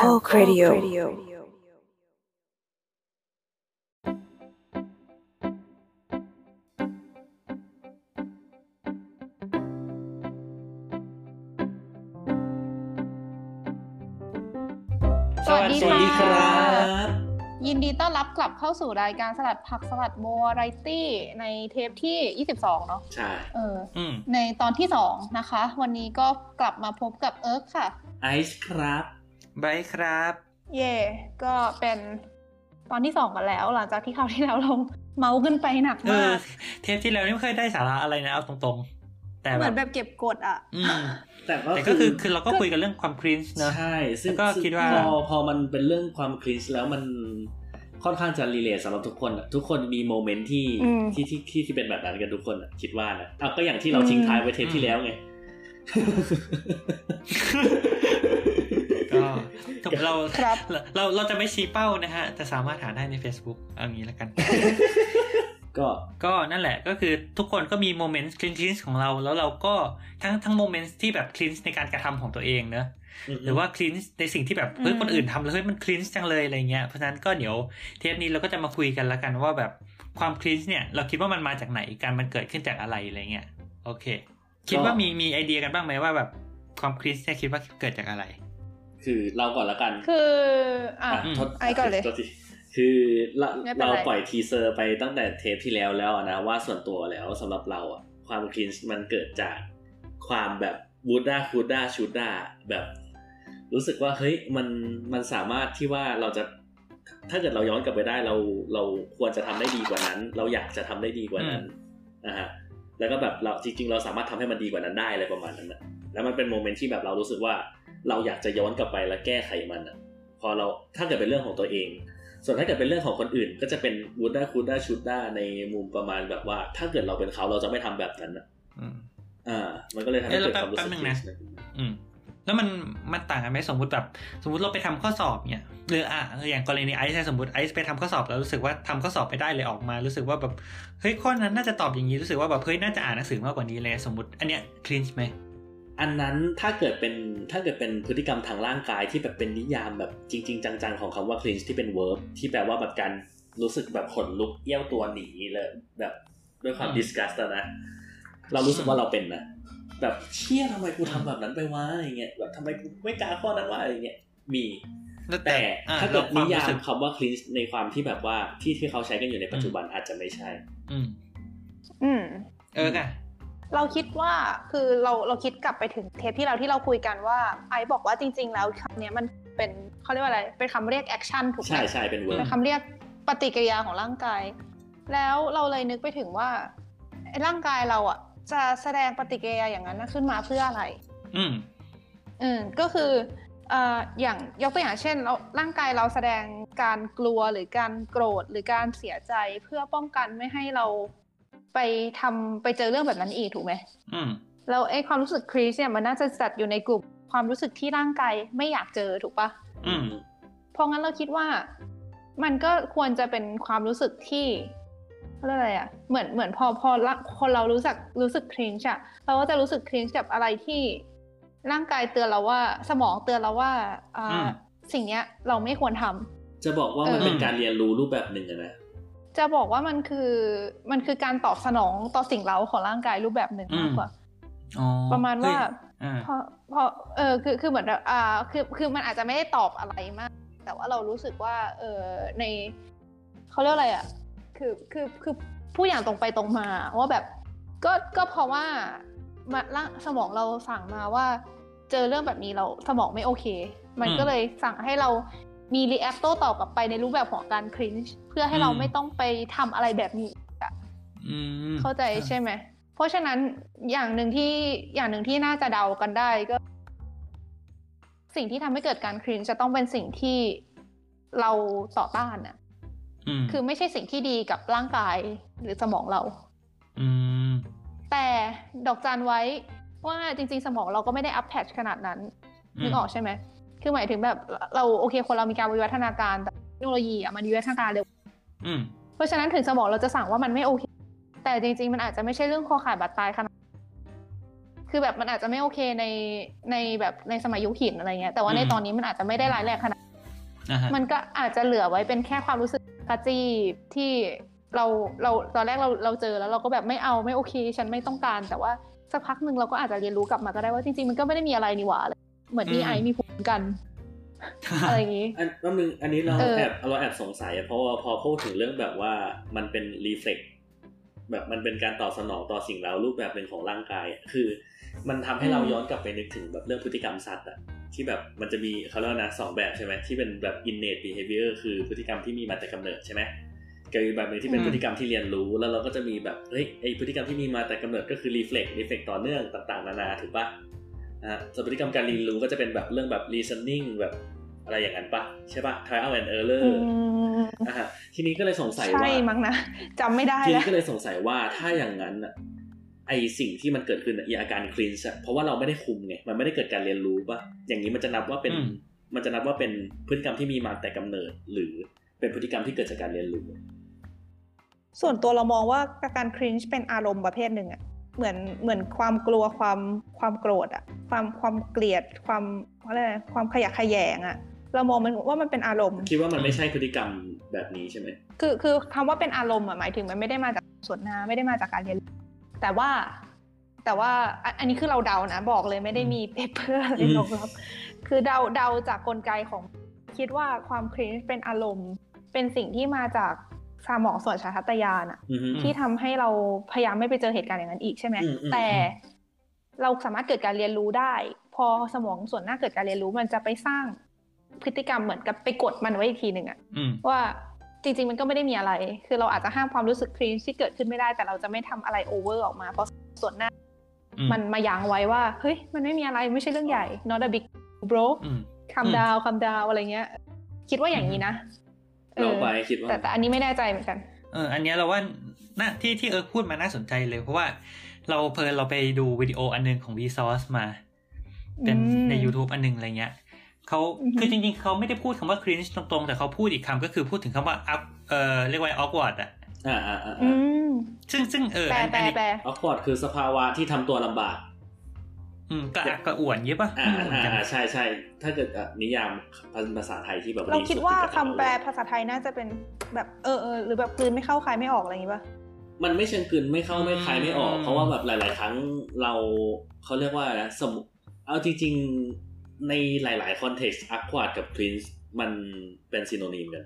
Talk Radio สวัสดีสวัสดีคค่ะรับยินดีต้อนรับกลับเข้าสู่รายการสลัดผักสลัดโบไรตี้ในเทปที่ 22 เนาะใช่ เอออืมในตอนที่ 2 นะคะ วันนี้ก็กลับมาพบกับเอิร์กค่ะ ไอซ์ครับ บายครับ เย่ก็เป็นตอนที่2กันแล้ว หลังจากที่คราวที่แล้วเราเมาส์กันไปหนักเอมาอกเทปที่แล้วนี่ไม่เคยได้สาระอะไรนะเอาตรงๆ แต่เหแบมือบนแบบเก็บกดอะอืมแต่ก็แต่ก็คือคือเราก็คุยกันเรื่องความครีนส์เนอะใช่ซึ่งแล้วก็ซึ่งคิดว่าพอพอมันเป็นเรื่องความคลีนแล้วมันค่อนข้างจะรีเลทสำหรับทุกคนอะทุกคนมีโมเมนต์ที่อืมที่ที่ที่ที่เป็นแบบนั้นกันทุกคนอะคิดว่านะเอาก็อย่างที่เราทิ้งท้ายไว้เทปที่แล้วไง ก็ถูกเราครับเราเราเราจะไม่ชี้เป้านะฮะ แต่สามารถหาได้ใน Facebook เอางี้แล้วกัน ก็ก็นั่นแหละก็คือทุกคนก็มี moment cringe ของเรา แล้วเราก็ทั้งทั้ง moment ที่แบบ cringe ในการกระทำของตัวเองเนอะหรือว่า cringe ในสิ่งที่แบบเฮ้ยอืมคนอื่นทำแล้วเฮ้ยมัน cringe จังเลยอะไรเงี้ยเพราะฉะนั้นก็เดี๋ยวเทปนี้เราก็จะมาคุยกันละกันว่าแบบความ cringe เนี่ย เราคิดว่ามันมาจากไหนการมันเกิดขึ้นจากอะไรอะไรเงี้ยโอเค คิดว่ามีมีไอเดียกันบ้างไหมว่าแบบความ cringe เนี่ยคิดว่าเกิดจากอะไร คือเราก่อนละกัน คืออะอะอืมโทษไอก่อนเลยโทษทีคือเราไม่เป็นไรเราปล่อยทีเซอร์ไปตั้งแต่เทปที่แล้วแล้วอะนะว่าส่วนตัวแล้วสำหรับเราอะความ cringe มันเกิดจากความแบบ woulda coulda shoulda แบบ รู้สึกว่าเฮ้ยมันมันสามารถที่ว่าเราจะถ้าเกิดเราย้อนกลับไปได้เราเราควรจะทำได้ดีกว่านั้น เราอยากจะทำได้ดีกว่านั้นนะฮะ แล้วก็แบบเราจริง ๆ เราสามารถทำให้มันดีกว่านั้นได้อะไรประมาณนั้นนะแล้วมันเป็น moment ที่แบบเรารู้สึกว่าเราอยากจะย้อนกลับไปแล้วแก้ไขมันอะพอเราถ้าเกิดเป็นเรื่องของตัวเอง ส่วนถ้าเกิดเป็นเรื่องของคนอื่น ก็จะเป็น woulda coulda shoulda ในมุมประมาณแบบว่า ถ้าเกิดเราเป็นเขาเราจะไม่ทำแบบนั้นอะอืมอ่า มันก็เลยทำให้เอ๊ะเกิดความรู้สึกแล้วแป๊บนึงนะอืม แล้วมันมันต่างกันไหมสมมติแบบสมมติเราไปทำข้อสอบเนี่ยหรืออะอย่างกรณีไอซ์เนี่ยสมมติไอซ์ไปทำข้อสอบแล้วรู้สึกว่าทำข้อสอบไปได้เลยออกมา รู้สึกว่าแบบเฮ้ยข้อนั้นน่าจะตอบอย่างนี้รู้สึกว่าแบบเฮ้ยน่าจะอ่านหนังสือมากกว่านี้เลยสมมติ อันเนี้ยคลีนไหมอันนั้นถ้าเกิดเป็นถ้าเกิดเป็นพฤติกรรมทางร่างกายที่แบบเป็นนิยามแบบจริง ๆ จังๆของคำว่า cringe ที่เป็น verb ที่แปลว่าแบบการรู้สึกแบบขนลุกเอี้ยวตัวหนีเลยแบบด้วยความ disgust อะนะเรารู้สึกว่าเราเป็นนะ แบบเชี่ยทำไมกูทำแบบนั้นไปวะอะไรเงี้ยแบบทำไมกูไม่กล้าข้อนั้นวะอะไรเงี้ยมีแล้วแต่อะถ้าเกิดแล้วควนิยามรู้สึกคำว่า cringe ในความที่แบบว่าที่ที่เขาใช้กันอยู่ในปัจจุบันอาจจะไม่ใช่ อืม อืม เอออะเราคิดว่าคือเราเราคิดกลับไปถึงเทปที่เราที่เราคุยกันว่า ไอซ์บอกว่าจริง ๆ แล้วคำเนี้ยมันเป็นเขาเรียกว่าอะไรเป็นคำเรียก action ถูกไหมใช่ใช่เป็น verb เป็นคำเรียกปฏิกิริยาของร่างกาย แล้วเราเลยนึกไปถึงว่าไอ้ร่างกายเราอะ จะแสดงปฏิกิริยาอย่างนั้นนะขึ้นมาเพื่ออะไร อืม อืม ก็คือเอ่ออย่างยกตัวอย่างเช่นเราร่างกายเราแสดงการกลัวหรือการโกรธหรือการเสียใจเพื่อป้องกันไม่ให้เราไปทำไปเจอเรื่องแบบนั้นอีกถูกไหมอืมแล้วไอ้ความรู้สึกครีสเนี่ยมันน่าจะจัดอยู่ในกลุ่มความรู้สึกที่ร่างกายไม่อยากเจอถูกปะอืมเพราะงั้นเราคิดว่า มันก็ควรจะเป็นความรู้สึกที่ เขาเรียกอะไรอะเหมือนเหมือนพอพอละคนเรารู้สึกรู้สึกครีนช์อะเราก็จะรู้สึกครีนช์กับอะไรที่ร่างกายเตือนเราว่าสมองเตือนเราว่าอ่าอืมสิ่งเนี้ยเราไม่ควรทำจะบอกว่ามันเออเป็นการเรียนรู้รูปแบบหนึ่งอะนะจะบอกว่ามันคือมันคือการตอบสนองต่อสิ่งเร้าของร่างกายรูปแบบหนึ่งมากกว่าอ๋อประมาณว่าเฮ้ยอ่าเพราะเพราะเออคือคือเหมือนแบบอ่าคือคือมันอาจจะไม่ได้ตอบอะไรมาก แต่ว่าเรารู้สึกว่า เออในเขาเรียกอะไรอะ คือคือคือพูดอย่างตรงไปตรงมาว่าแบบก็ก็เพราะว่ามาร่างสมองเราสั่งมาว่า เจอเรื่องแบบนี้เราสมองไม่โอเค มันอืมก็เลยสั่งให้เรามี react โต้ตอบกลับไปในรูปแบบของการ cringe เพื่อให้เราอืมไม่ต้องไปทำอะไรแบบนี้อืมเข้าใจใช่ไหม เพราะฉะนั้นอย่างหนึ่งที่อย่างหนึ่งที่น่าจะเดากันได้ก็ สิ่งที่ทำให้เกิดการ cringe จะต้องเป็นสิ่งที่เราต่อต้านน่ะอืม คือไม่ใช่สิ่งที่ดีกับร่างกายหรือสมองเราอืมแต่ดอกจันไว้ว่าจริง ๆ สมองเราก็ไม่ได้อัพแพชขนาดนั้นนึกออกใช่ไหมคือหมายถึงแบบเราโอเคคนเรามีการวิวัฒนาการแต่เทคโนโลยีอะมันวิวัฒนาการเร็วอืมเพราะฉะนั้นถึงสมองเราจะสั่งว่ามันไม่โอเค แต่จริง ๆ มันอาจจะไม่ใช่เรื่องคอขาดบาดตายขนาดคือแบบมันอาจจะไม่โอเคในในแบบในสมัยยุคหินอะไรเงี้ยแต่ว่าในตอนนี้มันอาจจะไม่ได้ร้ายแรงขนาดอ่าฮะมันก็อาจจะเหลือไว้เป็นแค่ความรู้สึก กระจี้ที่เราเราตอนแรกเราเราเจอแล้วเราก็แบบไม่เอาไม่โอเค ฉันไม่ต้องการ แต่ว่าสักพักหนึ่งเราก็อาจจะเรียนรู้กลับมาก็ได้ว่าจริงๆมันก็ไม่ได้มีอะไรนี่หว่าเหมือนนี่ไอมีภูมิคุ้มกันอะไรอย่างนี้อันแป๊บนึงอันนี้เราเออแอบเราแอบสงสัยอะเพราะว่าพอพูดถึงเรื่องแบบว่ามันเป็นรีเฟล็กแบบมันเป็นการตอบสนองต่อสิ่งเรารูปแบบหนึ่งของร่างกายอะคือ มันทำให้เราย้อนกลับไปนึกถึงแบบเรื่องพฤติกรรมสัตว์อะที่แบบมันจะมีเขาเรียกว่านะสองแบบใช่ไหมที่เป็นแบบ innate behavior คือพฤติกรรมที่มีมาแต่กำเนิดใช่ไหมกับอีกแบบหนึ่งที่เป็นอืมพฤติกรรมที่เรียนรู้แล้วเราก็จะมีแบบเฮ้ยไอพฤติกรรมที่มีมาแต่กำเนิดก็คือ reflex reflex ต่อเนื่องต่างๆ นานาถูกปะอ่าส่วนพฤติกรรมการเรียนรู้ก็จะเป็นแบบเรื่องแบบ reasoning แบบอะไรอย่างนั้นปะใช่ปะ trial and error อืมอ่าฮะทีนี้ก็เลยสงสัยใช่ว่ามั้งนะจำไม่ได้ทีแล้นี้วก็เลยสงสัยว่าถ้าอย่างนั้นอะ ไอสิ่งที่มันเกิดขึ้นอะอีอาการคลีนส์เพราะว่าเราไม่ได้คุมไง มันไม่ได้เกิดการเรียนรู้ปะอย่างนี้มันจะนับว่าเป็นอืมมันจะนับว่าเป็นพฤติกรรมที่มีมาแต่กำเนิด หรือเป็นพฤติกรรมที่เกิดจากการเรียนรู้ ส่วนตัวเรามองว่าการครินช์เป็นอารมณ์ประเภทหนึ่งอะเหมือนเหมือนความกลัวความความโกรธอะความความเกลียดความอะไรนะความขยะแขยงอะเรามองมันว่ามันเป็นอารมณ์ คิดว่ามันไม่ใช่พฤติกรรมแบบนี้ใช่ไหมคือคือคำว่าเป็นอารมณ์อะหมายถึงมันไม่ได้มาจากส่วนหน้าไม่ได้มาจากการเรียนรู้ แต่ว่าแต่ว่าอันอันนี้คือเราเดานะ บอกเลยไม่ได้มีเปเปอร์อะไรรองรับคือเดาเดาจากกลไกของคิดว่าความครินช์เป็นอารมณ์ เป็นสิ่งที่มาจากสมองส่วนชาตญาณอะอือฮึที่ทำให้เราพยายามไม่ไปเจอเหตุการณ์อย่างนั้นอีกใช่ไหมอืมอืมแต่เราสามารถเกิดการเรียนรู้ได้ พอสมองส่วนหน้าเกิดการเรียนรู้มันจะไปสร้างพฤติกรรมเหมือนกับไปกดมันไว้อีกทีหนึ่งอะอืมว่า จริงๆมันก็ไม่ได้มีอะไร คือเราอาจจะห้ามความรู้สึก cringe ที่เกิดขึ้นไม่ได้ แต่เราจะไม่ทำอะไรโอเวอร์ออกมา เพราะส่วนหน้าอืมมันมายั้งไว้ว่า เฮ้ย มันไม่มีอะไร ไม่ใช่เรื่องใหญ่ not a big bro อืม calm down calm down อะไรเงี้ย คิดว่าอย่างนี้นะเอเราอไปคิดว่า แต่แต่อันนี้ไม่แน่ใจเหมือนกัน เออ อันเนี้ยเราว่าน่าที่ที่เอิร์กพูดมาน่าสนใจเลย เพราะว่าเราเพลินเราไปดูวิดีโออันหนึงของ Vsauce มา เป็นอืมใน YouTube อันหนึงอะไรเงี้ย เขาอือฮึคือจริงๆเขาไม่ได้พูดคำว่า cringe ตรงๆ แต่เขาพูดอีกคำก็คือพูดถึงคำว่า up เอ่อเรียกว่า awkward อะอ่าอ่าอ่าอืมซึ่งซึ่งเออแปลอันแปลอันนี้แปลออกพอร์ดคือสภาวะที่ทำตัวลำบาก อืมกระอักกระอ่วนเงี้ยป่ะอ่าอืมอ่าจำอ่าใช่ใช่ถ้าเกิดอะนิยามภาษาไทยที่แบบเราคิดว่าสุคำแปลภาษาไทยน่าจะเป็นแบบเออเออหรือแบบกลืนไม่เข้าคายไม่ออกอะไรอย่างงี้ป่ะมันไม่เชิงกลืนไม่เข้าไม่คายไม่ออกอืมเพราะว่าแบบหลาย ๆ ครั้งเราเขาเรียกว่าอะไรนะสมมุติเอาจริง ๆ ในหลายๆ context awkward กับ cringe มันเป็น synonym กัน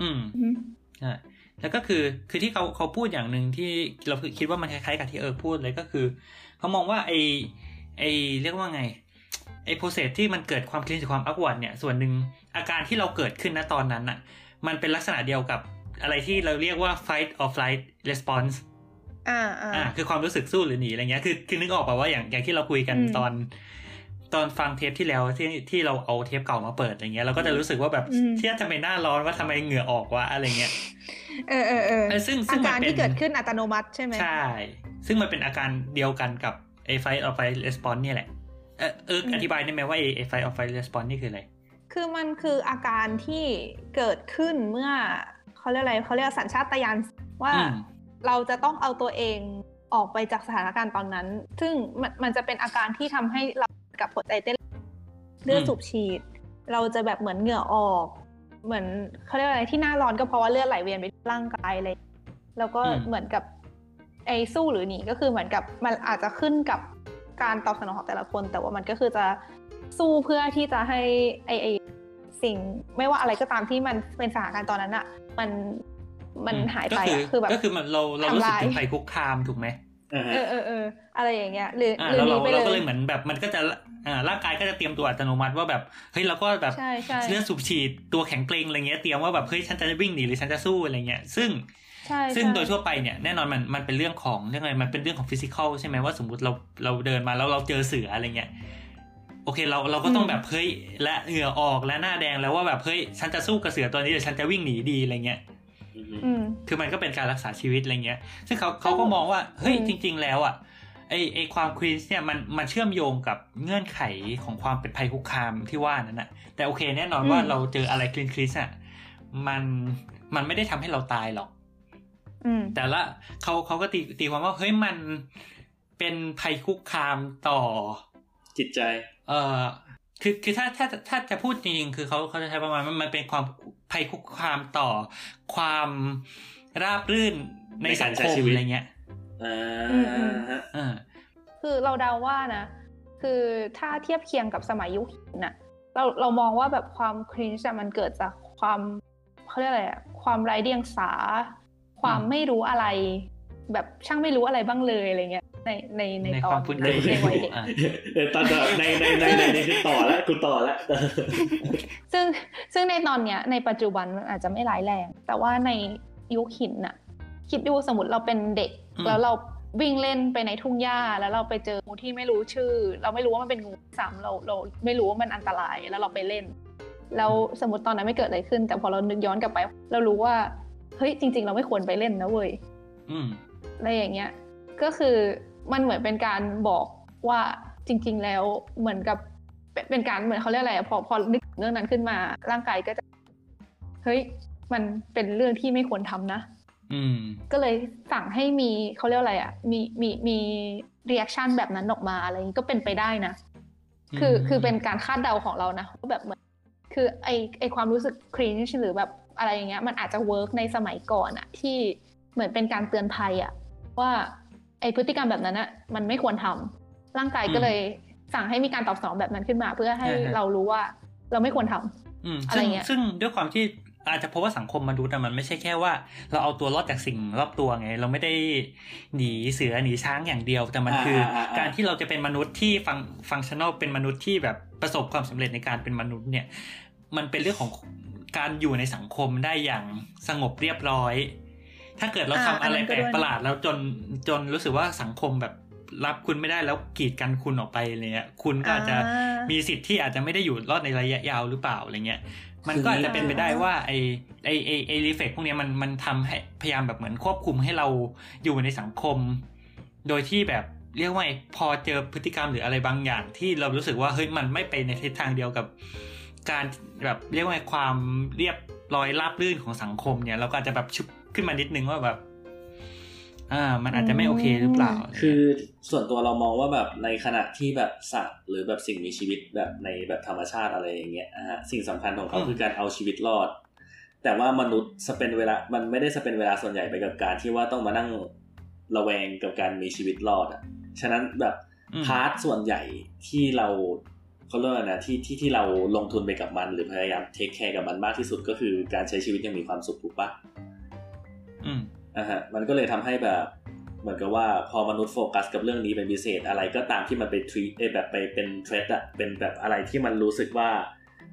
อืมอืมใช่แล้วก็คือคือที่เขาเขาพูดอย่างหนึ่งที่เราคิดว่ามันคล้ายๆกับที่เอิร์กพูดเลยก็คือ เขามองว่าไอไอเรียกว่าไงไอ process ที่มันเกิดความ cringe หรือความ awkward เนี่ยส่วนหนึ่งอาการที่เราเกิดขึ้นณตอนนั้นอะมันเป็นลักษณะเดียวกับอะไรที่เราเรียกว่า fight or flight response อ่าอ่าอ่าคือความรู้สึกสู้หรือหนีอะไรเงี้ยคือคือนึกออกป่าว่าอย่างอย่างที่เราคุยกันอืมตอน ตอนฟังเทปที่แล้วที่ที่เราเอาเทปเก่ามาเปิดอะไรเงี้ยเราก็จะรู้สึกว่าแบบอืมเที่ยทำไมหน้าร้อนว่าทำไมเหงื่อออกวะอะไรเงี้ยเออเออเออเออซึ่งซึ่อางมัการนเป็นที่เกิดขึ้นอัตโนมัติใช่ไหมใช่ ซึ่งมันเป็นอาการเดียวกันกับไอ้ fight or flight response เนี่ยแหละเออเอออธิบายได้ไหมว่าไอ้ไอ้ fight or flight response นี่คืออะไรคือมันคืออาการที่เกิดขึ้นเมื่อเขาเรียกอะไรเขาเรียกสัญชาตญาณว่าอืมเราจะต้องเอาตัวเองออกไปจากสถานการณ์ตอนนั้น ซึ่งมันมันจะเป็นอาการที่ทำให้เรา กับหัวใจเต้นเลือดอืมสูบฉีด เราจะแบบเหมือนเหงื่อออก เหมือนเขาเรียกอะไรที่หน้าร้อนก็เพราะว่าเลือดไหลเวียนไปร่างกายอะไรแล้วก็เหมือนกับไอ้สู้หรือหนีก็คือเหมือนกับมันอาจจะขึ้นกับการตอบสนองของแต่ละคน แต่ว่ามันก็คือจะสู้เพื่อที่จะให้ไอ้ไอ้สิ่งไม่ว่าอะไรก็ตามที่มันเป็นสถานการณ์ตอนนั้นอะมันมันหายไปก็อะคือแบบก็คือมันเราเรารู้สึกทำลายถึงภัยคุกคามถูกไหมอ่าฮะ เออเออเอออะไรอย่างเงี้ยหรืออ่าหรือแล้วหนีเราไปเราก็เลเลยยเหมือนแบบมันก็จะอ่าร่างกายก็จะเตรียมตัวอัตโนมัติว่าแบบเฮ้ยเราก็แบบใช่ใช่เลือดสูบฉีดตัวแข็งเกร็งอะไรเงี้ยเตรียมว่าแบบเฮ้ยฉันจะวิ่งหนีหรือฉันจะสู้อะไรเงี้ยซึ่งใช่ซึ่งใช่โดยทั่วไปเนี่ยแน่นอนมันมันเป็นเรื่องของเรื่องอะไรมันเป็นเรื่องของฟิสิกอลใช่ไหมว่าสมมติเราเราเดินมาแล้วเราเจอเสืออะไรเงี้ยโอเคเราเราก็ต้องแบบเฮ้ยและเหงื่อออกและหน้าแดงแล้วว่าแบบเฮ้ยฉันจะสู้กับเสือตัวนี้หรือฉันจะวิ่งหนีดีอะไรเงี้ยอือฮึอืม คือมันก็เป็นการรักษาชีวิตอะไรเงี้ย ซึ่งเขาเขาก็มองว่า เฮ้ยอืมจริง ๆ แล้วอะไอไอความควีนส์เนี่ยมันมันเชื่อมโยงกับเงื่อนไขของความเป็นภัยคุกคามที่ว่านั้นนะแต่โอเคแน่นอนว่าเราเจออะไรคลีนคลีสอะมันมันไม่ได้ทำให้เราตายหรอกอืมแต่ละเขาเขาก็ตีตีความว่าเฮ้ยมันเป็นภัยคุกคามต่อจิตใจ เอ่อ คือคือถ้าถ้าถ้าจะพูดจริงๆคือเขาเขาจะใช้ประมาณว่ามันเป็นความภัยคุกคามต่อความราบรื่นในในสัการงใช้คมชีวิตอะไรเงี้ยอ่าอืมอืมฮะเออคือเราเดาว่านะ คือถ้าเทียบเคียงกับสมัยยุคหินน่ะ เราเรามองว่าแบบความครินช์มันเกิดจากความเขาเรียกอะไรอะความไร้เดียงสา ความอืมไม่รู้อะไร แบบช่างไม่รู้อะไรบ้างเลยอะไรเงี้ย ในในในในตอควานมพูดในคุยในวัยเด็กอะเออตอนในในในในในคือต่อแล้วกูต่อแล้วซึ่งซึ่งในตอนเนี้ยในปัจจุบันมันอาจจะไม่ร้ายแรง แต่ว่าในยุคหินน่ะ คิดดูสมมติเราเป็นเด็กอืมแล้วเราวิ่งเล่นไปในทุ่งหญ้าแล้วเราไปเจองูที่ไม่รู้ชื่อ เราไม่รู้ว่ามันเป็นงูซ้ำเราเราไม่รู้ว่ามันอันตรายแล้วเราไปเล่นแล้วสมมติตอนนั้นไม่เกิดอะไรขึ้น แต่พอเรานึกย้อนกลับไป เรารู้ว่าเฮ้ยจริง ๆ เราไม่ควรไปเล่นนะเว้ยอืมอะไรอย่างเงี้ย ก็คือ มันเหมือนเป็นการบอกว่าจริง ๆ แล้วเหมือนกับเป็นเป็นการเหมือนเขาเรียกอะไรอะพอพอนึกถึงเรื่องนั้นขึ้นมา ร่างกายก็จะเฮ้ยมันเป็นเรื่องที่ไม่ควรทำนะอืมก็เลยสั่งให้มีเขาเรียกอะไรอะมีมีมี reaction แบบนั้นออกมาอะไรอย่างงี้ก็เป็นไปได้นะ คืออืมคือเป็นการคาดเดาของเรานะว่าแบบเหมือน คือไอไอความรู้สึก cringe หรือแบบอะไรอย่างเงี้ย มันอาจจะ work ในสมัยก่อนอะที่เหมือนเป็นการเตือนภัยอะว่า ไอพฤติกรรมแบบนั้นอะมันไม่ควรทำร่างกายก็เลยสั่งให้มีการตอบสนองแบบนั้นขึ้นมา เพื่อให้เรารู้ว่าเราไม่ควรทำอืมอะไรซึ่งเงี้ยซึ่งด้วยความที่อาจจะเพราะว่าสังคมมนุษย์อะมันไม่ใช่แค่ว่า เราเอาตัวรอดจากสิ่งรอบตัวไง เราไม่ได้หนีเสือหนีช้างอย่างเดียว แต่มันคืออาอ่าอ่าการที่เราจะเป็นมนุษย์ที่ฟังฟังชั่นอลเป็นมนุษย์ที่แบบประสบความสำเร็จในการเป็นมนุษย์เนี่ย มันเป็นเรื่องของการอยู่ในสังคมได้อย่างสงบเรียบร้อย ถ้าเกิดเราอ่าทำอะไรอันนั้นก็แปลด้กวยประหลาดแล้วจนจนรู้สึกว่าสังคมแบบรับคุณไม่ได้แล้วกีดกันคุณออกไปอะไรเงี้ย คุณก็อาจจะอ่ามีมีสิทธิ์ที่อาจจะไม่ได้อยู่รอดในระยะยาวหรือเปล่าอะไรเงี้ย มันก็อาจจะเป็นไปได้ว่าไอไอไอไอรีเฟกพวกเนี้ยมันมันทำให้พยายามแบบเหมือนควบคุมให้เราอยู่ในสังคม โดยที่แบบเรียกว่าไงพอเจอพฤติกรรมหรืออะไรบางอย่าง ที่เรารู้สึกว่าเฮ้ยมันไม่ไปในทิศทางเดียวกับ การแบบเรียกว่าไงความเรียบร้อยราบรื่นของสังคมเนี่ยเราก็อาจจะแบบชุบ ขึ้นมานิดนึงว่าแบบ อ่า มันอาจจะไม่โอเคหรือเปล่า คือส่วนตัวเรามองว่าแบบในขณะที่แบบสัตว์หรือแบบสิ่งมีชีวิตแบบในแบบธรรมชาติอะไรอย่างเงี้ยนะฮะสิ่งสำคัญของเขาคือการเอาชีวิตรอด แต่ว่ามนุษย์ spend เวลา มันไม่ได้ spend เวลาส่วนใหญ่ไปกับการที่ว่าต้องมานั่งระแวงกับการมีชีวิตรอดอะ ฉะนั้นแบบอืม part ส่วนใหญ่ที่เราเขาเรียกว่านะที่ที่ที่เราลงทุนไปกับมัน หรือพยายาม take care กับมันมากที่สุดก็คือการใช้ชีวิตอยังมีความสุขถูกปะ อืมอ่าฮะมันก็เลยทำให้แบบ เหมือนกับว่าพอมนุษย์โฟกัสกับเรื่องนี้เป็นพิเศษอะไรก็ตามที่มันไป threat เอยแบบไปเป็น threat อะเป็นแบบอะไรที่มันรู้สึกว่า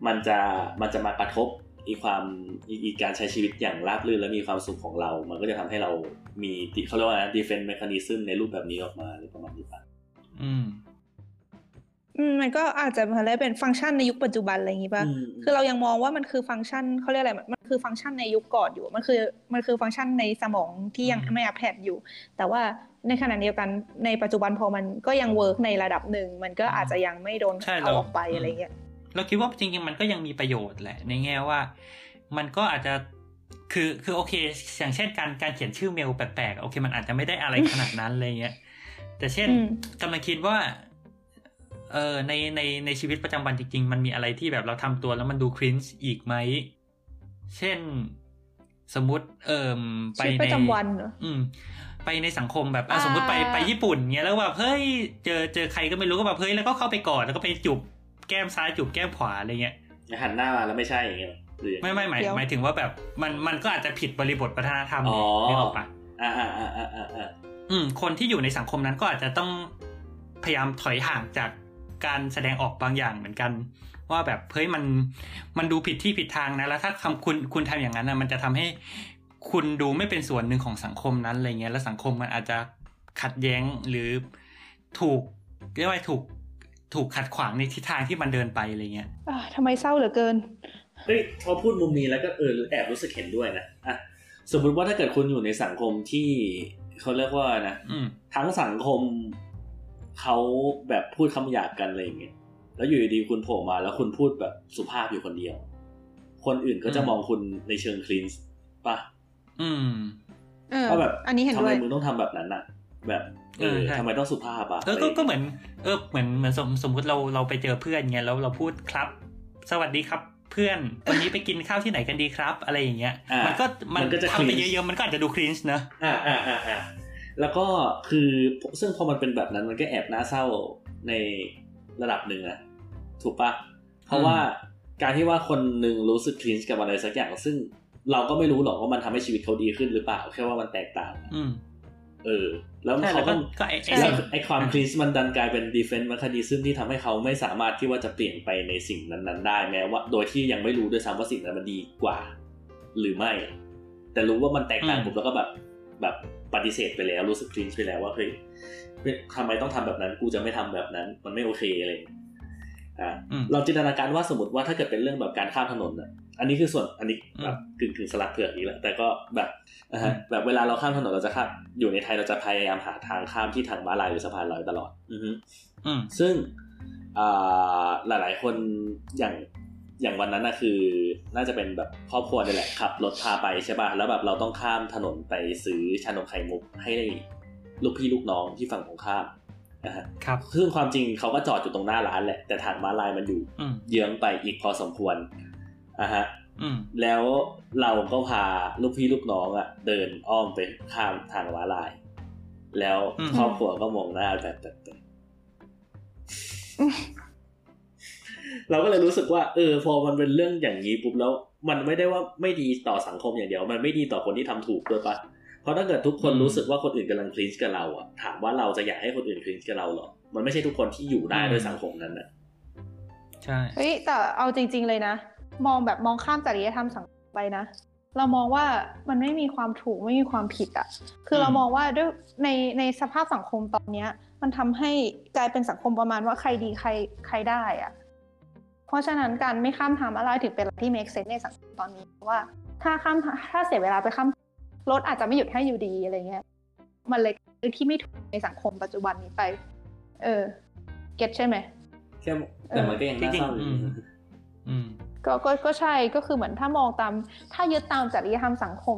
มันจะมันจะมากระทบอีความอีอีการใช้ชีวิตอย่างราบรื่นและมีความสุขของเรา มันก็จะทำให้เรามีที่เขาเรียกว่า defense mechanism ในรูปแบบนี้ออกมาหรือประมาณนี้ปะอืมอืมมันก็อาจจะมาได้เป็นฟังก์ชันในยุคปัจจุบันอะไรอย่างงี้ป่ะอืมคือเรายังมองว่ามันคือฟังก์ชันเขาเรียกอะไรมัน คือฟังก์ชันในยุคก่อนอยู่มันคือมันคือฟังก์ชันในสมองที่ยังอืมไม่อัปเดตอยู่ แต่ว่าในขณะเดียวกันในปัจจุบันพอมันก็ยัง work ในระดับหนึ่ง มันก็อาจจะยังไม่โดนใช่เอาเราออกไปอะไรเงี้ยเราคิดว่าจริงๆมันก็ยังมีประโยชน์แหละ ในแง่ว่า มันก็อาจจะคือคือโอเค อย่างเช่นการการเขียนชื่อเมลแปลกๆโอเค มันอาจจะไม่ได้อะไรขนาดนั้นอะไรเงี้ยแต่เช่นอืมกำลังคิดว่าเออในในในชีวิตประจำวันจริง ๆ มันมีอะไรที่แบบเราทำตัวแล้วมันดูครินช์อีกไหม เช่นสมมุติเอ่มไปชีวิตในประจำวันเหรออืม ไปในสังคมแบบอะอ่าสมมติไปไปญี่ปุ่นเงี้ยแล้วแบบเฮ้ยเจอเจอใครก็ไม่รู้ก็แบบเฮ้ยแล้วก็เข้าไปกอดแล้วก็ไปจูบแก้มซ้ายจูบแก้มขวาอะไรเงี้ยหันหน้ามาแล้วไม่ใช่อย่างเงี้ยหรอหรือยังงไม่ไม่หมายเดี๋ยวหมายถึงว่าแบบมันมันก็อาจจะผิดบริบทวัฒนธรรมอ๋อนึกออกปะอ่าอ่าอ่าอ่าอ่าอ่าอืม คนที่อยู่ในสังคมนั้นก็อาจจะต้องพยายามถอยห่างจากการแสดงออกบางอย่างเหมือนกัน ว่าแบบเฮ้ยมันมันดูผิดที่ผิดทางนะแล้วถ้าคำคุณคุณทำอย่างนั้นนะมันจะทำให้คุณดูไม่เป็นส่วนหนึ่งของสังคมนั้นอะไรเงี้ยแล้วสังคมมันอาจจะขัดแย้งหรือถูกเรียกว่าถูกถูกขัดขวางในทิศทางที่มันเดินไปอะไรเงี้ยอ่าทำไมเศร้าเหลือเกินเฮ้ยพอพูดมุมนี้แล้วก็เออแอบรู้สึกเห็นด้วยนะอะสมมุติว่าถ้าเกิดคุณอยู่ในสังคมที่เขาเรียกว่านะอืมทั้งสังคมเขาแบบพูดคำหยาบกันอะไรอย่างเงี้ย แล้วอยู่ดีๆคุณโผล่มาแล้วคุณพูดแบบสุภาพอยู่คนเดียว คนอื่นก็จะอืมมองคุณในเชิงคลีนส์ป่ะ อืมเออว่าแบบอันนี้เห็นทำด้ไมวยมึงต้องทำแบบนั้นอะ แบบเออเออใช่ทำไมต้องสุภาพอะเออก็ก็เหมือน เออเหมือนเหมือนสมสมมุติเราเราไปเจอเพื่อนไงแล้วเราพูดครับ สวัสดีครับเพื่อนวันนี้ไปกินข้าวที่ไหนกันดีครับ อะไรอย่างเงี้ยอ่ามัมันก็มันมันก็จะทำไป cringe เยอะๆมันก็อาจจะดูครีนช์เนอะอ่าอ่าอ่าอ่าแล้วก็คือซึ่งพอมันเป็นแบบนั้นมันก็แอบน่าเศร้าในระดับหนึ่งอะ ถูกปะเพราะว่าการที่ว่าคนหนึ่งรู้สึกคลินช์กับอะไรสักอย่าง ซึ่งเราก็ไม่รู้หรอกว่ามันทำให้ชีวิตเขาดีขึ้นหรือเปล่าแค่ว่ามันแตกต่าง อืมเออ แล้วใช่เขาแล้วก็ก็ก็ไอ้ใช่ไอ้แล้วสิ่งไอความคลินช์มันดันกลายเป็นดีเฟนต์มาคดีซึ่งที่ทำให้เขาไม่สามารถที่ว่าจะเปลี่ยนไปในสิ่งนั้นๆ ได้แม้ว่า โดยที่ยังไม่รู้ด้วยซ้ำว่าสิ่งนั้นมันดีกว่า หรือไม่ แต่รู้ว่ามันแตกต่างปุ๊บแล้วก็แบบแบบปฏิเสธไปแล้วรู้สึกคลินช์ไปแล้วว่าเฮ้ยทำไมต้องทำแบบนั้นกูจะไม่ทำแบบนั้น มันไม่โอเคอะไรอย่างเงี้ย อ่าอืมเราจินตนาการว่าสมมติว่าถ้าเกิดเป็นเรื่องแบบการข้ามถนนอะอันนี้คือส่วนอันนี้อืมแบบกึ่งกึ่งสลัดเผือกอีกแหละแต่ก็แบบอ่าฮะอืมแบบเวลาเราข้ามถนนเราจะข้ามอยู่ในไทยเราจะพยายามหาทางข้ามที่ทางม้าลายหรือสะพานลอยตลอด อือฮึอืมซึ่งอ่าหลายๆคนอย่างอย่างวันนั้นนะคือ น่าจะเป็นแบบครอบครัวนี่แหละขับรถพาไปใช่ป่ะแล้วแบบเราต้องข้ามถนนไปซื้อชานมไข่มุกให้ลูกพี่ลูกน้องที่ฝั่งของข้าม นะฮะครับซึ่งความจริงเขาก็จอดอยู่ตรงหน้าร้านแหละ แต่ทางม้าลายมันอยู่อืมเยื้องไปอีกพอสมควรอะฮะอืมแล้วเราก็พาลูกพี่ลูกน้องอะเดินอ้อมไปข้ามทางม้าลาย แล้วอืมครอบครัวก็มองหน้าแบบแบบแบบเราก็เลยรู้สึกว่า เออ พอมันเป็นเรื่องอย่างนี้ปุ๊บแล้ว มันไม่ได้ว่าไม่ดีต่อสังคมอย่างเดียว มันไม่ดีต่อคนที่ทำถูกด้วยปะ เพราะถ้าเกิดทุกคนอืมรู้สึกว่าคนอื่นกำลังคลีนกับเราอะถามว่าเราจะอยากให้คนอื่นคลีนกับเราเหรอมันไม่ใช่ทุกคนที่อยู่ได้ด้วยสังคมนั้นอะใช่เฮ้ยแต่เอาจริง ๆ เลยนะ มองแบบมองข้ามจริยธรรมสังคมไปนะเรามองว่ามันไม่มีความถูกไม่มีความผิดอะ่ะ คือเรามองว่าด้วยในในสภาพสังคมตอนเนี้ย มันทำให้กลายเป็นสังคมประมาณว่าใครดีใครใครได้อะ่ะ เพราะฉะนั้นการไม่ข้ามทางอะไรถึงเป็นอะไรที่ make sense ในสังคมตอนนี้เพราะว่า ถ้าข้ามถ้าเสียเวลาไปข้าม รถอาจจะไม่หยุดให้อยู่ดีอะไรเงี้ย มันเลยเป็นที่ไม่ถูกในสังคมปัจจุบันนี้ไป เออ เก็ตใช่ไหมแค่แต่มันก็ยังน่าเศร้าอยู่จริงๆอืมอืมก็ก็ก็ใช่ก็คือเหมือนถ้ามองตาม ถ้ายึดตามจริยธรรมสังคม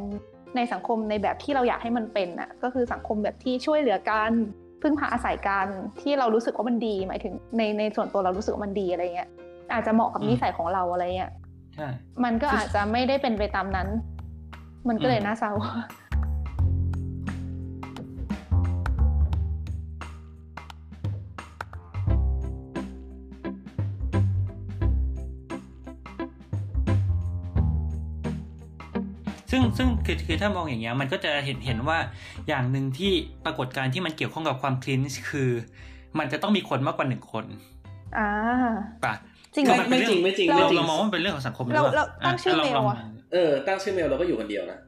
ในสังคมในแบบที่เราอยากให้มันเป็นน่ะ ก็คือสังคมแบบที่ช่วยเหลือกันพึ่งพาอาศัยกันที่เรารู้สึกว่ามันดี หมายถึงในในส่วนตัวเรารู้สึกว่ามันดีอะไรเงี้ยอาจจะเหมาะกับอืมนิสัยของเราอะไรเงี้ยใช่มันก็อาจจะไม่ได้เป็นไปตามนั้น มันก็เลยอืมน่าเศร้าซึ่งซึ่งคือคือถ้ามองอย่างเงี้ยมันก็จะเห็นเห็นว่าอย่างหนึ่งที่ปรากฏการณ์ที่มันเกี่ยวข้องกับความคลีนคือ มันจะต้องมีคนมากกว่าหนึ่งคนอ่าป่ะจริงคือไหมนเป็นเองไม่ไม่จริงเราไม่เราจริงเรามองว่ามันเป็นเรื่องของสังคมเราด้วยเราตั้งชื่อลเมลลอะ เออ ตั้งชื่อเมลเราก็อยู่คนเดียวนะ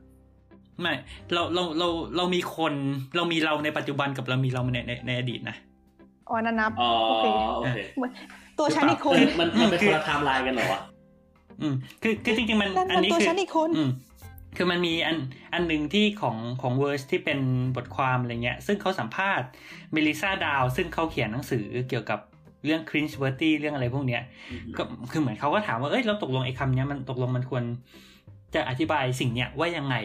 ไม่เราเราเราเรามีคนเรามีเราในปัจจุบันกับเรามีเราในในในอดีตนะอ๋อนันนับอ๋อโอเคโอเคตัวฉันอีกคนเออมันมันเป็นคนละไทม์ไลน์กันเหรอวะอืมคือคือจริงๆมันนั่นอันมันนี้ตัวคือฉันอีกคนอืมคือมันมีอันอันหนึ่งที่ของของเวอร์สที่เป็นบทความอะไรเงี้ย ซึ่งเขาสัมภาษณ์ Melissa Dahl ซึ่งเขาเขียนหนังสือเกี่ยวกับเรื่อง cringe worthy เรื่องอะไรพวกเนี้ยก็คือเหมือนเขาก็ถามว่า เอ้ยเราตกลงไอ้คำเนี้ยมันตกลงมันควร จะอธิบายสิ่งเนี้ยว่ายังไง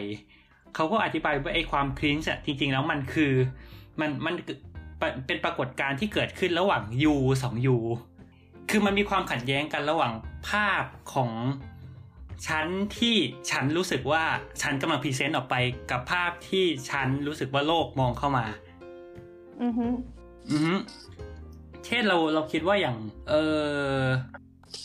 เขาก็อธิบายว่าไอ้ความ cringe อะจริง ๆ แล้วมันคือมันมันเป็นปรากฏการณ์ที่เกิดขึ้นระหว่าง you สอง you คือมันมีความขัดแย้งกันระหว่างภาพของฉันที่ฉันรู้สึกว่าฉันกำลังพรีเซนต์ออกไปกับภาพที่ฉันรู้สึกว่าโลกมองเข้ามา อือฮึอือฮึเช่นเราเราคิดว่าอย่าง เออ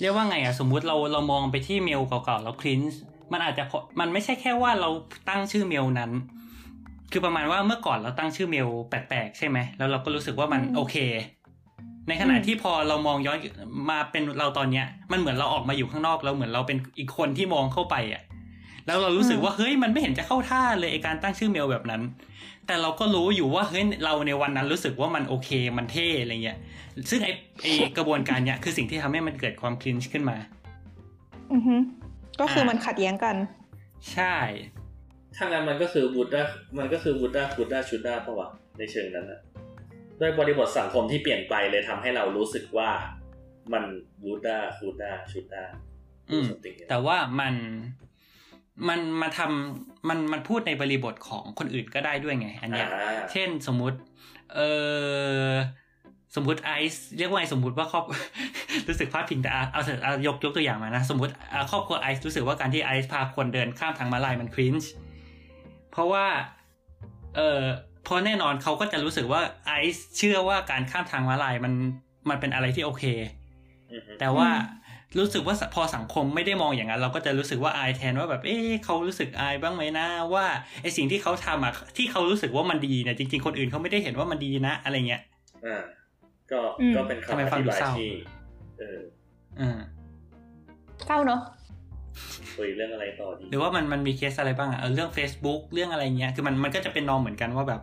เรียกว่าไงอะสมมุติเราเรามองไปที่เมลเก่าๆแล้วคลินส์ มันอาจจะพอมันไม่ใช่แค่ว่าเราตั้งชื่อเมลนั้น คือประมาณว่าเมื่อก่อนเราตั้งชื่อเมลแปลกๆใช่ไหมแล้วเราก็รู้สึกว่ามันโอเค ในขณะที่พอเรามองย้อนมาเป็นเราตอนเนี้ย มันเหมือนเราออกมาอยู่ข้างนอกแล้วเหมือนเราเป็นอีกคนที่มองเข้าไปอะแล้วเรารู้สึกว่าเฮ้ยมันไม่เห็นจะเข้าท่าเลยไอการตั้งชื่อเมลแบบนั้น แต่เราก็รู้อยู่ว่าเฮ้ยเราในวันนั้นรู้สึกว่ามันโอเคมันเท่อะไรเงี้ย ซึ่งไอไอกระบวนการเนี้ยคือสิ่งที่ทำให้มันเกิดความคลินช์ขึ้นมา อือฮึ ก็คือมันขัดแย้งกัน ใช่ถ้างั้นมันก็คือบูดามันก็คือบูดาคูดาชุดาปะวะในเชิงนั้นอะด้วยบริบทสังคมที่เปลี่ยนไปเลยทำให้เรารู้สึกว่ามันบูดาคูดาชุดาอืม something แต่ว่ามันมันมาทำมันมันพูดในบริบทของคนอื่นก็ได้ด้วยไง อันเนี้ยอ่าเช่นสมมุติ เออ สมมติไอซ์เรียกว่าไงสมมติว่าครอบรู้สึกพลาดพิงแต่อะเอาเถอะเอายกยกตัวอย่างมานะ สมมติอะครอบครัวไอซ์รู้สึกว่าการที่ไอซ์พาคนเดินข้ามทางม้าลายมันครินช์เพราะว่า เออเพราะแน่นอนเขาก็จะรู้สึกว่าไอซ์เชื่อว่าการข้ามทางม้าลายมันมันเป็นอะไรที่โอเคอือฮึแต่ว่ารู้สึกว่าพอสังคมไม่ได้มองอย่างนั้น เราก็จะรู้สึกว่าอายแทนว่าแบบ เอ๊ะเขารู้สึกอายบ้างไหมนะว่าไอสิ่งที่เขาทำอะที่เขารู้สึกว่ามันดีเนี่ยจริง ๆ คนอื่นเขาไม่ได้เห็นว่ามันดีนะ อะไรเงี้ยอ่า ก็อืมก็เป็นทำไมคำอฟังธิดูบายเศร้าที่เอออืมเศร้าเนอะคุยเรื่องอะไรต่อดี หรือว่ามันมันมีเคสอะไรบ้างอะเออเรื่อง Facebook เรื่องอะไรเงี้ย คือมันมันก็จะเป็นนอมเหมือนกันว่าแบบ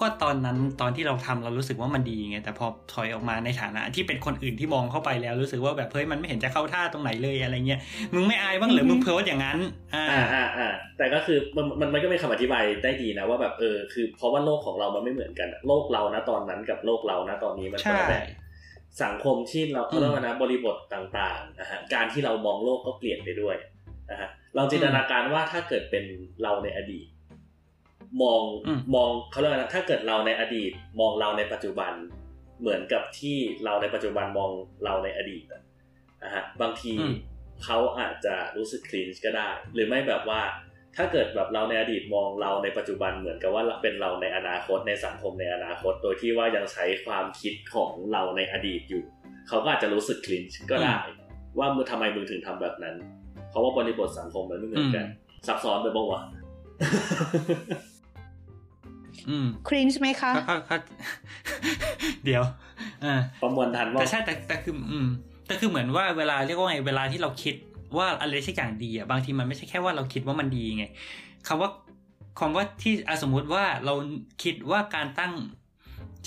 ก็ตอนนั้นตอนที่เราทำเรารู้สึกว่ามันดีไงแต่พอถอยออกมาในฐานะที่เป็นคนอื่นที่มองเข้าไปแล้วรู้สึกว่าแบบเฮ้ยมันไม่เห็นจะเข้าท่าตรงไหนเลยอะไรเงี้ยมึงไม่อายบ้างเหรือมึงโพสต์อย่างนั้นอ่าอ่าอ่าอ่าแต่ก็คือมันมันมันก็เป็นคำอธิบายได้ดีนะว่าแบบเออคือเพราะว่าโลกของเรามันไม่เหมือนกันอะโลกเรานะตอนนั้นกับโลกเรานะตอนนี้มันคนละแบบสังคมที่เราเขาเรียกว่านะบริบทต่างๆนะฮะการที่เรามองโลกก็เปลี่ยนไปด้วยนะฮะลองจินตนาการว่าถ้าเกิดเป็นเราในอดีต มองอืมมองเขาเรียกว่านะถ้าเกิดเราในอดีตมองเราในปัจจุบัน เหมือนกับที่เราในปัจจุบันมองเราในอดีตอะนะฮะบางทีอืมเขาอาจจะรู้สึกคลีนก็ได้ หรือไม่แบบว่า ถ้าเกิดแบบเราในอดีตมองเราในปัจจุบันเหมือนกับว่าเราเป็นเราในอนาคตในสังคมในอนาคต โดยที่ว่ายังใช้ความคิดของเราในอดีตอยู่เขาก็อาจจะรู้สึกคลีนก็ได้ ว่ามึงทำไมมึงถึงทำแบบนั้น เพราะว่าบริบทสังคมมันไม่เหมือนกันซับซ้อนไปบ้างวะอืม ครินช์ไหมคะก็ก็ก็เดี๋ยวอ่าประมวลทันว่าแต่ใช่แต่แต่คืออืมแต่คือเหมือนว่าเวลาเรียกว่าไงเวลาที่เราคิดว่าอะไรสักอย่างดีอะบางทีมันไม่ใช่แค่ว่าเราคิดว่ามันดีไงคำว่าคำว่าที่อะสมมุติว่าเราคิดว่าการตั้ง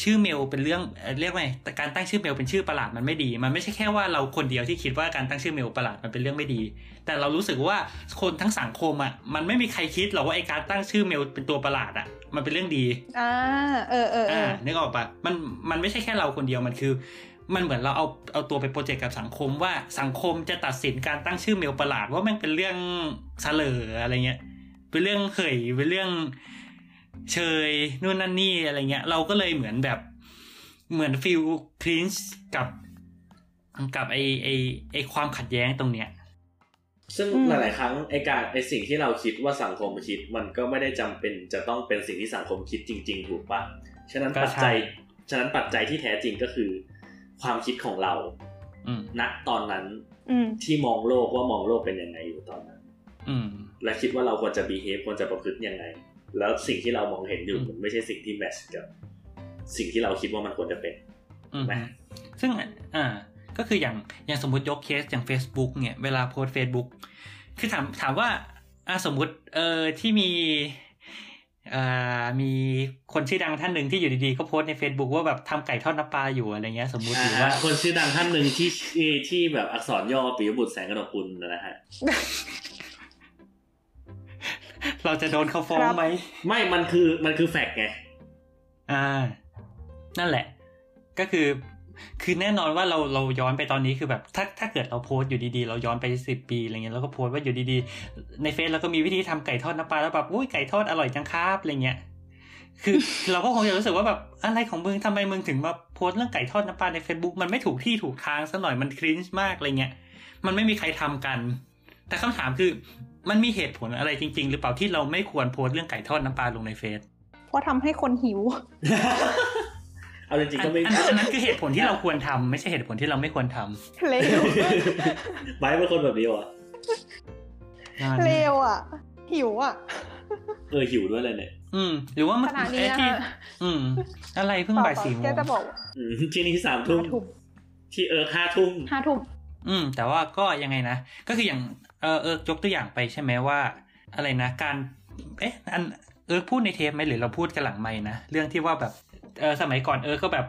ชื่อเมลเป็นเรื่องเอ่อเรียกว่าไงแต่การตั้งชื่อเมลเป็นชื่อประหลาดมันไม่ดี มันไม่ใช่แค่ว่าเราคนเดียวที่คิดว่าการตั้งชื่อเมลประหลาดมันเป็นเรื่องไม่ดี แต่เรารู้สึกว่าคนทั้งสังคมอะมันไม่มีใครคิดหรอกว่าไอการตั้งชื่อเมลเป็นตัวประหลาดอะ มันเป็นเรื่องดีอ่าเออเออเออ่าอนึกออกปะมันมันไม่ใช่แค่เราคนเดียวมันคือ มันเหมือนเราเอาเอาตัวไปโปรเจกต์กับสังคมว่าสังคมจะตัดสินการตั้งชื่อเมลประหลาด ว่าแม่งเป็นเรื่องเสลออะไรเงี้ย เป็นเรื่องเหยเป็นเรื่องเชยนู่นนั่นนี่อะไรเงี้ย เราก็เลยเหมือนแบบเหมือนฟิลคลีนช์กับกับไอไอไอความขัดแย้งตรงเนี้ย ซึ่งอืมหลาย ๆ ครั้งไอการไอสิ่งที่เราคิดว่าสังคมคิด มันก็ไม่ได้จำเป็นจะต้องเป็นสิ่งที่สังคมคิดจริง ๆ ถูกปะฉะนั้นก็ปัจใช่จัย ฉะนั้นปัจจัยที่แท้จริงก็คือ ความคิดของเราอืมณตอนนั้นอืมที่มองโลกว่ามองโลกเป็นยังไงอยู่ตอนนั้นอืมและคิดว่าเราควรจะ behave ควรจะประพฤติยังไง แล้วสิ่งที่เรามองเห็นอยู่อืมมันไม่ใช่สิ่งที่แมชกับสิ่งที่เราคิดว่ามันควรจะเป็นอืมนะซึ่งอ่า ก็คืออย่างอย่างสมมติยกเคสอย่าง Facebook เนี่ยเวลาโพสต์ Facebook คือถามถามว่าอ่าสมมุติเออที่มีอ่ามีคนชื่อดังท่านหนึ่งที่อยู่ดีๆก็โพสต์ใน Facebook ว่าแบบทำไก่ทอดน้ำปลาอยู่อะไรเงี้ยสมมุติหรือว่าคนชื่อดังท่านหนึ่งที่ที่ที่แบบอักษรย่อปิยบุตรแสงกนกกุลนะฮะเราจะโดนเขาฟ้องครับไหมไม่มันคือมันคือแฟกต์ไงอ่า นั่นแหละ ก็คือ คือแน่นอนว่าเราเราย้อนไปตอนนี้คือแบบถ้าถ้าเกิดเราโพสต์อยู่ดีๆ เราย้อนไปสิบปีอะไรเงี้ยแล้วก็โพสต์ว่าอยู่ดีๆ ในเฟซเราก็มีวิธีทำไก่ทอดน้ำปลาแล้วแบบอุ้ยไก่ทอดอร่อยจังครับอะไรเงี้ยคือเราก็คงจะรู้สึกว่าแบบอะไรของมึงทำไมมึงถึงมาโพสต์เรื่องไก่ทอดน้ำปลาใน Facebook มันไม่ถูกที่ถูกทางซะหน่อยมันคริ้นช์มากอะไรเงี้ยมันไม่มีใครทำกัน แต่คำถามคือมันมีเหตุผลอะไรจริง ๆ หรือเปล่าที่เราไม่ควรโพสต์เรื่องไก่ทอดน้ำปลาลงในเฟซเพราะทำให้คนหิว เอาจริงๆก็ไม่อันอันนั้นคือเหตุผลที่เราควรทำไม่ใช่เหตุผลที่เราไม่ควรทำเลวไบร์ทเป็นคนแบบนี้วะเลวอะ หิวอะ เออหิวด้วยเลยเนี่ย อืม หรือว่ามันขนาดนี้เอ๊ะนะที่คะอืม อะไรเพิ่งบ่ายสี่โมแกงจะบอกอืมที่นี่สามทุ่มห้าทุ่มที่เออห้าทุ่มห้าทุ่มอืม แต่ว่าก็ยังไงนะ ก็คืออย่างเออเออยกตัวอย่างไปใช่ไหมว่า อะไรนะ การ เอ๊ะ อันเออพูดในเทปไหมหรือเราพูดกันหลังไม่นะ เรื่องที่ว่าแบบ เออสมัยก่อนเออก็แบบ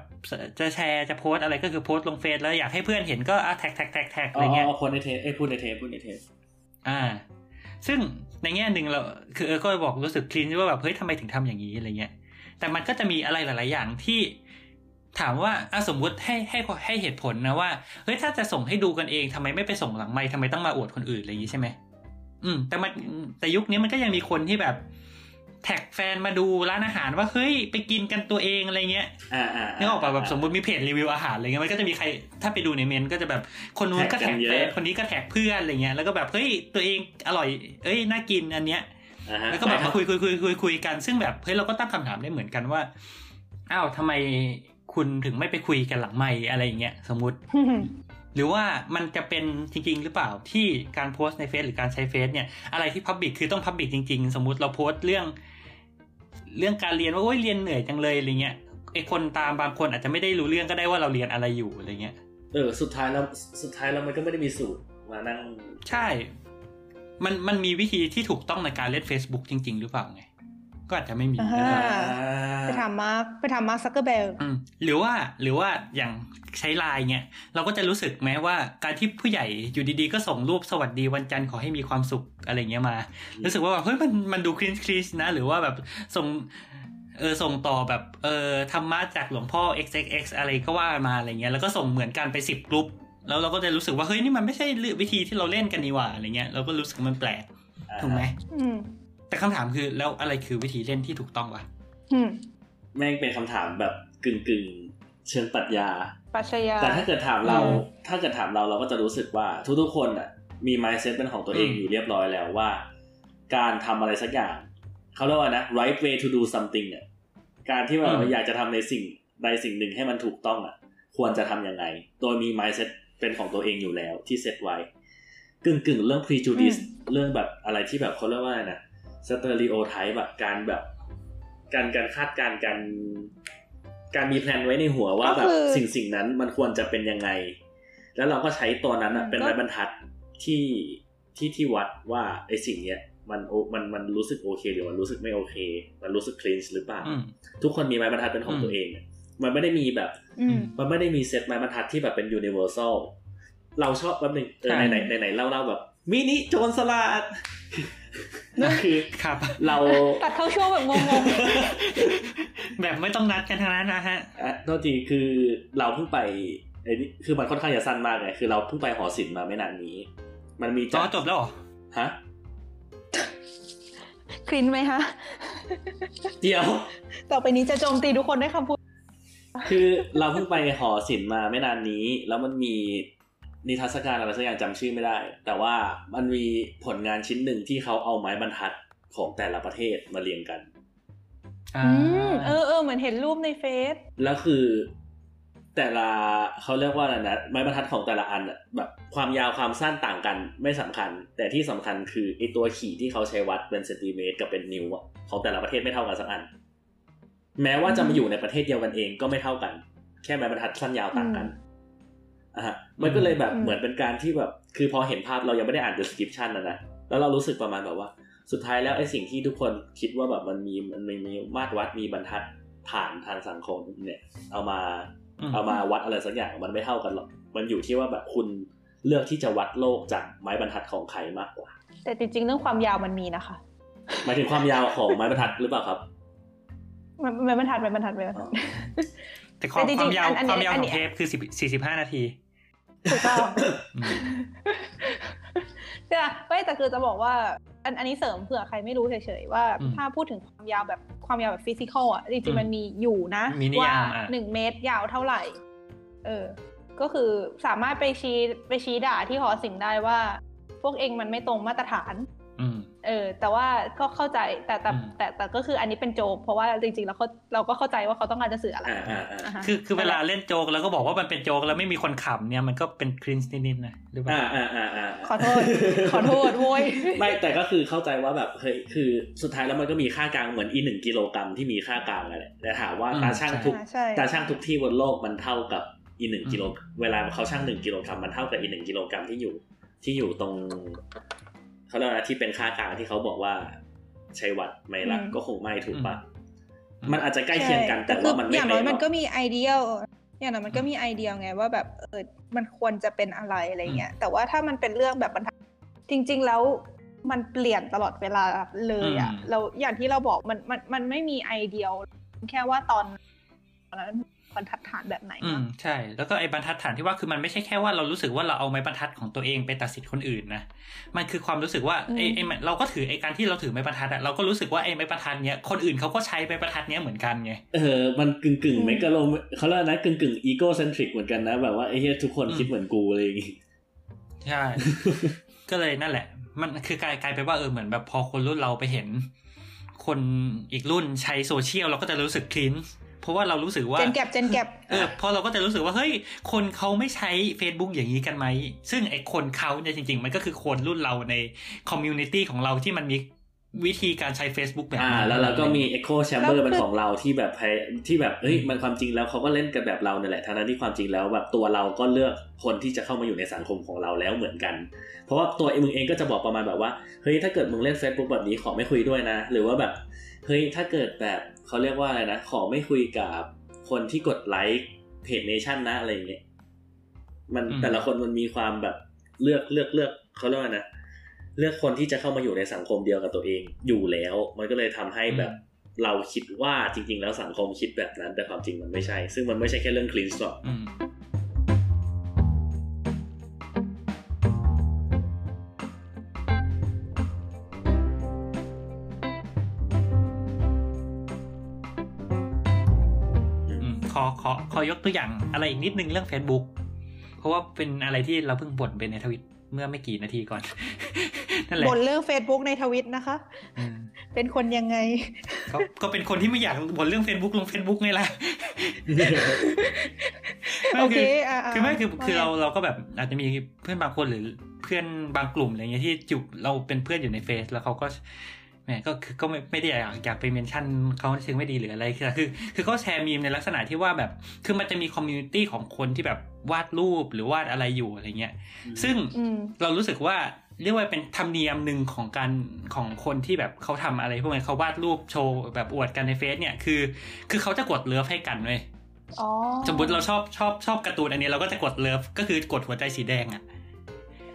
จะแชร์จะโพสต์อะไรก็คือโพสต์ลงเฟซแล้วอยากให้เพื่อนเห็นก็อะแท็กแท็กแท็กแท็กอะไรเงี้ยอ๋อคนในเทปเอ้ยพูดในเทปพูดในเทปอ่า ซึ่งในแง่หนึ่งเราคือเออก็บอกรู้สึก cringe ว่าแบบเฮ้ยทำไมถึงทำอย่างนี้อะไรเงี้ย แต่มันก็จะมีอะไรหลาย ๆ อย่างที่ถามว่าอะสมมุติให้ให้ให้เหตุผลนะว่าเฮ้ยถ้าจะส่งให้ดูกันเองทำไมไม่ไปส่งหลังไมค์ทำไมต้องมาอวดคนอื่นอะไรอย่างนี้ใช่ไหมอืม แต่มันแต่ยุคนี้มันก็ยังมีคนที่แบบ แท็กแฟนมาดูร้านอาหารว่าเฮ้ยไปกินกันตัวเองอะไรเงี้ยอ่าอ่านึกออกป่ะแบบสมมติมีเพจรีวิวอาหารอะไรเงี้ยมันก็จะมีใครถ้าไปดูในเมนต์ก็จะแบบคนนู้นก็แท็กแฟนคนนี้ก็แท็กเพื่อนอะไรเงี้ยแล้วก็แบบเฮ้ยตัวเองอร่อยเอ้ยน่ากินอันเนี้ยอ่าฮะแล้วก็แบบมาคุยคุยคุยคุยคุยกันซึ่งแบบเฮ้ยเราก็ตั้งคำถามได้เหมือนกันว่าอ้าวทำไมคุณถึงไม่ไปคุยกันหลังไม่อะไรอย่างเงี้ยสมมุติ หรือว่ามันจะเป็นจริง ๆ หรือเปล่าที่การโพสต์ในเฟซหรือการใช้เฟซเนี่ยอะไรที่พับบิกคือต้องพับบิกจริง ๆ สมมุติเราโพสต์เรื่อง เรื่องการเรียนว่าโอ้ยเรียนเหนื่อยจังเลยอะไรเงี้ยไอคนตามบางคนอาจจะไม่ได้รู้เรื่องก็ได้ว่าเราเรียนอะไรอยู่อะไรเงี้ยเออสุดท้ายแล้วสุดท้ายแล้วมันก็ไม่ได้มีสูตรมานั่งใช่ มันมันมีวิธีที่ถูกต้องในการเล่น Facebook จริง ๆ หรือเปล่าไง ก็อาจจะไม่มีอ่านะฮะครับไปถาม Mark ไปถาม Mark Zuckerberg อืมหรือว่าหรือว่าอย่างใช้ไลน์เนี่ยเราก็จะรู้สึกไหมว่าการที่ผู้ใหญ่อยู่ดีๆ ก็ส่งรูปสวัสดีวันจันทร์ขอให้มีความสุขอะไรเงี้ยมา รู้สึกว่าแบบเฮ้ยมันมันดู cringe cringe นะ หรือว่าแบบส่งเออส่งต่อแบบเออธรรมะจากหลวงพ่อ xxx อะไรก็ว่ามาอะไรเงี้ยแล้วก็ส่งเหมือนกันไปสิบกลุ่มแล้วเราก็จะรู้สึกว่าเฮ้ยนี่มันไม่ใช่วิธีที่เราเล่นกันนี่หว่าอะไรเงี้ยเราก็รู้สึกมันแปลกถูกไหมอืม แต่คำถามคือแล้วอะไรคือวิธีเล่นที่ถูกต้องวะอืมแม่งเป็นคำถามแบบกึ่งกึ่งๆเชิงปรัชญาปรัชญาแต่ถ้าเกิดถามเราอืมถ้าเกิดถามเราเราก็จะรู้สึกว่าทุกๆคนอะมี mindset เป็นของตัวเองอืมอยู่เรียบร้อยแล้วว่า การทำอะไรสักอย่างเขาเรียกว่านะ right way to do something อะการที่ว่าเราอยากจะทำในสิ่งใดสิ่งหนึ่งให้มันถูกต้องอะ ควรจะทำยังไง โดยมี mindset เป็นของตัวเองอยู่แล้วที่เซตไว้กึ่งกึ่งๆเรื่อง prejudice เรื่องแบบอะไรที่แบบเขาเรียกว่าอะ ไรนะ stereotype แบบการแบบ การการคาดการณ์การการมีแพลนไว้ในหัวว่าแบบสิ่งสิ่งนั้นมันควรจะเป็นยังไง แล้วเราก็ใช้ตัวนั้นอะเป็นไม้บรรทัดที่ที่ที่วัดว่าไอ้สิ่งเนี้ยมันโอมันมันรู้สึกโอเคหรือมันรู้สึกไม่โอเค มันรู้สึกคลีนหรือเปล่าอืมทุกคนมีไม้บรรทัดเป็นของอืมตัวเองอะมันไม่ได้มีแบบอืมมันไม่ได้มีเซตไม้บรรทัดที่แบบเป็น universal เราชอบแป๊บหนึงเออใช่ไหนไหนไหนเล่าเล่าแบบมินิโจรสลัด คือครับเราตัดเข้าช่วงแบบงงแบบไม่ต้องนัดกันทั้งนั้นนะฮะอะโทษทีคือเราเพิ่งไปไอ้นี่คือมันค่อนข้างจะสั้นมากไงคือเราเพิ่งไปหอศิลป์มาไม่นานนี้ มันมีจอจัดจบแล้วเหรอฮะๆคลินไหมฮะเดียว ต่อไปนี้จะโจมตีทุกคนด้วยคำพูด คือเราเพิ่งไปหอศิลป์มาไม่นานนี้ แล้วมันมี นิทรรศการอะไรสักอย่างจำชื่อไม่ได้ แต่ว่ามันมีผลงานชิ้นหนึ่งที่เขาเอาไม้บรรทัดของแต่ละประเทศมาเรียงกันอ่าอืมเออเออเหมือนเห็นรูปในเฟซแล้วคือแต่ละเขาเรียกว่าอะไรนะไม้บรรทัดของแต่ละอันอะแบบความยาวความสั้นต่างกันไม่สำคัญ แต่ที่สำคัญคือไอตัวขีดที่เขาใช้วัดเป็นเซนติเมตรกับเป็นนิ้วอะของแต่ละประเทศไม่เท่ากันสักอัน แม้ว่าจะมาอยู่ในประเทศเดียวกันเองก็ไม่เท่ากัน แค่ไม้บรรทัดสั้นยาวต่างกัน อะฮะมันก็เลยแบบเหมือนเป็นการที่แบบ คือพอเห็นภาพเรายังไม่ได้อ่าน description นะนะแล้วเรารู้สึกประมาณแบบว่า สุดท้ายแล้วไอ้สิ่งที่ทุกคนคิดว่าแบบมันมีมันมีมีมาตรวัดมีบรรทัดผ่านทางสังคมเนี่ย เอามาอืมเอามาวัดอะไรสักอย่างมันไม่เท่ากันหรอกมันอยู่ที่ว่าแบบคุณเลือกที่จะวัดโลกจากไม้บรรทัดของใครมากกว่า แต่จริงๆเรื่องความยาวมันมีนะคะ หมายถึงความยาวของไม้บรรทัดหรือเปล่าครับมันมันบรรทัดมันบรรทัดมันบรรทัดแต่ความแต่จคริวางมๆยาวอันความยาวอันขนี้องเทปคือสิบสี่สิบห้านาที ถูกต้องอืมเนี่ยไม่แต่คือจะบอกว่า อันอันนี้เสริมเผื่อใครไม่รู้เฉยๆว่าอืมถ้าพูดถึงความยาวแบบความยาวแบบฟิสิกอลอะจอืริงมๆมันมีอยู่นะมีนิยามว่าอะหนึ่งเมตรยาวเท่าไหร่ เออ ก็คือสามารถไปชี้ไปชี้ด่าที่หอศิลป์ได้ว่า พวกเองมันไม่ตรงมาตรฐานอืม เออ แต่ว่าก็เข้าใจแต่แต่อืมแต่แต่ก็คืออันนี้เป็นโจกเพราะว่าจริงๆแล้วเขาเราก็เข้าใจว่าเขาต้องการจะสื่ออะไรอ่าอ่าอ่าาฮะคือคือเวลาเล่นโจกแล้วก็บอกว่ามันเป็นโจกแล้วไม่มีคนขำเนี่ยมันก็เป็นครินส์นิดๆนะหรือเปล่าอ่าอ่าอ่าอ่าขอโทษขอโทษโว้ยไม่แต่ก็คือเข้าใจว่าแบบเฮ้ยคือสุดท้ายแล้วมันก็มีค่ากลางเหมือนอีหนึ่งกิโลกรัมที่มีค่ากลางอะไรแต่ถามว่าอืมตาช่างทุกอ่าใช่ตาช่างทุกที่บนโลกมันเท่ากับอีหนึ่งอืมกิโลเวลาเขาช่างหนึ่งกิโลกรัมมันเท่ากับอีหนึ่งกิโลกรัมที่อยู่ที่อยู่ตรง เขาเรียกว่าอะไรที่เป็นค่ากลางที่เขาบอกว่าใช้วัดไหมล่ะอืมก็คงไม่ถูกปะอืมมันอาจจะใกล้เคียงกันใช่แต่ว่ามันคือไม่อย่างน้อยเป๊ะหรมัอนกก็มีไอเดียอย่างน้อยมันก็มีไอเดียไงว่าแบบเออมันควรจะเป็นอะไรอะไรเงี้ยแต่ว่าถ้ามันเป็นเรื่องแบบบรรทัดจริง ๆ แล้วมันเปลี่ยนตลอดเวลาเลยอะอืมเราอย่างที่เราบอกมันมันมันไม่มีไอเดียแค่ว่าตอนตอนนั้น บรรทัดฐานแบบไหนอืมใช่ แล้วก็ไอ้บรรทัดฐานที่ว่าคือมันไม่ใช่แค่ว่าเรารู้สึกว่าเราเอาไม้บรรทัดของตัวเองไปตัดสินคนอื่นนะมันคือความรู้สึกว่าไอ้ไอ้มันเราก็ถือไอ้การที่เราถือไม้บรรทัดอะเราก็รู้สึกว่าไอ้ไม้บรรทัดเนี้ยคนอื่นเขาก็ใช้ไม้บรรทัดเนี้ยเหมือนกันไงเออมันกึ่งกึ่งๆเมกะโลเขาเรียกนะกึ่งกึ่ง egocentric เหมือนกันนะแบบว่าไอ้เหี้ยทุกคนอืมคิดเหมือนกูอะไรอย่างงี้ใช่ก็เลยนั่นแหละ มันคือกลายกลายเป็นว่าเออเหมือนแบบพอคนรุ่นเราไปเห็น คนอีกรุ่นใช้โซเชียลเราก็จะรู้สึก cringe เพราะว่าเรารู้สึกว่า gen gap gen gap เออพอเราก็จะรู้สึกว่าเฮ้ยคนเขาไม่ใช้ Facebook อย่างนี้กันไหม ซึ่งไอ้คนเขาเนี่ยจริง ๆ มันก็คือคนรุ่นเราใน community ของเราที่มันมีวิธีการใช้ Facebook แบบอ่านี้แล้วเราก็มี Echo Chamber แล้วคือเป็นของเราที่แบบพยที่แบบเอ้ยมันความจริงแล้วเขาก็เล่นกันแบบเราเนี่ยแหละทั้งนั้นที่ความจริงแล้วแบบตัวเราก็เลือกคนที่จะเข้ามาอยู่ในสังคมของเราแล้วเหมือนกัน เพราะว่าตัวมึงเองก็จะบอกประมาณแบบว่าเฮ้ยถ้าเกิดมึงเล่น Facebook แบบนี้ขอไม่คุยด้วยนะ หรือว่าแบบ เฮ้ยถ้าเกิดแบบเขาเรียกว่าอะไรนะ ขอไม่คุยกับคนที่กดไลค์เพจเนชั่นนะอะไรอย่างเงี้ยมันแต่ละคนมันมีความแบบเลือกเลือกเลือกเขาเรียกว่านะเลือกคนที่จะเข้ามาอยู่ในสังคมเดียวกับตัวเองอยู่แล้ว มันก็เลยทำให้แบบเราคิดว่าจริง ๆ แล้วสังคมคิดแบบนั้น แต่ความจริงมันไม่ใช่ ซึ่งมันไม่ใช่แค่เรื่องคลีนส์หรอก อขอขอยกตัวอย่างอะไรอีกนิดนึงเรื่อง Facebook เพราะว่าเป็นอะไรที่เราเพิ่งบ่นไปในทวิตเมื่อไม่กี่นาทีก่อนนั่นแหละบนเรื่อง Facebook ในทวิตนะคะอืมเป็นคนยังไงก็ก็เป็นคนที่ไม่อยากบ่นเรื่อง Facebook ลง Facebook ไงล่ะโอเคคืออ่าคือไม่คือว่าคือไงเราเราก็แบบอาจจะมีเพื่อนบางคนหรือเพื่อนบางกลุ่มอะไรเงี้ยที่จุเราเป็นเพื่อนอยู่ในเฟซแล้วเขาก็ แหมก็คือก็ไม่ไม่ได้อยากอยากไป mention เขาเชิงไม่ดีหรืออะไรคือคือคือเขาแชร์มีมในลักษณะที่ว่าแบบคือมันจะมี community ของคนที่แบบวาดรูปหรือวาดอะไรอยู่อะไรเงี้ย ซึ่งอืมเรารู้สึกว่าเรียกว่าเป็นธรรมเนียมหนึ่งของการของคนที่แบบเขาทำอะไรพวกนี้เขาวาดรูปโชว์แบบอวดกันในเฟซเนี่ยคือ คือเขาจะกดเลิฟให้กันเว้ยอ๋อสมมติเราชอบชอบชอบการ์ตูนอันนี้เราก็จะกดเลิฟก็คือกดหัวใจสีแดงอะ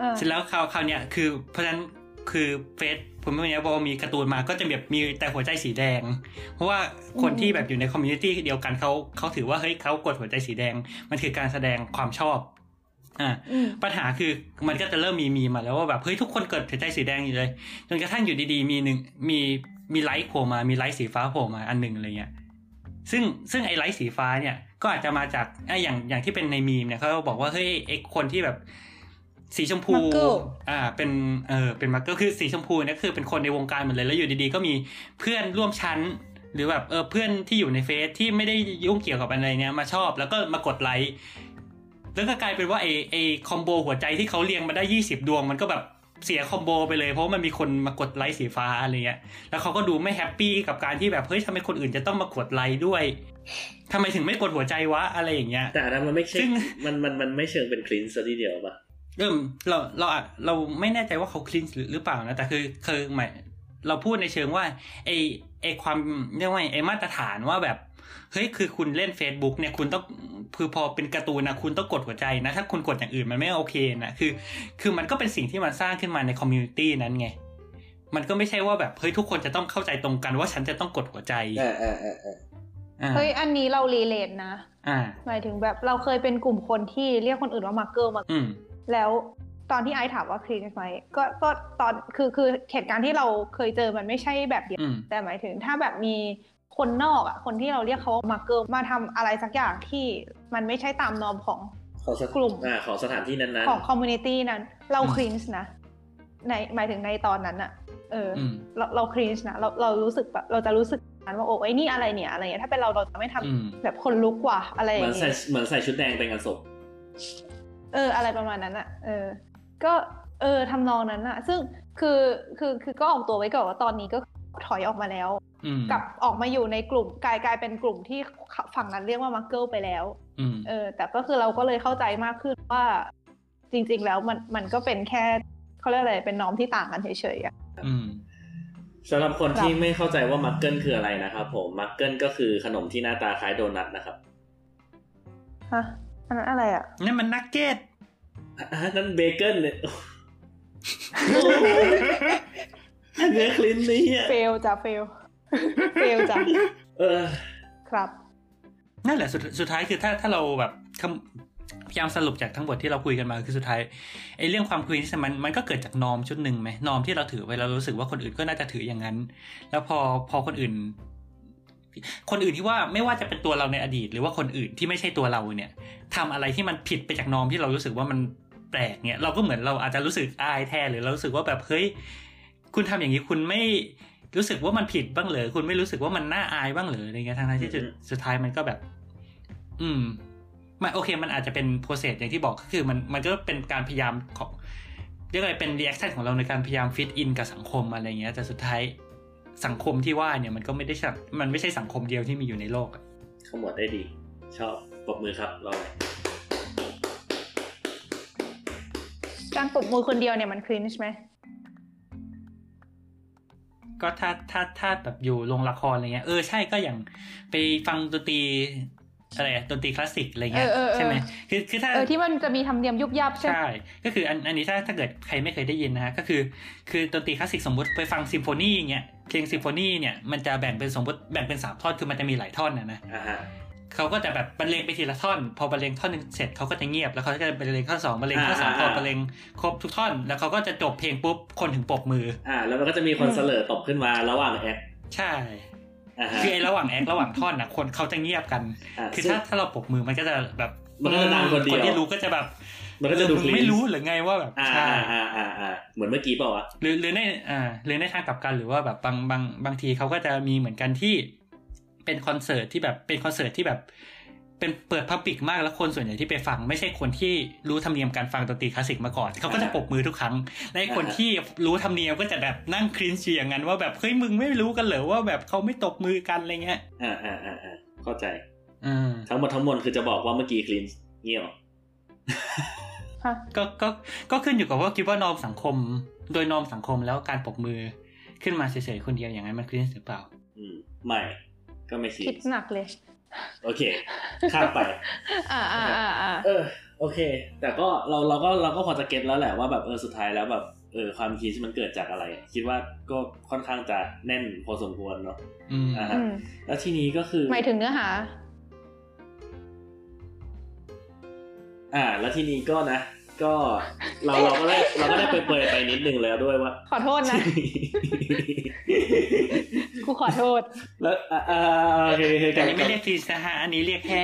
อ่าเสร็จแล้วคราวคราวเนี้ยคือเพราะฉะนั้นคือเฟซ ผมไม่รู้พอมีการ์ตูนมาก็จะแบบมีแต่หัวใจสีแดง เพราะว่าคนที่แบบอยู่ใน community เดียวกันเขาเขาถือว่าเฮ้ยเขากดหัวใจสีแดง มันคือการแสดงความชอบอ่าอืมปัญหาคือมันก็จะเริ่มมีมีมาแล้วว่าแบบเฮ้ยทุกคนเกิดหัวใจสีแดงอยู่เลยจนกระทั่งอยู่ดีๆ มีหนึ่งมีมีไลท์โผล่มามีไลท์สีฟ้าโผล่มาอันหนึ่งอะไรเงี้ยซึ่งซึ่งไอ้ไลท์สีฟ้าเนี่ยก็อาจจะมาจากไอ้อย่างอย่างที่เป็นในมีมเนี่ยเขาบอกว่าเฮ้ยไอ้คนที่แบบ สีชมพู Muggle อ่าเป็นเออเป็นมักเกิลคือสีชมพูเนี่ยคือเป็นคนในวงการหมดเลยแล้วอยู่ดีๆ ก็มีเพื่อนร่วมชั้น หรือแบบเออเพื่อนที่อยู่ในเฟซที่ไม่ได้ยุ่งเกี่ยวกับอะไรเนี้ยมาชอบ แล้วก็มากดไลค์แล้วก็กลายเป็นว่าไอไอ combo หัวใจที่เขาเรียงมาได้ยี่สิบดวงมันก็แบบเสีย combo ไปเลยเพราะว่ามันมีคนมากดไลค์สีฟ้าอะไรเงี้ย แล้วเขาก็ดูไม่ happy กับการที่แบบเฮ้ยทำไมคนอื่นจะต้องมากดไลค์ด้วยทำไมถึงไม่กดหัวใจวะอะไรอย่างเงี้ย แต่อันนั้นมันไม่ใช่ซึ่งมันมันมันไม่เชิงเป็น cringe ซะทีเดียวป่ะ เออเราเราอาจเราไม่แน่ใจว่าเขา cringe หรือหรือเปล่านะแต่คือคือหมายเราพูดในเชิงว่าไอไอความเรียกว่าไงไอมาตรฐานว่าแบบเฮ้ยคือคุณเล่น Facebook เนี่ยคุณต้องคือพอเป็นการ์ตูนนะคุณต้องกดหัวใจนะถ้าคุณกดอย่างอื่นมันไม่โอเคนะคือ คือมันก็เป็นสิ่งที่มันสร้างขึ้นมาใน community นั้นไง มันก็ไม่ใช่ว่าแบบเฮ้ยทุกคนจะต้องเข้าใจตรงกันว่าฉันจะต้องกดหัวใจอ่าอ่าอ่าอ่าอ่าเฮ้ยอันนี้เรา relate นะอ่าหมายถึงแบบเราเคยเป็นกลุ่มคนที่เรียกคนอื่นว่ามาร์เกิลมาอืม แล้วตอนที่ไอซ์ถามว่า cringe ไหมก็ก็ตอนคือคือเหตุการณ์ที่เราเคยเจอมันไม่ใช่แบบเดียวอืมแต่หมายถึงถ้าแบบมีคนนอกอะคนที่เราเรียกเขาว่ามาร์เกิลมาทำอะไรสักอย่างที่มันไม่ใช่ตาม norm ของของสถกลุ่มอ่าของสถานที่นั้นๆ ของ com munity นั้น เราอืม cringe นะในหมายถึงในตอนนั้นอะเออออืมเราเรา cringe นะเราเรารู้สึกแบบเราจะรู้สึกนั้นว่าโอ้ไอ้นี่อะไรเนี่ยอะไรเงี้ยถ้าเป็นเราเราจะไม่ทำอืมแบบขนลุกว่ะอะไรอย่างใส่เงี้ยเหมือนใส่เหมือนใส่ชุดแดงไปงานศพ เออ อะไรประมาณนั้นอะเออ ก็เออทำนองนั้นอะซึ่งคือคือคือก็ออกตัวไว้ก่อนว่าตอนนี้ก็ถอยออกมาแล้วอืมกลับออกมาอยู่ในกลุ่มกลายกลายเป็นกลุ่มที่ฝั่งนั้นเรียกว่ามักเกิลไปแล้วอืมเออ แต่ก็คือเราก็เลยเข้าใจมากขึ้นว่า จริง ๆ แล้วมันมันก็เป็นแค่เขาเรียกอะไรเป็น norm ที่ต่างกันเฉยๆอะอืมสำหรับคนครับที่ไม่เข้าใจว่ามักเกิลคืออะไรนะครับผมมักเกิลก็คือขนมที่หน้าตาคล้ายโดนัทนะครับฮะอันนั้นอะไรอะนั่นมันนักเก็ตอ่า นั่นเบเกิลเนี่ยโอ้โหอันเนี้ย cringe นี่อะ fail จ้ะ fail เฟลจ้ะเออ ครับ นั่นแหละสุดสุดท้ายคือถ้าถ้าเราแบบคำพยายามสรุปจากทั้งหมดที่เราคุยกันมาคือสุดท้ายไอ้เรื่องความ cringe มันมันก็เกิดจาก norm ชุดหนึ่งไหม norm ที่เราถือไว้เรารู้สึกว่าคนอื่นก็น่าจะถืออย่างนั้น แล้วพอพอคนอื่น คนอื่นที่ว่าไม่ว่าจะเป็นตัวเราในอดีต หรือว่าคนอื่นที่ไม่ใช่ตัวเราเนี่ยทำอะไรที่มันผิดไปจาก norm ที่เรารู้สึกว่ามันแปลกเนี่ยเราก็เหมือนเราอาจจะรู้สึกอายแทนหรือเรารู้สึกว่าแบบเฮ้ยคุณทำอย่างนี้คุณไม่รู้สึกว่ามันผิดบ้างเหรอคุณไม่รู้สึกว่ามันน่าอายบ้างเหรออะไรเงี้ยทางที่จุดสุดท้ายมันก็แบบ อืมมันโอเค มันอาจจะเป็น process อย่างที่บอกก็คือมันมันก็เป็นการพยายามของเรียกอะไรเป็น reaction ของเราในการพยายาม fit in กับสังคมอะไรเงี้ยแต่สุดท้ายสังคมที่ว่าเนี่ยมันก็ไม่ได้ใช่มันไม่ใช่สังคมเดียวที่มีอยู่ในโลกอะขมวดได้ดี ชอบปรบมือครับรอเลย การปรบมือคนเดียวเนี่ยมันคลินช์ไหมก็ถ้าถ้าถ้าแบบอยู่โรงละครอะไรเงี้ยเออใช่ก็อย่างไปฟังดนตรีอะไรอะดนตรีคลาสสิกอะไรเงี้ยเออเออเออใช่ไหมคือคือถ้าเออที่มันจะมีทำเนียมยุบยับใช่ไหมใช่ก็คืออันอันนี้ถ้าถ้าเกิดใครไม่เคยได้ยินนะฮะก็คือ คือดนตรีคลาสสิกสมมติไปฟังซิมโฟนีอย่างเงี้ยเพลงซิมโฟนีเนี่ยมันจะแบ่งเป็นสมมติแบ่งเป็นสามท่อนคือมันจะมีหลายท่อนนะนะอ่าฮะ เขาก็จะแบบบรรเลงไปทีละท่อน พอบรรเลงท่อนหนึงเสร็จเขาก็จะเงียบ แล้วเขาก็จะบรรเลงท่อนสองบรรเลงท่อนสามพอบรรเลงครบทุกท่อน แล้วเขาก็จะจบเพลงปุ๊บคนถึงปรบมือ อ่า แล้วมันก็จะมีคนเสลอตบขึ้นมาระหว่าง act ใช่อ่าฮะคือไอ้ระหว่าง act ระหว่างท่อนนะคนเขาจะเงียบกันอ่าคือซึ่งถ้าถ้าเราปรบมือมันก็จะแบบมันก็จะดังคนเดียวคนที่รู้ก็จะแบบมันก็จะดูเออมึงไม่รู้หรือไงว่าแบบอ่าใช่อ่าอ่าอ่าเหมือนเมื่อกี้เปล่าวะหรือหรือในอ่าหรือในทางกลับกันหรือว่าแบบบางบางบางทีเขาก็จะมีเหมือนกันที่ เป็นคอนเสิร์ตที่แบบเป็นคอนเสิร์ตที่แบบ เป็นเปิดพับปิกมากแล้วคนส่วนใหญ่ที่ไปฟัง ไม่ใช่คนที่รู้ธรรมเนียมการฟังดนตรีคลาสสิกมาก่อนเขาก็จะปรบมือทุกครั้งและไอ้คนที่รู้ธรรมเนียมก็จะแบบนั่งครินชีอย่างนั้นว่าแบบเฮ้ยมึงไม่รู้กันเหรอว่าแบบเขาไม่ตบมือกันอะไรเงี้ยอ่าอ่าอ่าอ่าเข้าใจอืมทั้งหมดทั้งมวลคือจะบอกว่าเมื่อกี้คลีนเงียบฮะก็ก็ก็ขึ้นอยู่กับว่าคิดว่านอมสังคม โดยนอมสังคมแล้วการปรบมือขึ้นมาเฉยๆคนเดียวอย่างนั้นมันครินหรือเปล่า อืมไม่ ก็ไม่คิดคิดหนักเลย โอเค ข้ามไปอ่าอ่าอ่าอ่าเออ โอเค แต่ก็เราเราก็เราก็พอจะเก็ตแล้วแหละว่าแบบเออสุดท้ายแล้วแบบเออความคิดมันเกิดจากอะไร คิดว่าก็ค่อนข้างจะแน่นพอสมควรเนาะอืมอ่าฮะอืมแล้วทีนี้ก็คือหมายถึงเนื้อหา อ่า แล้วทีนี้ก็นะ ก็เราเราก็ได้เราก็ได้เปรยๆไปนิดนึงแล้วด้วยว่า ขอโทษนะกูขอโทษ แล้วอ่าอ่าโอเคโอเคแต่กับอันนี้ไม่เรียกฟรีนะฮะอันนี้เรียกแค่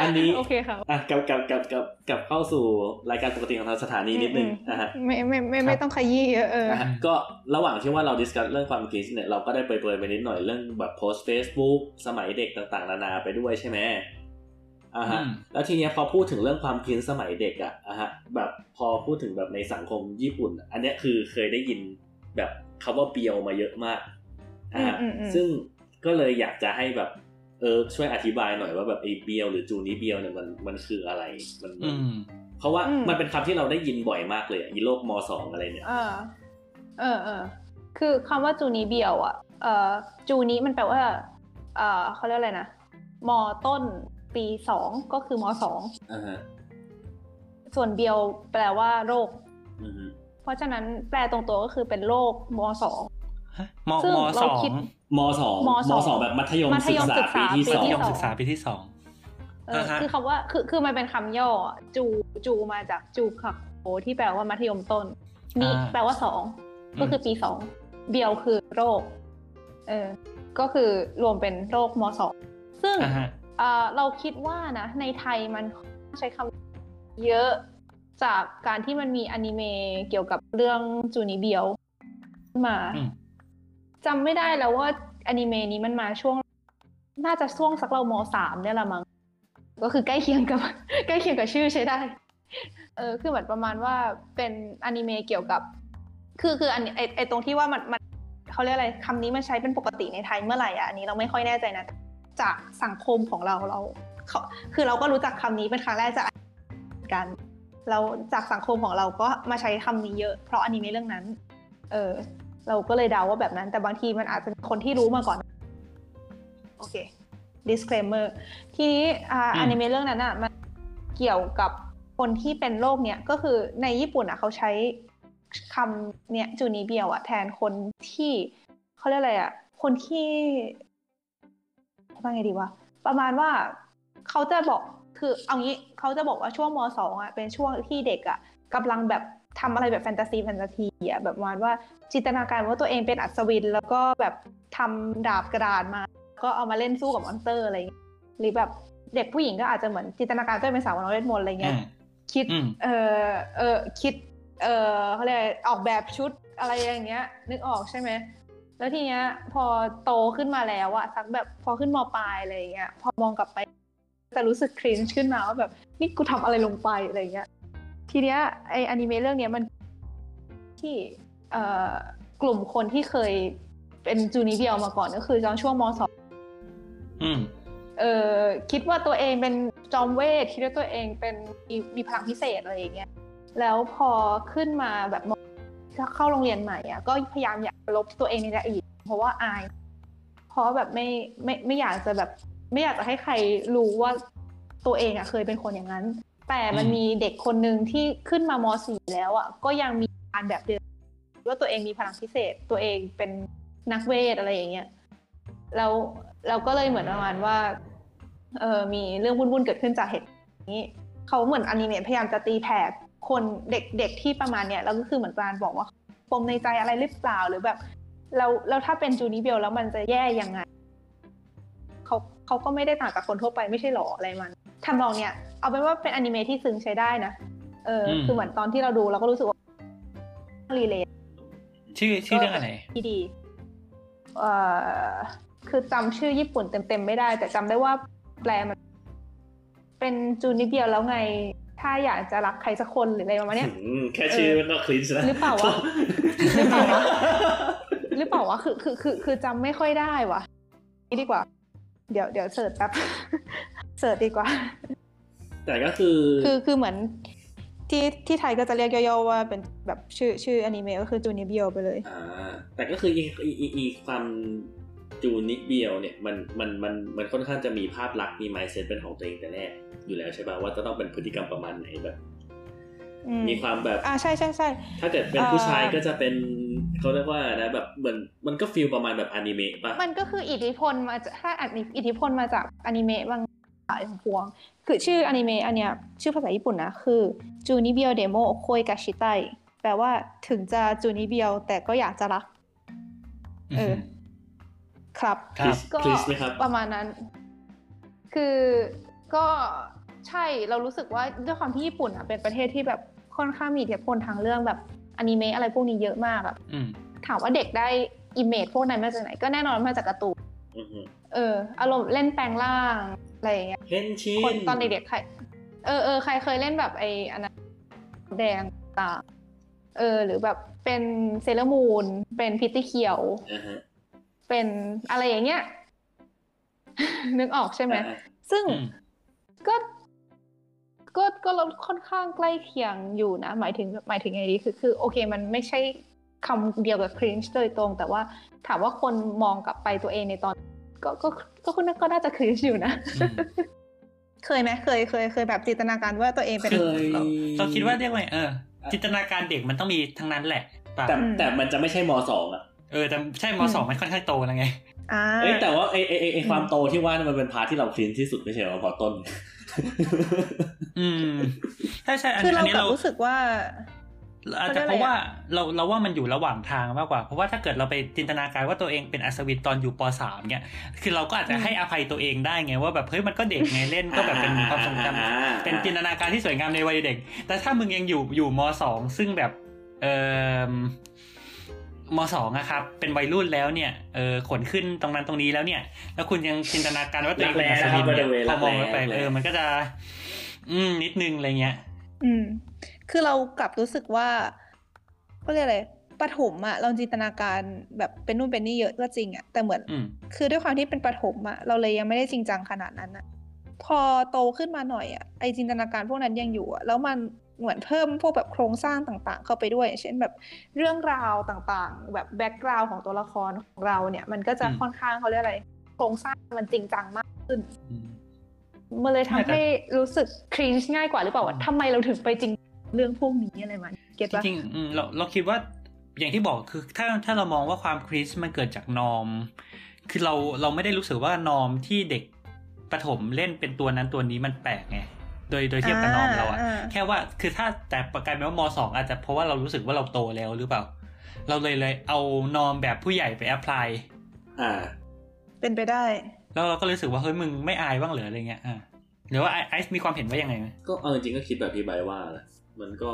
อันนี้โอเคค่ะอะกับกับกับกับกับเข้าสู่รายการปกติของทางสถานีนิดนึงอืมนะฮะไม่ไม่ไม่ไม่ต้องขยี้เยอะเออนะฮะก็ระหว่างที่ว่าเราดิสคัสเรื่องความคิดเนี่ยเราก็ได้เปรยๆไปนิดหน่อยเรื่องแบบโพสต์ Facebook สมัยเด็กต่างๆ นานาไปด้วยใช่ไหม อ่าฮะอืมแล้วทีเนี้ยพอพูดถึงเรื่องความคิดสมัยเด็กอะอะฮะแบบพอพูดถึงแบบในสังคมญี่ปุ่น อันเนี้ยคือเคยได้ยินแบบคาว่าเบียวมาเยอะมากอะฮะอืมอืมอืมซึ่งก็เลยอยากจะให้แบบเออช่วยอธิบายหน่อยว่าแบบไอ้เบียวหรือจูนี้เบียวเนี่ยมันมันคืออะไรมันอืมเพราะว่าอืมมันเป็นคำที่เราได้ยินบ่อยมากเลยอะอีโลกมสองอะไรเนี่ยเออเออเออคือคำว่าจูนีเบียวอะเอ่อจูนี้มันแปลว่า เอ่อเขาเรียกอะไรนะมต้น ปีสองก็คือมสองอ่าฮะส่วนเบียวแปลว่าโรคอือฮึเพราะฉะนั้นแปลตรงตัวก็คือเป็นโรคมสองฮะมซึ่งมเราสองคิดมสองมสองสองแบบมัธยมมัธศึยกมษาศึกษาปีที่ปีสองที่ยมศึกษาปีที่สองเอออ่าฮะคือคำว่าคือคือมันเป็นคำย่ออะจูจูมาจากจูคักโอที่แปลว่ามัธยมต้นนี่แปลว่าสองก็คือปีสองเบียวคือโรค เออ ก็คือรวมเป็นโรคมสองซึ่งอ่าฮะ เอ่อเราคิดว่านะในไทยมันใช้คำเยอะจากการที่มันมีอนิเมะเกี่ยวกับเรื่องจูนิเบียวมาอืมจำไม่ได้แล้วว่าอนิเมะนี้มันมาช่วง น่าจะช่วงสักเรามสามเนี่ยแหละมั้งก็คือใกล้เคียงกับใกล้เคียงกับชื่อใช้ได้ เออคือเหมือนประมาณว่าเป็นอนิเมะเกี่ยวกับ คือคืออันไอไอตรงที่ว่ามันมันเขาเรียกอะไรคำนี้มันใช้เป็นปกติในไทยเมื่อไหร่อะอันนี้เราไม่ค่อยแน่ใจนะ จากสังคมของเราเราเขาคือเราก็รู้จักคำนี้เป็นครั้งแรกจากกันเราจากสังคมของเราก็มาใช้คำนี้เยอะ เพราะอนิเมะเรื่องนั้น เออเราก็เลยเดาว่าแบบนั้น แต่บางทีมันอาจจะมีคนที่รู้มาก่อน โอเค disclaimer ทีนี้อ่าอืมอนิเมะเรื่องนั้นอะมันเกี่ยวกับคนที่เป็นโรคเนี้ยก็คือในญี่ปุ่นอะเขาใช้คำเนี้ยจูนิเบียวอะแทนคนที่เขาเรียกอะไรอะคนที่ ว่าไงดีวะประมาณว่าเขาจะบอกคือเอางี้เขาจะบอกว่าช่วงมสองอะเป็นช่วงที่เด็กอะกำลังแบบทำอะไรแบบแฟนตาซีแฟนตาซีอะแบบประมาณว่าจินตนาการว่าตัวเองเป็นอัศวิน แล้วก็แบบทำดาบกระดาษมา ก็เอามาเล่นสู้กับ monster อะไรอย่างเงี้ยหรือแบบเด็กผู้หญิงก็อาจจะเหมือนจินตนาการตัวเองเป็นสาวน้อยเวทมนต์อะไรเงี้ยอืมคิดอืมเออเออคิดเออเขาเรียกอะไรออกแบบชุดอะไรอย่างเงี้ย นึกออกใช่ไหม แล้วทีเนี้ย พอโตขึ้นมาแล้วอะสักแบบพอขึ้นมปลายอะไรอย่างเงี้ย พอมองกลับไปจะรู้สึกครินช์ขึ้นมาว่าแบบนี่กูทำอะไรลงไปอะไรอย่างเงี้ย ทีเนี้ยไออนิเมะเรื่องเนี้ยมันที่เอ่อกลุ่มคนที่เคยเป็นจูนิเบียลมาก่อนก็คือตอนช่วงมสองอืมเออคิดว่าตัวเองเป็นจอมเวทคิดว่าตัวเองเป็นมีมีพลังพิเศษอะไรอย่างเงี้ยแล้วพอขึ้นมาแบบม เข้าโรงเรียนใหม่อะก็พยายามอยากลบตัวเองในอดีตเพราะว่าอาย เพราะแบบไม่ไม่ไม่อยากจะแบบ ไม่อยากจะให้ใครรู้ว่าตัวเองอะเคยเป็นคนอย่างนั้น แต่มันมมีเด็กคนหนึ่งที่ขึ้นมามสี่แล้วอะก็ยังมีการแบบเดิมว่าตัวเองมีพลังพิเศษตัวเองเป็นนักเวทอะไรอย่างเงี้ยแล้วเราก็เลยเหมือนประมาณว่าเออมีเรื่องวุ่นๆเกิดขึ้นจากเหตุนี้เขาเหมือนอนิเมะพยายามจะตีแผ่ คนเด็กๆที่ประมาณเนี้ยแล้วก็คือเหมือนการบอกว่าปมในใจอะไรหรือเปล่าหรือแบบเราแล้วถ้าเป็นจูนิเบลแล้วมันจะแย่ยังไงเขาเขาก็ไม่ได้ต่างจากคนทั่วไปไม่ใช่หรออะไรมันทำนองเนี้ยเอาเป็นว่าเป็นอนิเมะที่ซึ้งใช้ได้นะเอออมคือเหมือนตอนที่เราดูเราก็รู้สึกว่ารีเลทชื่อชื่อเรื่องอะไรที่ดีเอ่อคือจำชื่อญี่ปุ่นเต็มๆไม่ได้ แต่จำได้ว่าแปลมัน เป็นจูนิเบียแล้วไง ถ้าอยากจะรักใครสักคนหรืออะไรประมาณเนี้ยอืมแค่ชื่อมันก็คลินช์แล้วหรือเปล่าวะหรือเปล่าวะหรือเปล่าวะคือคือคือคือจำไม่ค่อยได้วะนี่ดีกว่า เดี๋ยวเดี๋ยวเสิร์ชแป๊บเสิร์ชดีกว่า แต่ก็คือ คือคือเหมือนที่ที่ไทยก็จะเรียกย่อๆว่าเป็นแบบชื่อชื่ออนิเมะก็คือจูนิเบียไปเลยอ่าแต่ก็คืออีอีอีอีความ จูนิเบียวเนี่ยมันมันมันมันค่อนข้างจะมีภาพลักษณ์มี mindset เป็นของตัวเองแต่แรกอยู่แล้วใช่ป่ะว่าจะต้องเป็นพฤติกรรมประมาณไหนแบบอืมมีความแบบอ่าใช่ใช่ใช่ถ้าเกิดเป็นผู้ชายเอ่อก็จะเป็นเขาเรียกว่านะแบบเหมือนมันก็ feel ประมาณแบบอนิเมะป่ะมันก็คืออิทธิพลมาจากถ้าอิทธิพลมาจากอนิเมะบางหลายพวง คือชื่ออนิเมะอันเนี้ยชื่อภาษาญี่ปุ่นนะ คือ中二病でも恋がしたい แปลว่าถึงจะจูนิเบียวแต่ก็อยากจะรัก เออ ครับครับก็ cringe ไหมครับประมาณนั้น คือก็ใช่เรารู้สึกว่าด้วยความที่ญี่ปุ่นอะเป็นประเทศที่แบบค่อนข้างมีอิทธิพลทางเรื่องแบบอนิเมะอะไรพวกนี้เยอะมากอะอืมถามว่าเด็กได้ image พวกนั้นมาจากไหน ก็แน่นอนมาจากการ์ตูนอือฮึเออ อารมณ์เล่นแปลงร่างอะไรอย่างเงี้ย変身คนตอนเด็กๆใครเออเออใครเคยเล่นแบบไอ้อันนั้นแดงต่างเออ หรือแบบเป็นเซเลอร์มูนเป็น Pretty Cure อ่าฮะ เป็นอะไรอย่างเงี้ย นึกออกใช่ไหมอ่าซึ่งอืมก็ก็ก็เราค่อนข้างใกล้เคียงอยู่นะ หมายถึงหมายถึงไงดีคือคือ โอเค มันไม่ใช่คำเดียวกับ cringe โดยตรง แต่ว่าถามว่าคนมองกลับไปตัวเองในตอน ก็ก็ก็ก็ก็น่าจะ cringe อยู่นะอืมเคยไหมเคยเคยเคยแบบจินตนาการว่าตัวเองเป็นเคยเราเราคิดว่าเรียกว่าไงเออ จินตนาการเด็กมันต้องมีทั้งนั้นแหละป่ะแต่อืมแต่มันจะไม่ใช่มสองอะ เออแต่ใช่มสองมันค่อนข้างโตแล้วไงอ่าเอ้ยแต่ว่าไอไอไอ้ไออืมความโตที่ว่านี่มันเป็น part ที่เรา cringe ที่สุดไม่ใช่เหรอพอต้น อืมใช่ใช่อันคืออัเรานนี้เรากลับเรารู้สึกว่าอาจจะเพราะว่าเราเราว่ามันอยู่ระหว่างทางมากกว่า เพราะว่าถ้าเกิดเราไปจินตนาการว่าตัวเองเป็นอัศวินตอนอยู่ปสามเนี่ยคือเราก็อาจจะให้อภัยตัวเองได้ไงว่าแบบเฮ้ยมันก็เด็กไงเล่นก็แบบเป็นความทรงจำอ่าเป็นจินตนาการที่สวยงามในวัยเด็ก แต่ถ้ามึงยังอยู่อยู่มสองซึ่งแบบเอ่อ มสองอะครับ เป็นวัยรุ่นแล้วเนี่ยเออขนขึ้นตรงนั้นตรงนี้แล้วเนี่ย แล้วคุณยังจินตนาการว่าตัวเองเป็นอัศวินเนี่ยพอมองไปเออมันก็จะ อืมนิดนึงอะไรเงี้ย อืม คือเรากลับรู้สึกว่าก็เรียกอะไรปฐมอะเราจินตนาการแบบเป็นนู่นเป็นนี่เยอะก็จริงอะแต่เหมือนอืมคือด้วยความที่เป็นปฐมอะเราเลยยังไม่ได้จริงจังขนาดนั้นอะพอโตขึ้นมาหน่อยอะไอจินตนาการพวกนั้นยังอยู่อะแล้วมัน เหมือนเพิ่มพวกแบบโครงสร้างต่างๆ เข้าไปด้วย เช่นแบบเรื่องราวต่างๆ แบบแบ็กกราวของตัวละครของเราเนี่ย มันก็จะอืมค่อนข้างเขาเรียกอะไร โครงสร้างมันจริงจังมากขึ้นอืมมันเลยทำไม่แต่ให้รู้สึกครีนช์ง่ายกว่าหรือเปล่าว่าอืมทำไมเราถึงไปจริงเรื่องพวกนี้อะไรมันเก็ตจปะริงๆอืมเราเราคิดว่าอย่างที่บอกคือถ้าถ้าเรามองว่าความคริสมันเกิดจากนอม คือเราเราไม่ได้รู้สึกว่านอมที่เด็กประถมเล่นเป็นตัวนั้นตัวนี้มันแปลกไง โดยโดยเทียบกับนอมเราอะอ่าแค่ว่าคือถ้าแต่กลายเป็นว่ามสองอาจจะเพราะว่าเรารู้สึกว่าเราโตแล้วหรือเปล่า เราเลยเลยเอานอมแบบผู้ใหญ่ไปแอพพลายอ่า เป็นไปได้ แล้วเราก็รู้สึกว่าเฮ้ยมึงไม่อายบ้างเหรออะไรเงี้ยอ่าหรือว่าไอไอซ์มีความเห็นว่ายังไงไหมก็เอาจริงๆก็คิดแบบพี่ใบร์ทว่าแหละมันก็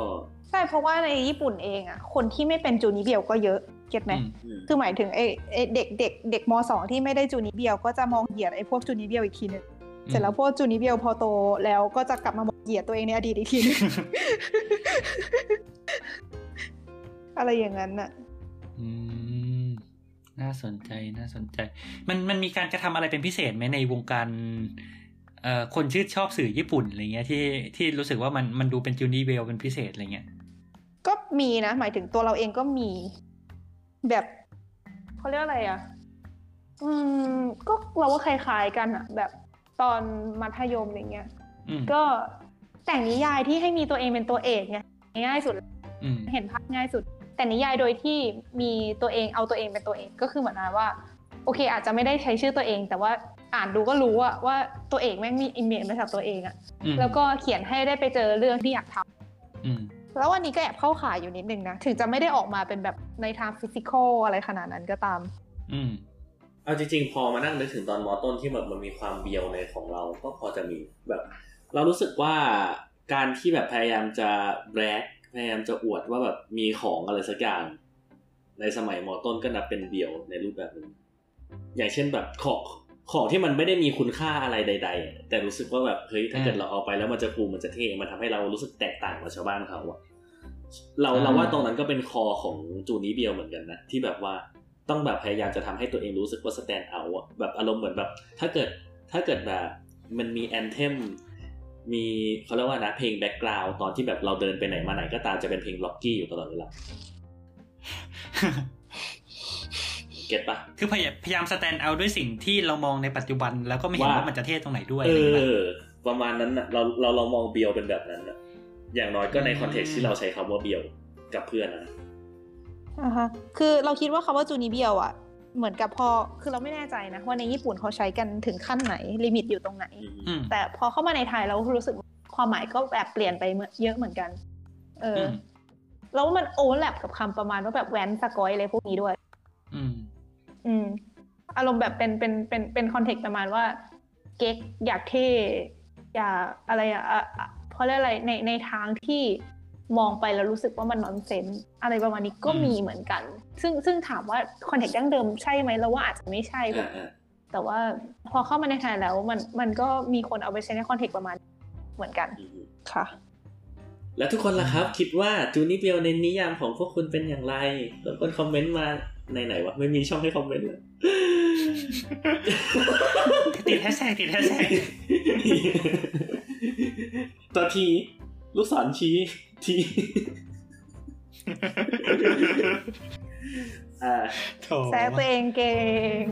ใช่เพราะว่าในญี่ปุ่นเองอะคนที่ไม่เป็นจูนิเบียวก็เยอะเก็ตไหมอืมอืมคือหมายถึงไอ้ไอ้เด็กเด็กเด็กมสองที่ไม่ได้จูนิเบียวก็จะมองเหยียดไอ้พวกจูนิเบียวอีกทีหนึง เสร็จแล้วพวกจูนิเบียวพอโตแล้วก็จะกลับมามองเหยียดตัวเองในอดีตอีกทีหนึงอะไรอย่างนั้นน่ะอืมน่าสนใจน่าสนใจ มันมันมีการกระทำอะไรเป็นพิเศษไหมในวงการเอ่อคนชื่นชอบสื่อญี่ปุ่นอะไรเงี้ยที่ที่รู้สึกว่ามันมันดูเป็นจูนี่เบลเป็นพิเศษอะไรเงี้ยก็มีนะ หมายถึงตัวเราเองก็มี แบบเขาเรียกอะไรอะ อืม ก็เราว่าคล้ายๆกันอะ แบบ ตอนมัธยมอย่างเงี้ยอืมก็แต่งนิยายที่ให้มีตัวเองเป็นตัวเอกไงง่ายสุดอืมเห็นภาพง่ายสุด แต่นิยายโดยที่มีตัวเองเอาตัวเองเป็นตัวเองก็คือเหมือนว่า โอเค อาจจะไม่ได้ใช้ชื่อตัวเอง แต่ว่าอ่านดูก็รู้อะว่าตัวเอกแม่งมี image มาจากตัวเองอะอืมแล้วก็เขียนให้ได้ไปเจอเรื่องที่อยากทำอืมแล้วอันนี้ก็แอบเข้าข่ายอยู่นิดนึงนะ ถึงจะไม่ได้ออกมาเป็นแบบในทาง physical อะไรขนาดนั้นก็ตาม อืม เอาจริงๆ พอมานั่งนึกถึงตอนมอต้นที่แบบมันมีความเบียวในของเราก็พอจะมีแบบ เรารู้สึกว่าการที่แบบพยายามจะแบล็กพยายามจะอวดว่าแบบมีของอะไรสักอย่าง ในสมัยมอต้นก็นับเป็นเบียวในรูปแบบหนึงอย่างเช่นแบบของของที่มันไม่ได้มีคุณค่าอะไรใด ๆ แต่รู้สึกว่าแบบเฮ้ยถ้าเกิดเราเอาไปแล้วมันจะคูมันจะเท่มันทำให้เรารู้สึกแตกต่างกว่าชาวบ้านเขาอะเราอ่าเราว่าตรงนั้นก็เป็นคอของจูนี้เบียวเหมือนกันนะที่แบบว่า ต้องแบบพยายามจะทำให้ตัวเองรู้สึกว่าสแตนด์เอาอะแบบอารมณ์เหมือนแบบ ถ้าเกิดถ้าเกิดแบบมันมี anthem มีเขาเรียกว่านะเพลง background ตอนที่แบบเราเดินไปไหนมาไหนก็ตามจะเป็นเพลง Rocky อยู่ตลอดเวลา get ปะคือพยายามพยายาม stand out ด้วยสิ่งที่เรามองในปัจจุบัน แล้วก็ไม่เห็นว่าว่ามันจะเท่ตรงไหนด้วยเออะไรอย่างเงี้ยอประมาณนั้นอะเราเราเรามองเบียวเป็นแบบนั้นอะอย่างน้อยก็ในอืม context ที่เราใช้คำว่าเบียวกับเพื่อนนะ อ่าฮะคือเราคิดว่าคำว่าจูนิเบียวอะเหมือนกับพอคือเราไม่แน่ใจนะว่าในญี่ปุ่นเขาใช้กันถึงขั้นไหน limit อยู่ตรงไหนอืมอืมแต่พอเข้ามาในไทยเรารู้สึกความหมายก็แบบเปลี่ยนไปเยอะเหมือนกัน เอออือมแล้วมัน overlap กับคำประมาณว่าแบบแว้นสก๊อยอะไรพวกนี้ด้วย อืม อืม อารมณ์แบบเป็นเป็นเป็นเป็น context ประมาณว่า เก๊กอยากเท่อยากอะไรอะอะอะเพราะเรียกอะไรในในทางที่ มองไปแล้วรู้สึกว่ามัน nonsense อะไรประมาณนี้ก็อืมมีเหมือนกัน ซึ่งซึ่งถามว่า context ดั้งเดิมใช่ไหมเราว่าอาจจะไม่ใช่อ่าอ่าแต่ว่าพอเข้ามาในไทยแล้วมันมันก็มีคนเอาไปใช้ใน context ประมาณเหมือนกันอืมค่ะ แล้วทุกคนล่ะครับ คิดว่าจูนิเบียวในนิยามของพวกคุณเป็นอย่างไรรบกวน comment มาในไหนวะไม่มีช่องให้ commentเลยติดแฮชแท็กติดแฮชแท็กตัวทีลูกศรชี้ ทีอ่าโถแซะตัวเองเก่ง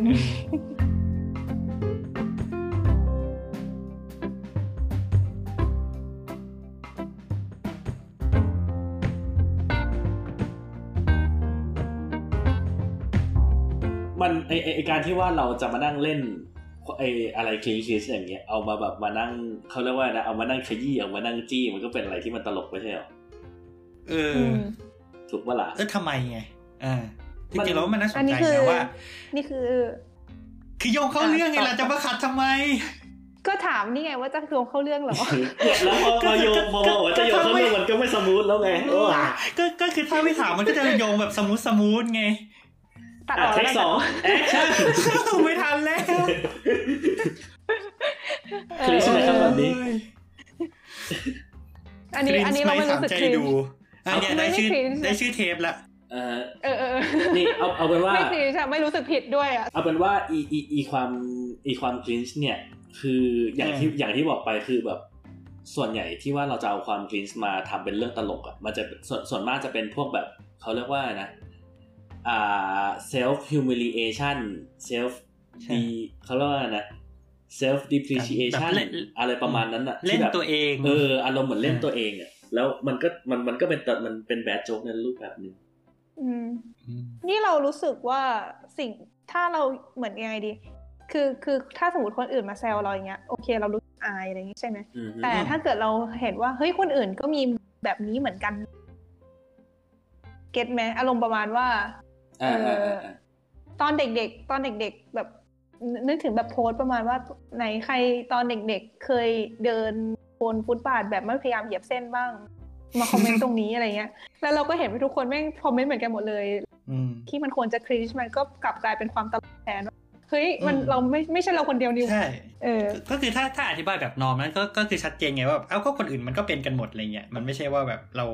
มันไอไอ้ไอการที่ว่าเราจะมานั่งเล่น ไออะไรคลีคิสอย่างเงี้ยเอามาแบบมานั่งเขาเรียกว่านะเอามานั่งขยี้เอามานั่งจี้มันก็เป็นอะไรที่มันตลกไม่ใช่หรอเอออืมถูกปะล่ะเออทำไมไงอ่าจมันริงๆแล้วมันน่าสอันนนี้ใจคือนะว่า นี่คือ คือโยงเข้าเรื่องไงล่ะจะมาขัดทำไม ก็ถามนี่ไงว่าจะรวมเข้าเรื่องเหรอเนี่ยแล้วพอพอโยงพอบอกว่าจะโยงเข้าเรื่องมันก็ไม่สมูทแล้วไงโอ้อะก็ก็คือถ้าไม่ถามมันก็จะโยงแบบสมูทสมูทไง ตัดออกเทแล้วคกันสองแอคชั่นไม่ทันแล้วเอคลิอปใช่ไหมครับแบบนี้อันนี้อันนี้เราไม่รู้สึกใจคลิปดูอันเนี้ยได้ชื่อไม่ไม่ cringe ได้ชื่อเทปละเออเออเออเออนี่เอาเอาเป็นว่าไม่คลิปอะไม่รู้สึกผิดด้วยอะเอาเป็นว่าอีอีอีความอีความคลินช์เนี่ย คืออย่างที่อย่างที่บอกไปคือแบบส่วนใหญ่ที่ว่าเราจะเอาความคลินช์มาทำเป็นเรื่องตลกอะมันจะส่วนส่วนมากจะเป็นพวกแบบเขาเรียกว่านะ อ่า self humiliation self ใช่ดีเขาเรียกว่านะ self depreciation แบบเล่นอะไรประมาณนั้นอะเล่นที่แบบตัวเองเอออารมณ์เหมือนเล่นตัวเองอะแล้วมันก็มันมันก็เป็นแต่มันเป็นแบดโจ๊กในรูปแบบหนึงอืมมนี่เรารู้สึกว่าสิ่งถ้าเราเหมือนยังไงดี คือคือถ้าสมมติคนอื่นมาแซวเราอย่างเงี้ยโอเคเรารู้สึกอายอะไรอย่างงี้ใช่ไหมอืมฮึแต่ถ้าเกิดเราเห็นว่าเฮ้ยคนอื่นก็มีแบบนี้เหมือนกัน เก็ตไหมอารมณ์ประมาณว่าอ่าอ่าอ่าอ่า ตอนเด็กๆ ตอนเด็ก ๆ แบบนนึกถึงแบบโพสต์ประมาณว่าไหนใครตอนเด็กๆ เคยเดินบนฟุตบาทแบบไม่พยายามเหยียบเส้นบ้าง มาคอมเมนต์ตรงนี้อะไรเงี้ย แล้วเราก็เห็นว่าทุกคนแม่งคอมเมนต์เหมือนกันหมดเลยอืมที่มันควรจะคริชมันก็กลับกลายเป็นความตลกแทนว่าเฮ้ยมันอืมเราไม่ไม่ใช่เราคนเดียวนี่ใช่เออ ก็คือถ้าถ้าอธิบายแบบนอมนั้นก็ก็คือชัดเจนไงว่าเอ้าก็คนอื่นมันก็เป็นกันหมดอะไรเงี้ยมันไม่ใช่ว่าแบบเรา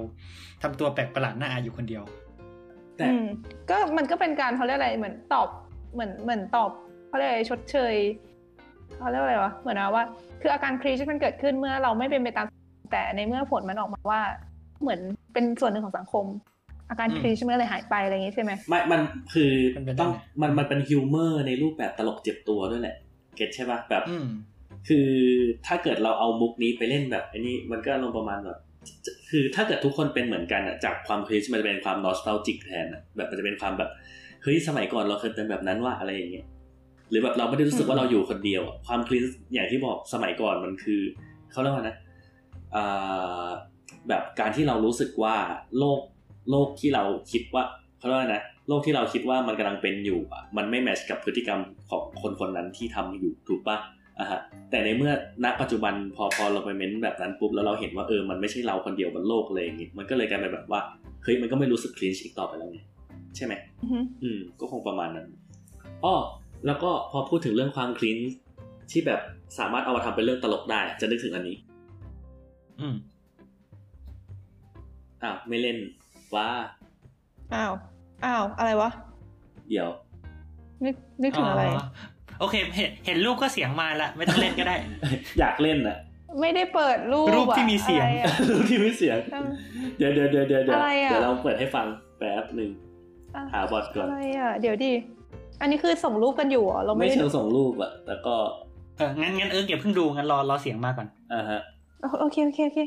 ทำตัวแปลกประหลาดหน้าอายอยู่คนเดียว แต่อืมก็มันก็เป็นการเขาเรียกอะไรเหมือนตอบเหมือนเหมือนตอบเขาเรียกอะไรชดเชยเขาเรียกว่าอะไรวะเหมือนนะว่า คืออาการครีชมันเกิดขึ้นเมื่อเราไม่เป็นไปตามแต่ในเมื่อผลมันออกมาว่า เหมือนเป็นส่วนหนึ่งของสังคม อาการอืมครีชมันก็เลยหายไปอะไรอย่างงี้ใช่ไหมไม่มันคือมันเป็นต้องได้ไงมันมันเป็นฮิวเมอร์ในรูปแบบตลกเจ็บตัวด้วยแหละ เก็ตใช่ปะแบบอืมคือถ้าเกิดเราเอามุกนี้ไปเล่นแบบอันนี้มันก็ลงประมาณแบบ คือถ้าเกิดทุกคนเป็นเหมือนกันอะจากความคลิชมันจะเป็นความนอสตาจิกแทนอะแบบมันจะเป็นความแบบเฮ้ยสมัยก่อนเราเคยเป็นแบบนั้นว่าอะไรอย่างเงี้ยหรือแบบเราไม่ได้รู้สึกว่าเราอยู่คนเดียวอะความคลิชอย่างที่บอกสมัยก่อนมันคือเขาเรียกว่านะอ่าแบบการที่เรารู้สึกว่าโลกโลกที่เราคิดว่าเขาเรียกว่านะโลกที่เราคิดว่ามันกำลังเป็นอยู่อะมันไม่แมทช์กับพฤติกรรมของคนคนนั้นที่ทำอยู่ถูกปะ อะฮะแต่ในเมื่อณปัจจุบันพอพอเราไปเม้นแบบนั้นปุ๊บแล้วเราเห็นว่าเออมันไม่ใช่เราคนเดียวบนโลกเลยอย่างงี้มันก็เลยกลายเป็นแบบว่าเฮ้ยมันก็ไม่รู้สึกคลีนอีกต่อไปแล้วไงใช่ไหมอือฮึอืมก็คงประมาณนั้นอ้อแล้วก็พอพูดถึงเรื่องความคลีนที่แบบสามารถเอามาทำเป็นเรื่องตลกได้ จะนึกถึงอันนี้ อืมอ้าวไม่เล่นว่าอ้าวอ้าวอะไรวะ เดี๋ยวนึกนึกถึงอะไร โอเค เห็นเห็นรูปก็เสียงมาละไม่ต้องเล่นก็ได้ อยากเล่นอะไม่ได้เปิดรูปรูปที่อะมีเสียงอะไรอะรู้ที่ไม่เสียงเออเดี๋ยวเดี๋ยวเดี๋ยวเดี๋ยวเดี๋ยวอะไรอะเดี๋ยวเราเปิดให้ฟังแป๊บหนึ่งอะหาบอทก่อนอะไรอะเดี๋ยวดิอันนี้คือส่งรูปกันอยู่เหรอเราไม่ไม่ได้เชิงส่งรูปอะแต่ก็เอองั้นงั้นเอิร์กอย่าเพิ่งดูงั้นรอรอเสียงมาก่อนอ่าฮะโอเคโอเคโอเค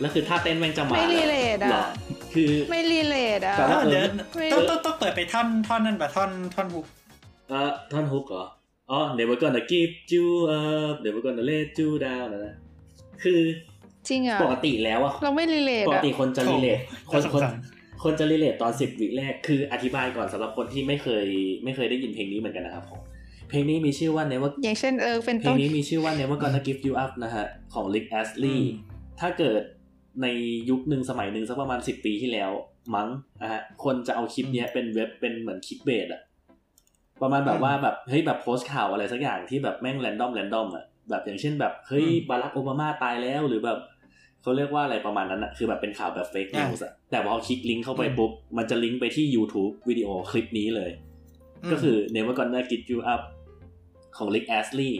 แล้วคือท่าเต้นแม่งจะมาไม่ relate หรอะคือไม่ relate อะแต่ว่าเดี๋ยวไม่ต้องต้องต้องเปิดไปท่อนท่อนนั่นปะท่อนท่อน hook เอ่อท่อน hook เหรออ๋อ never gonna give you up never gonna let you down นะนะคือจริงอะปกติแล้วอะเราไม่รีเลทปกอะติคนจะรีเลทคน่านสงคนสารคนจะรีเลทตอนสิบวิแรกคืออธิบายก่อนสำหรับคนที่ไม่เคยไม่เคยได้ยินเพลงนี้เหมือนกันนะครับผมเพลงนี้มีชื่อว่า never อย่างเช่นเออเป็นเพลต้งนนี้มีชื่อว่า never gonna give you up นะฮะของ Rick Astley ถ้าเกิด ในยุคหนึ่งสมัยหนึ่งสักประมาณสิบปีที่แล้วมั้งนะฮะคนจะเอาคลิปเนี้ยเป็นเว็บเป็นเหมือนคลิปเบสอะประมาณแบบว่าแบบเฮ้ยแบบโพสต์ข่าวอะไรสักอย่างที่แบบแม่ง random random อะแบบอย่างเช่นแบบเฮ้ยอืมบารักโอบามาตายแล้วหรือแบบเขาเรียกว่าอะไรประมาณนั้นอะคือแบบเป็นข่าวแบบ fake news อะแต่พอคลิกลิงก์เข้าไปอืมปุ๊บมันจะลิงก์ไปที่ YouTube วิดีโอคลิปนี้เลย ก็คือ Never Gonna Give You Up ของ Rick Astley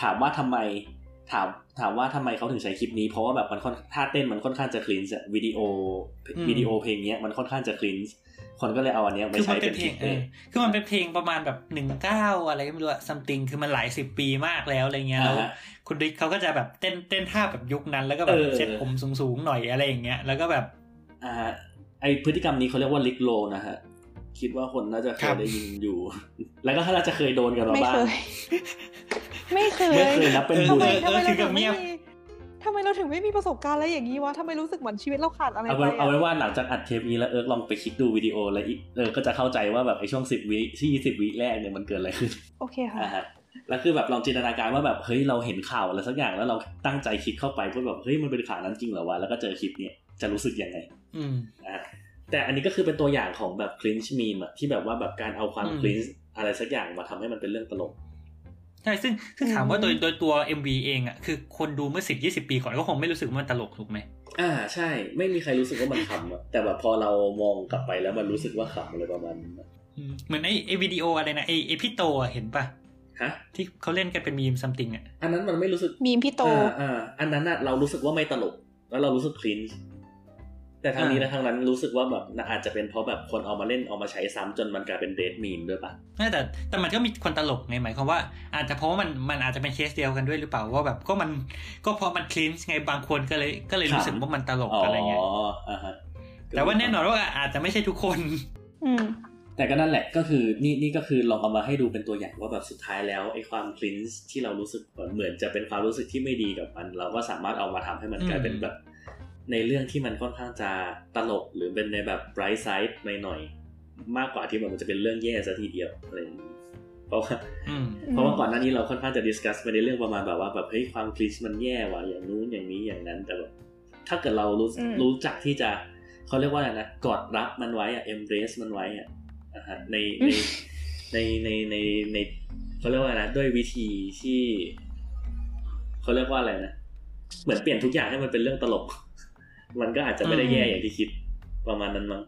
ถามว่าทำไม ถามถามว่าทำไมเขาถึงใช้คลิปนี้เพราะว่าแบบมันค่อนท่าเต้นมันค่อนข้างจะ cringe วิดีโออืมวิดีโอเพลงเนี้ยมันค่อนข้างจะ cringeคนก็เลยเอาอันเนี้ยไปคือใช้มันเป็เป็นนเพคลลิงปเอเลอยคือมันเป็นเพลงประมาณแบบหนึ่งเก้าอะไรก็ไม่รู้อะ something คือมันหลายสิบปีมากแล้วอะไรเงี้ยแล้วอ่าฮะคุณดิ๊กเขาก็จะแบบเต้นเต้นท่าแบบยุคนั้น แล้วก็แบบเออเซ็ตผมสูงๆหน่อยอะไรอย่างเงี้ยแล้วก็แบบอ่าฮะไอพฤติกรรมนี้เขาเรียกว่าลิกโลนะฮะคิดว่าคนน่าจะเคครัยบได้ยินอยู่ แล้วก็น่าจะเคยโดนกันมาไม่บ้างเคย ไม่เคยไม่เคยนับเป็นเออบุทำญไมเออทำไมคืเราอถึงไม่เงียบมีทำไมเราถึงไม่มีประสบการณ์อะไรอย่างนี้วะทำไมรู้สึกเหมือนชีวิตเราขาดอะไรเอาไปเป็นเอาอะเป็นว่าหลังจากอัดเทปนี้แล้วเอิร์กลองไปคลิกดูวิดีโอแล้วอีกเออก็จะเข้าใจว่าแบบไอช่วงสิบวิที่ยี่สิบวิแรกเนี่ยมันเกิดอะไรขึ้น โอเคค่ะอ่าฮะแล้วคือแบบลองจินตนาการว่าแบบเฮ้ยเราเห็นข่าวอะไรสักอย่างแล้วเราตั้งใจคลิกเข้าไปเพื่อแบบเฮ้ยมันเป็นข่าวนั้นจริงเหรอวะแล้วก็เจอคลิปเนี่ยจะรู้สึกยังไง อืมอ่าแต่อันนี้ก็คือเป็นตัวอย่างของแบบคลินช์มีมอะที่แบบว่าแบบการเอาความอืมคลินช์อะไรสักอย่างมาทำให้มันเป็นเรื่องตลก ใช่ซึ่งซึ่งถามว่าอืมโดยโดยตัว MV เองอะคือคนดูเมื่อสิบยี่สิบปีก่อนก็คงไม่รู้สึกว่ามันตลกถูกไหมอ่าใช่ ไม่มีใครรู้สึกว่ามันขำอะแต่แบบพอเรามองกลับไปแล้วมันรู้สึกว่าขำอะไรประมาณนั้นอะอืมเหมือนไอไอวิดีโออะไรนะไอไอพี่โตอะเห็นปะฮะที่เขาเล่นกันเป็นมีมซัมติงอะอันนั้นมันไม่รู้สึกมีมพี่โตอ่าอ่าอันนั้นน่ะเรารู้สึกว่าไม่ตลก แล้วเรารู้สึกคลินช์ แต่ทางนี้และทางนั้นรู้สึกว่าแบบอาจจะเป็นเพราะแบบคนเอามาเล่นเอามาใช้ซ้ำจนมันกลายเป็นเดทมีมด้วยปะแต่แต่มันก็มีคนตลกไงหมายความว่า อาจจะเพราะว่ามันมันอาจจะเป็นเคสเดียวกันด้วยหรือเปล่าว่าแบบก็มันก็เพราะมันคลีนไงบางคนก็เลยก็เลยรู้สึกว่ามันตลกอะไรเงี้ยอ๋ออ่าฮะแต่ว่าแน่นอนว่าอาจจะไม่ใช่ทุกคน อืมแต่ก็นั่นแหละก็คือนี่นี่ก็คือลองเอามาให้ดูเป็นตัวอย่างว่าแบบสุดท้ายแล้วไอ้ความคลีนส์ที่เรารู้สึกเหมือนจะเป็นความรู้สึกที่ไม่ดีกับมัน เราก็สามารถเอามาทำให้มันกลายเป็นแบบ ในเรื่องที่มันค่อนข้างจะตลกหรือเป็นในแบบ bright side หน่อยๆมากกว่าที่มันจะเป็นเรื่องแย่ซะทีเดียวอะไรอย่างนี้เพราะว่าอืมเพราะว่าก่อนหน้านี้เราค่อนข้างจะดิสคัสไปในเรื่องประมาณแบบว่าแบบเฮ้ยความคลีนส์มันแย่ว่ะอย่างนู้นอย่างนี้อย่างนั้นแต่แบบถ้าเกิดเรารู้อืมรู้จักที่จะเขาเรียกว่าอะไรนะกอดรับมันไว้อะ embrace มันไว้อะนะฮะในในในในในในเขาเรียกว่าอะไรนะด้วยวิธีที่เขาเรียกว่าอะไรนะเหมือนเปลี่ยนทุกอย่างให้มันเป็นเรื่องตลก มันก็อาจจะไม่ได้แย่อย่างที่คิดประมาณนั้นมั้ง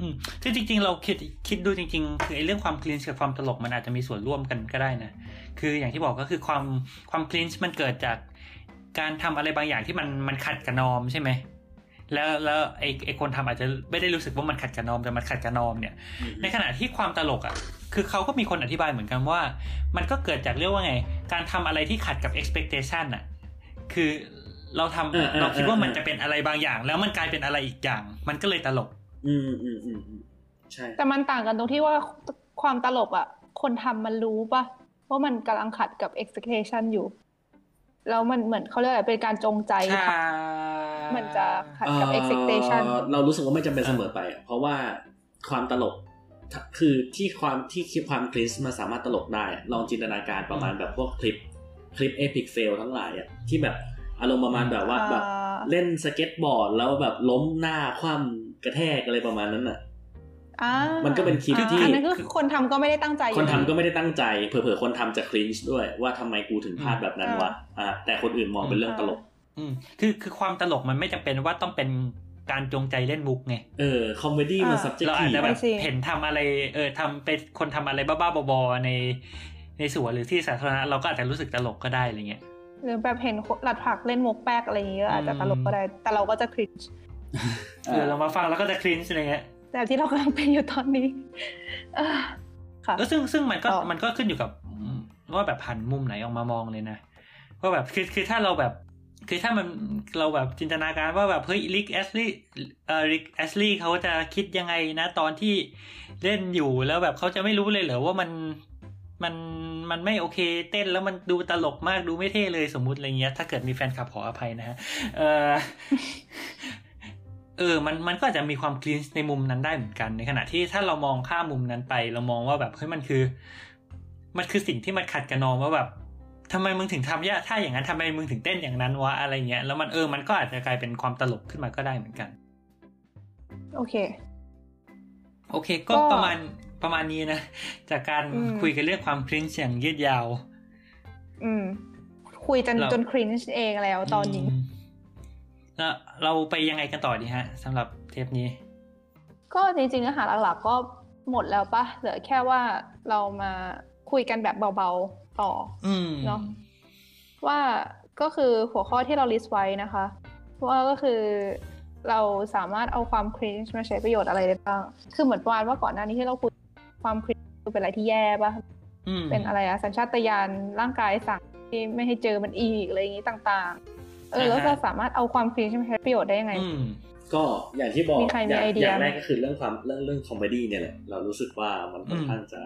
อืมคือจริงๆ เราคิดคิดดูจริงๆ คือไอ้เรื่องความคลีนกับความตลกมันอาจจะมีส่วนร่วมกันก็ได้นะ คืออย่างที่บอกก็คือความความคลีนมันเกิดจากการทำอะไรบางอย่างที่มันมันขัดกับนอมใช่ไหม แล้วแล้วไอ้ไอ้คนทำอาจจะไม่ได้รู้สึกว่ามันขัดกับนอมแต่มันขัดกับนอมเนี่ย ในขณะที่ความตลกอะ คือเขาก็มีคนอธิบายเหมือนกันว่า มันก็เกิดจากเรียกว่าไง การทำอะไรที่ขัดกับ expectation อะ คือ เราทำเออเออเราคิดว่ามันเออจะเป็นอะไรบางอย่าง แล้วมันกลายเป็นอะไรอีกอย่าง มันก็เลยตลก อืมอืมอืมอืมใช่ แต่มันต่างกันตรงที่ว่าความตลกอะ คนทำมันรู้ปะว่ามันกำลังขัดกับ expectation อยู่ แล้วมันเหมือนเขาเรียกอะไรเป็นการจงใจทำมันจะขัดกับเอ่อ expectation เรารู้สึกว่าไม่จำเป็นเสมอไปอะเพราะว่าความตลกถ้าคือที่ความที่คิดความ cringe มันสามารถตลกได้อะลองจินตนาการประมาณแบบพวกคลิปคลิป epic fail ทั้งหลายอะที่แบบ อารมณ์ประมาณแบบว่าอ่าแบบเล่นสเก็ตบอร์ดแล้วแบบล้มหน้าคว่ำกระแทกอะไรประมาณนั้นอะอ่ามันก็เป็นคลิปอ่าที่อันนั้นก็คือคนทำก็ไม่ได้ตั้งใจ คนทำอยู่ก็ไม่ได้ตั้งใจ เผลอๆคนทำจะ cringe ด้วยว่าทำไมกูถึงพลาดแบบนั้นวะอ่าแต่คนอื่นมองเป็นเรื่องตลก อืมคือคือความตลกมันไม่จำเป็นว่าต้องเป็นการจงใจเล่นมุกไง เออ comedy มันอ่า subjective เราอาจจะแบบ I see เห็นทำอะไร เออทำเป็นคนทำอะไรบ้าๆบอๆในในสวนหรือที่สาธารณะเราก็อาจจะรู้สึกตลกก็ได้อะไรเงี้ย หรือแบบเห็นหลัดผักเล่นมุกแป๊กอะไรอย่างเงี้ยอาจจะตลกก็ได้ แต่เราก็จะคริ c h เออเรามาฟังแล้วก็จะคลินอะไรเงี้ยแต่ที่เรากำลังเป็นอยู่ตอนนี้เออค่ะแล้วซึ่งซึ่งมันก็ต่อมันก็ขึ้นอยู่กับว่าแบบหันมุมไหนออกมามองเลยนะว่าแบบคือคือถ้าเราแบบ คือถ้ามันเราแบบจินตนาการว่าแบบเฮ้ยลิกแอสลี่เอ่อลิกแอสลี่เขาจะคิดยังไงนะ ตอนที่เล่นอยู่แล้วแบบเขาจะไม่รู้เลยเหรอว่ามัน มันมันไม่โอเคเต้นแล้วมันดูตลกมากดูไม่เท่เลยสมมุติอะไรเงี้ย ถ้าเกิดมีแฟนคลับขออภัยนะฮะเออเออ มัน มันก็อาจจะมีความคลีนในมุมนั้นได้เหมือนกัน ในขณะที่ถ้าเรามองข้ามมุมนั้นไป เรามองว่าแบบเฮ้ยมันคือ มันคือสิ่งที่มันขัดกับนองว่าแบบทำไมมึงถึงทำยะถ้าอย่างนั้นทำไมมึงถึงเต้นอย่างนั้นวะอะไรเงี้ย แล้วมันเออ มันก็อาจจะกลายเป็นความตลกขึ้นมาก็ได้เหมือนกัน โอเค โอเค ก็ก็ประมาณ ประมาณนี้นะ จากการอืมคุยกันเรื่องความคลีนอย่างยืดยาว อืม คุยจนเราจนครินช์เองแล้วตอนนี้มแล้วเราไปยังไงกันต่อดีฮะสำหรับเทปนี้ ก็จริงๆเนื้อหาหลักๆก็หมดแล้วปะเหลือแค่ว่าเรามาคุยกันแบบเบาๆต่ออืมเนอะว่าก็คือหัวข้อที่เราลิสต์ไว้นะคะว่าก็คือเราสามารถเอาความ cringe มาใช้ประโยชน์อะไรได้บ้าง คือเหมือนประมาณว่าก่อนหน้านี้ที่เราคุย ความ cringe เป็นอะไรที่แย่ปะอืมเป็นอะไรอะสัญชาตญาณร่างกายสั่งที่ไม่ให้เจอมันอีกอะไรอย่างนี้ต่างๆ เออแล้วอ่าฮะเราสามารถเอาความ cringe มาใช้ประโยชน์ได้ยังไงอืมก็อย่างที่บอกมีใครมีอย่างไอเดียอย่างแรกไหมก็คือเรื่องความเรื่องเรื่อง comedy เนี่ยแหละเรารู้สึกว่ามันค่อนข้างจะ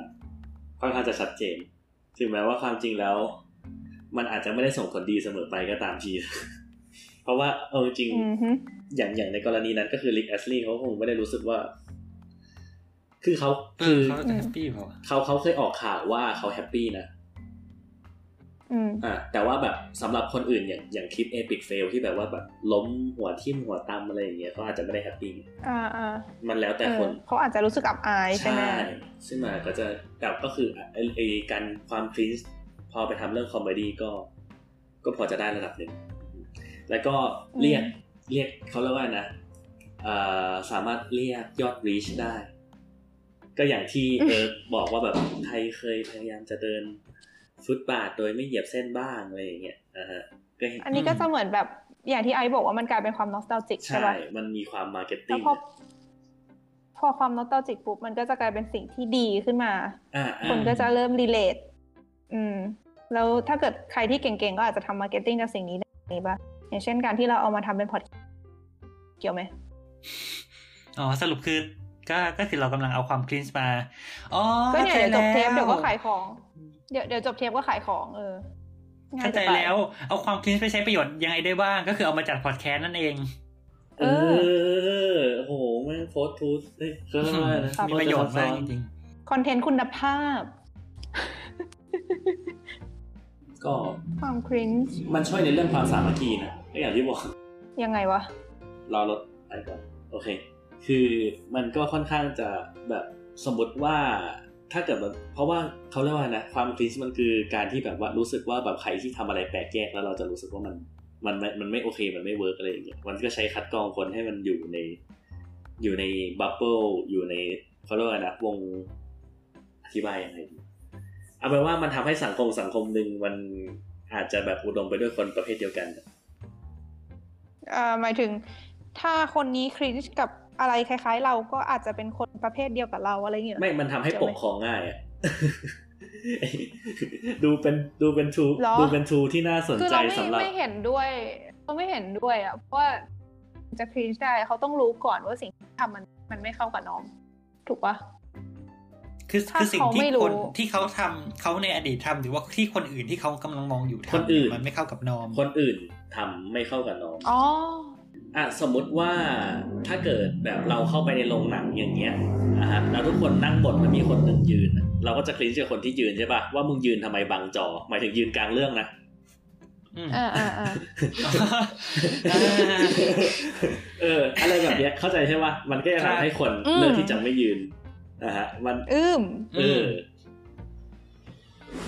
ค่อนข้างจะชัดเจนถึงแม้ว่าความจริงแล้ว มันอาจจะไม่ได้ส่งผลดีเสมอไปก็ตามทีเพราะว่าเอาจริงๆอือฮึอย่างอย่างในกรณีนั้นก็คือ Rick Astley เขาคงไม่ได้รู้สึกว่า คือเขาเอคืออเขาจะ happy เปล่าวะเขาเขาเคยออกข่าวว่าเขา happy นะอืมอ่าแต่ว่าแบบสำหรับคนอื่นอย่างอย่างคลิป epic fail ที่แบบว่าแบบล้มหัวทิ่มหัวตำอะไรอย่างเงี้ยเขาอาจจะไม่ได้ happy อ่าอ่ามันแล้วแต่เออคนเขาอาจจะรู้สึกอับอายใช่ไหมซึ่งมันก็จะแต่ก็คือไอ้ไอ้การความ cringe พอไปทำเรื่อง comedy ก็ ก็พอจะได้ระดับหนึ่ง แล้วก็เรียกเรียกเขาเรียกว่านะเอ่อสามารถเรียกยอด reach ได้ ก็อย่างที่เออบอกว่าแบบใครเคยพยายามจะเดินฟุตบาทโดยไม่เหยียบเส้นบ้างอะไรอย่างเงี้ยอ่าฮะก็เห็นอันนี้ก็จะเหมือนแบบอย่างที่ไอซ์บอกว่ามันกลายเป็นความ nostalgic ใช่ใช่ปะมันมีความมาร์เก็ตแล้ติ้วงพอพอความนอสตาจิกปุ๊บมันก็จะกลายเป็นสิ่งที่ดีขึ้นมาอ่าคนก็จะเริ่มรีเลทอืม แล้วถ้าเกิดใครที่เก่งๆ ก็อาจจะทำมาร์เก็ตติ้งจากสิ่งนี้ได้นี้ปะอย่างเช่นการที่เราเอามาทำเป็นพอดเกี่ยวไหม อ๋อ สรุปคือ ก็ก็คือเรากำลังเอาความคลีนมาอ๋อก็เนี่ยเดี๋ยวจบเทปข้าใจเดี๋ยวก็ขายแของ เดี๋ยวเดี๋ยวจบเทปก็ขายของเออล้วง่าเข้ายใจจะตายแล้วเอาความ cringe ไปใช้ประโยชน์ยังไงได้บ้าง ก็คือเอามาจัดพอดแคสต์นั่นเอง เออโอ้โหแม่งโฟร์ทูสเฮ้ยก็ไม่ว่านะมีประโยชน์มากจริง content คุณภาพ ก็ความ cringeมันช่วยในเรื่องความสามัคคีนะก็อย่างที่บอก ยังไงวะ รอรถไปก่อน โอเค คือมันก็ค่อนข้างจะแบบสมมติว่าถ้าเกิดแบบเพราะว่าเขาเรียกว่านะความ cringe มันคือการที่แบบว่ารู้สึกว่าแบบใครที่ทำอะไรแปลกแยกแล้วเราจะรู้สึกว่ามันมันมันไม่โอเคมันไม่ work อะไรอย่างเงี้ยมันก็ใช้คัดกรองคนให้มันอยู่ใน อยู่ใน bubble อยู่ในเขาเรียกว่านะวงอธิบายยังไงดีเอาเป็นว่ามันทำให้สังคมสังคมหนึ่งมันอาจจะแบบอุดมไปด้วยคนประเภทเดียวกันอ่อหมายถึงถ้าคนนี้ cringe กับ อะไรคล้าย ๆ เราก็อาจจะเป็นคนประเภทเดียวกับเราอะไรอย่างเงี้ยไม่มันทำให้เกี่ยวปไหมกครองง่ายอะดูเป็นดูเป็นทูหรอดูเป็นทูที่น่าสนคือใจเราไม่สำหรับไม่เห็นด้วยเราไม่เห็นด้วยอะเพราะว่าจะครินช์ได้เขาต้องรู้ก่อนว่าสิ่งที่ทำมันมันไม่เข้ากับน้อง ถูกปะคือถ้าคือสิ่งที่เขาไม่รู้คนที่เขาทำเขาในอดีตทำหรือว่าที่คนอื่นที่เขากำลังมองอยู่คนทำอื่นมันไม่เข้ากับนอม คนอื่นทำไม่เข้ากับน้องอ๋อ อะสมมุติว่าถ้าเกิดแบบเราเข้าไปในโรงหนังอย่างเงี้ยอะฮะแล้วทุกคนนั่งบทแล้วมีคนหนึ่งยืนอะเราก็จะคลินกับคนที่ยืนใช่ป่ะว่ามึงยืนทำไมบังจอ หมายถึงยืนกลางเรื่องนะอืมอ่าอ่าอ่าเอออะไรแบบเนี้ยเข้าใจใช่ป่ะมันก็จะทำให้คนเลือกที่จะไม่ยืนนะฮะมัน อืมเออ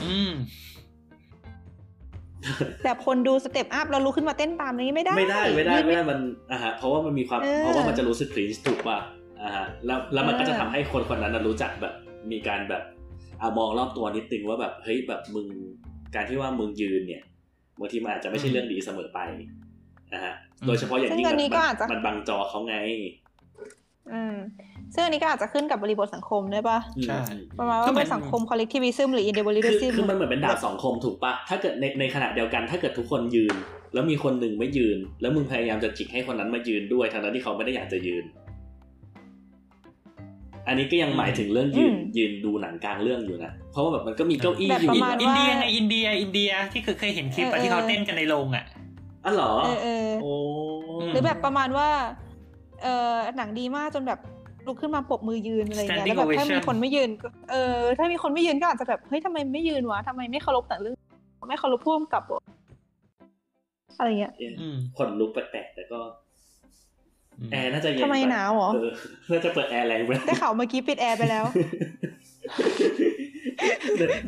อืม แต่คนดูสเต็ปอัพเราลุกขึ้นมาเต้นตามนี้ไม่ได้ ไม่ได้ไม่ได้ไม่ได้มันอะฮะเพราะว่ามันมีความเออเพราะว่ามันจะรู้สึกคลีนถูกป่ะอะฮะแล้วแล้วมันก็จะทำให้คนคนนั้นนะรู้จักแบบมีการแบบอะมองรอบตัวนิดนึงว่าแบบเฮ้ยแบบมึงการที่ว่ามึงยืนเนี่ยบางทีมันอาจจะไม่ใช่เรื่องดีเสมอไปนะฮะอืมโดยเฉพาะอย่างยิ่งซึ่งอันนี้ก็มันอาจจะมันบังจอเขาไงอืม ซึ่งอันนี้ก็อาจจะขึ้นกับบริบทสังคมด้วยปะใช่อืมประมาณก็ว่าเหมืเป็อนนสังคม collectivism หรือคือ individualism คือมันเหมือนเป็นดาบสองคมถูกปะถ้าเกิดในในขณะเดียวกัน ถ้าเกิดทุกคนยืน แล้วมีคนหนึ่งไม่ยืน แล้วมึงพยายามจะจิกให้คนนั้นมายืนด้วยทั้งนั้นที่เขาไม่ได้อยากจะยืน อันนี้ก็ยังหมายถึงเรื่องยืนอืมยืนดูหนังกลางเรื่องอยู่นะเพราะว่าแบบมันก็มีเก้าอี้แบบอยู่ประมาณอินเดียว่าไงอินเดีย อินเดียที่เคยเคยเห็นคลิปเออะอที่เขาเออเต้นกันในโรงอะอ๋อเหรอเออเออโอ้หรือแบบประมาณว่าเออหนังดีมากจนแบบ ลุกขึ้นมาปรบมือยืนอะไรเงี้ย Standing แล้วแบบถ้ามี ovation คนไม่ยืนก็เออถ้ามีคนไม่ยืนก็อาจจะแบบเฮ้ยทำไมไม่ยืนวะทำไมไม่เคารพแต่เรื่อง ไม่เคารพพ่วงกับวะอะไรเงี้ยอืมคนลุกแปลกๆแต่ก็แอร์น่าจะเย็นทำไมปหนาวเหรอเออน่าจะเปิดแอร์แรงไปได้ข่าวเมื่อกี้ปิดแอร์ไปแล้ว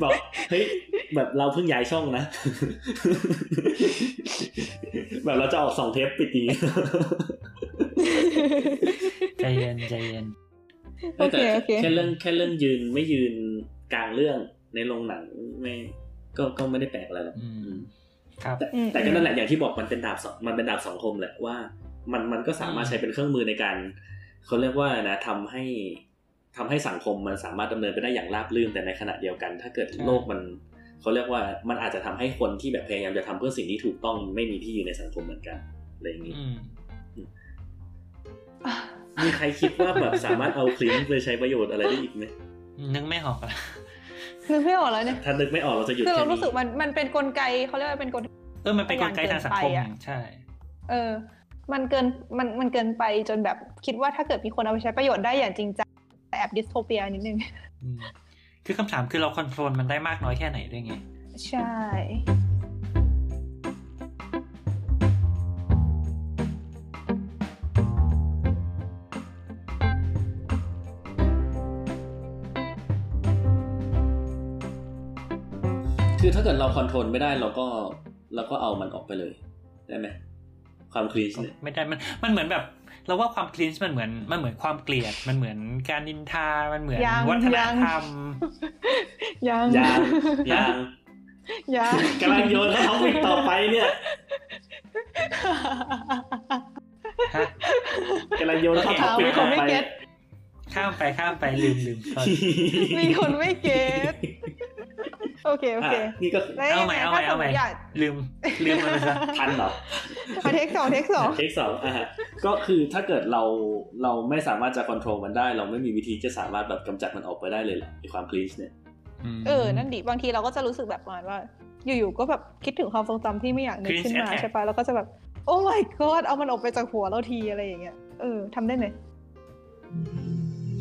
บอกเฮ้ยแบบเราเพิ่งย้ายช่องนะ แบบเราจะออกสองเทปปิดอย่างนี้ ใจเย็นใจเย็นโอเคโอเคแค่เรื่องแค่เรื่องยืนไม่ยืนกลางเรื่องในโรงหนังไม่ก็ก็ไม่ได้แปลกอะไรหรอกอืมครับแต่อืมแต่ก็นั่นแหละอย่างที่บอกมันเป็นดาบสองมันเป็นดาบสองคมแหละว่า มันมันก็สามารถอืมใช้เป็นเครื่องมือในการเขาเรียกว่านะทำให้ทำให้สังคมมันสามารถดำเนินไปได้อย่างราบรื่นแต่ในขณะเดียวกัน ถ้าเกิดโลกมันเขาเรียกว่ามันอาจจะทำให้คนที่แบบพยายามจะทำเพื่อสิ่งที่ถูกต้องไม่มีที่ยืนในสังคมเหมือนกันอะไรอย่างนี้อื มมีใครคิดว่าแบบสามารถเอาคลิปไปใช้ประโยชน์อะไรได้อีกไหมนึกไม่ออกละนึกไม่ออกแล้วเนี่ยถ้านึกไม่ออกเราจะหยุดคือแค่เรานี้รู้สึกมันมันเป็นกลไกเขาเรียกว่าเป็นกลเออมันเป็นกลไกทางสังคมอย่างเกินไปอะใช่ เออ มันเกินมันมันเกินไปจนแบบคิดว่าถ้าเกิดมีคนเอาไปใช้ประโยชน์ได้อย่างจริงจังแต่แอบ dystopianิดนึงอืมคือคำถามคือเรา control มันได้มากน้อยแค่ไหนด้วยไง ใช่ คือถ้าเกิดเรา control ไม่ได้เราก็เราก็เอามันออกไปเลย ได้ไหมความ cringe เนี่ยไม่ได้มันมันเหมือนแบบ เราว่าความคลีนมันเหมือนมันเหมือนความเกลียดมันเหมือนการนินทา มันเหมือนยังวัฒนยังธรรมยังยางยางยังกำลังโยนเข้าท็อปิกต่อไปเนี่ยฮะกำลังโยนเข้าโอเคท็อปิกมีคนไม่ไปเก็ต ข้ามไปข้ามไปลืมลืม sorry มีคนไม่เก็ตโอเคโอเคอะนี่ก็แล้วเอายังใหม่ไงเอาใหม่ถ้าสเอามใหมม่ติอยากลืมลืมมันไปซะทันเหรอมาเทคสองเทคสองเทคสองอะฮะก็คือถ้าเกิดเราเราไม่สามารถจะควบคุมมันได้ เราไม่มีวิธีจะสามารถแบบกำจัดมันออกไปได้เลยเหรอไอความคลีชเนี่ยมเออ นั่นดิ บางทีเราก็จะรู้สึกแบบประมาณว่า อยู่ๆ ก็แบบคิดถึงความทรงจำที่ไม่อยากนึก Cringe ขึ้นมา attack ใช่ปะแล้วก็จะแบบ โอ้ my god เอามันออกไปจากหัวเราทีอะไรอย่างเงี้ย เออทำได้ไหม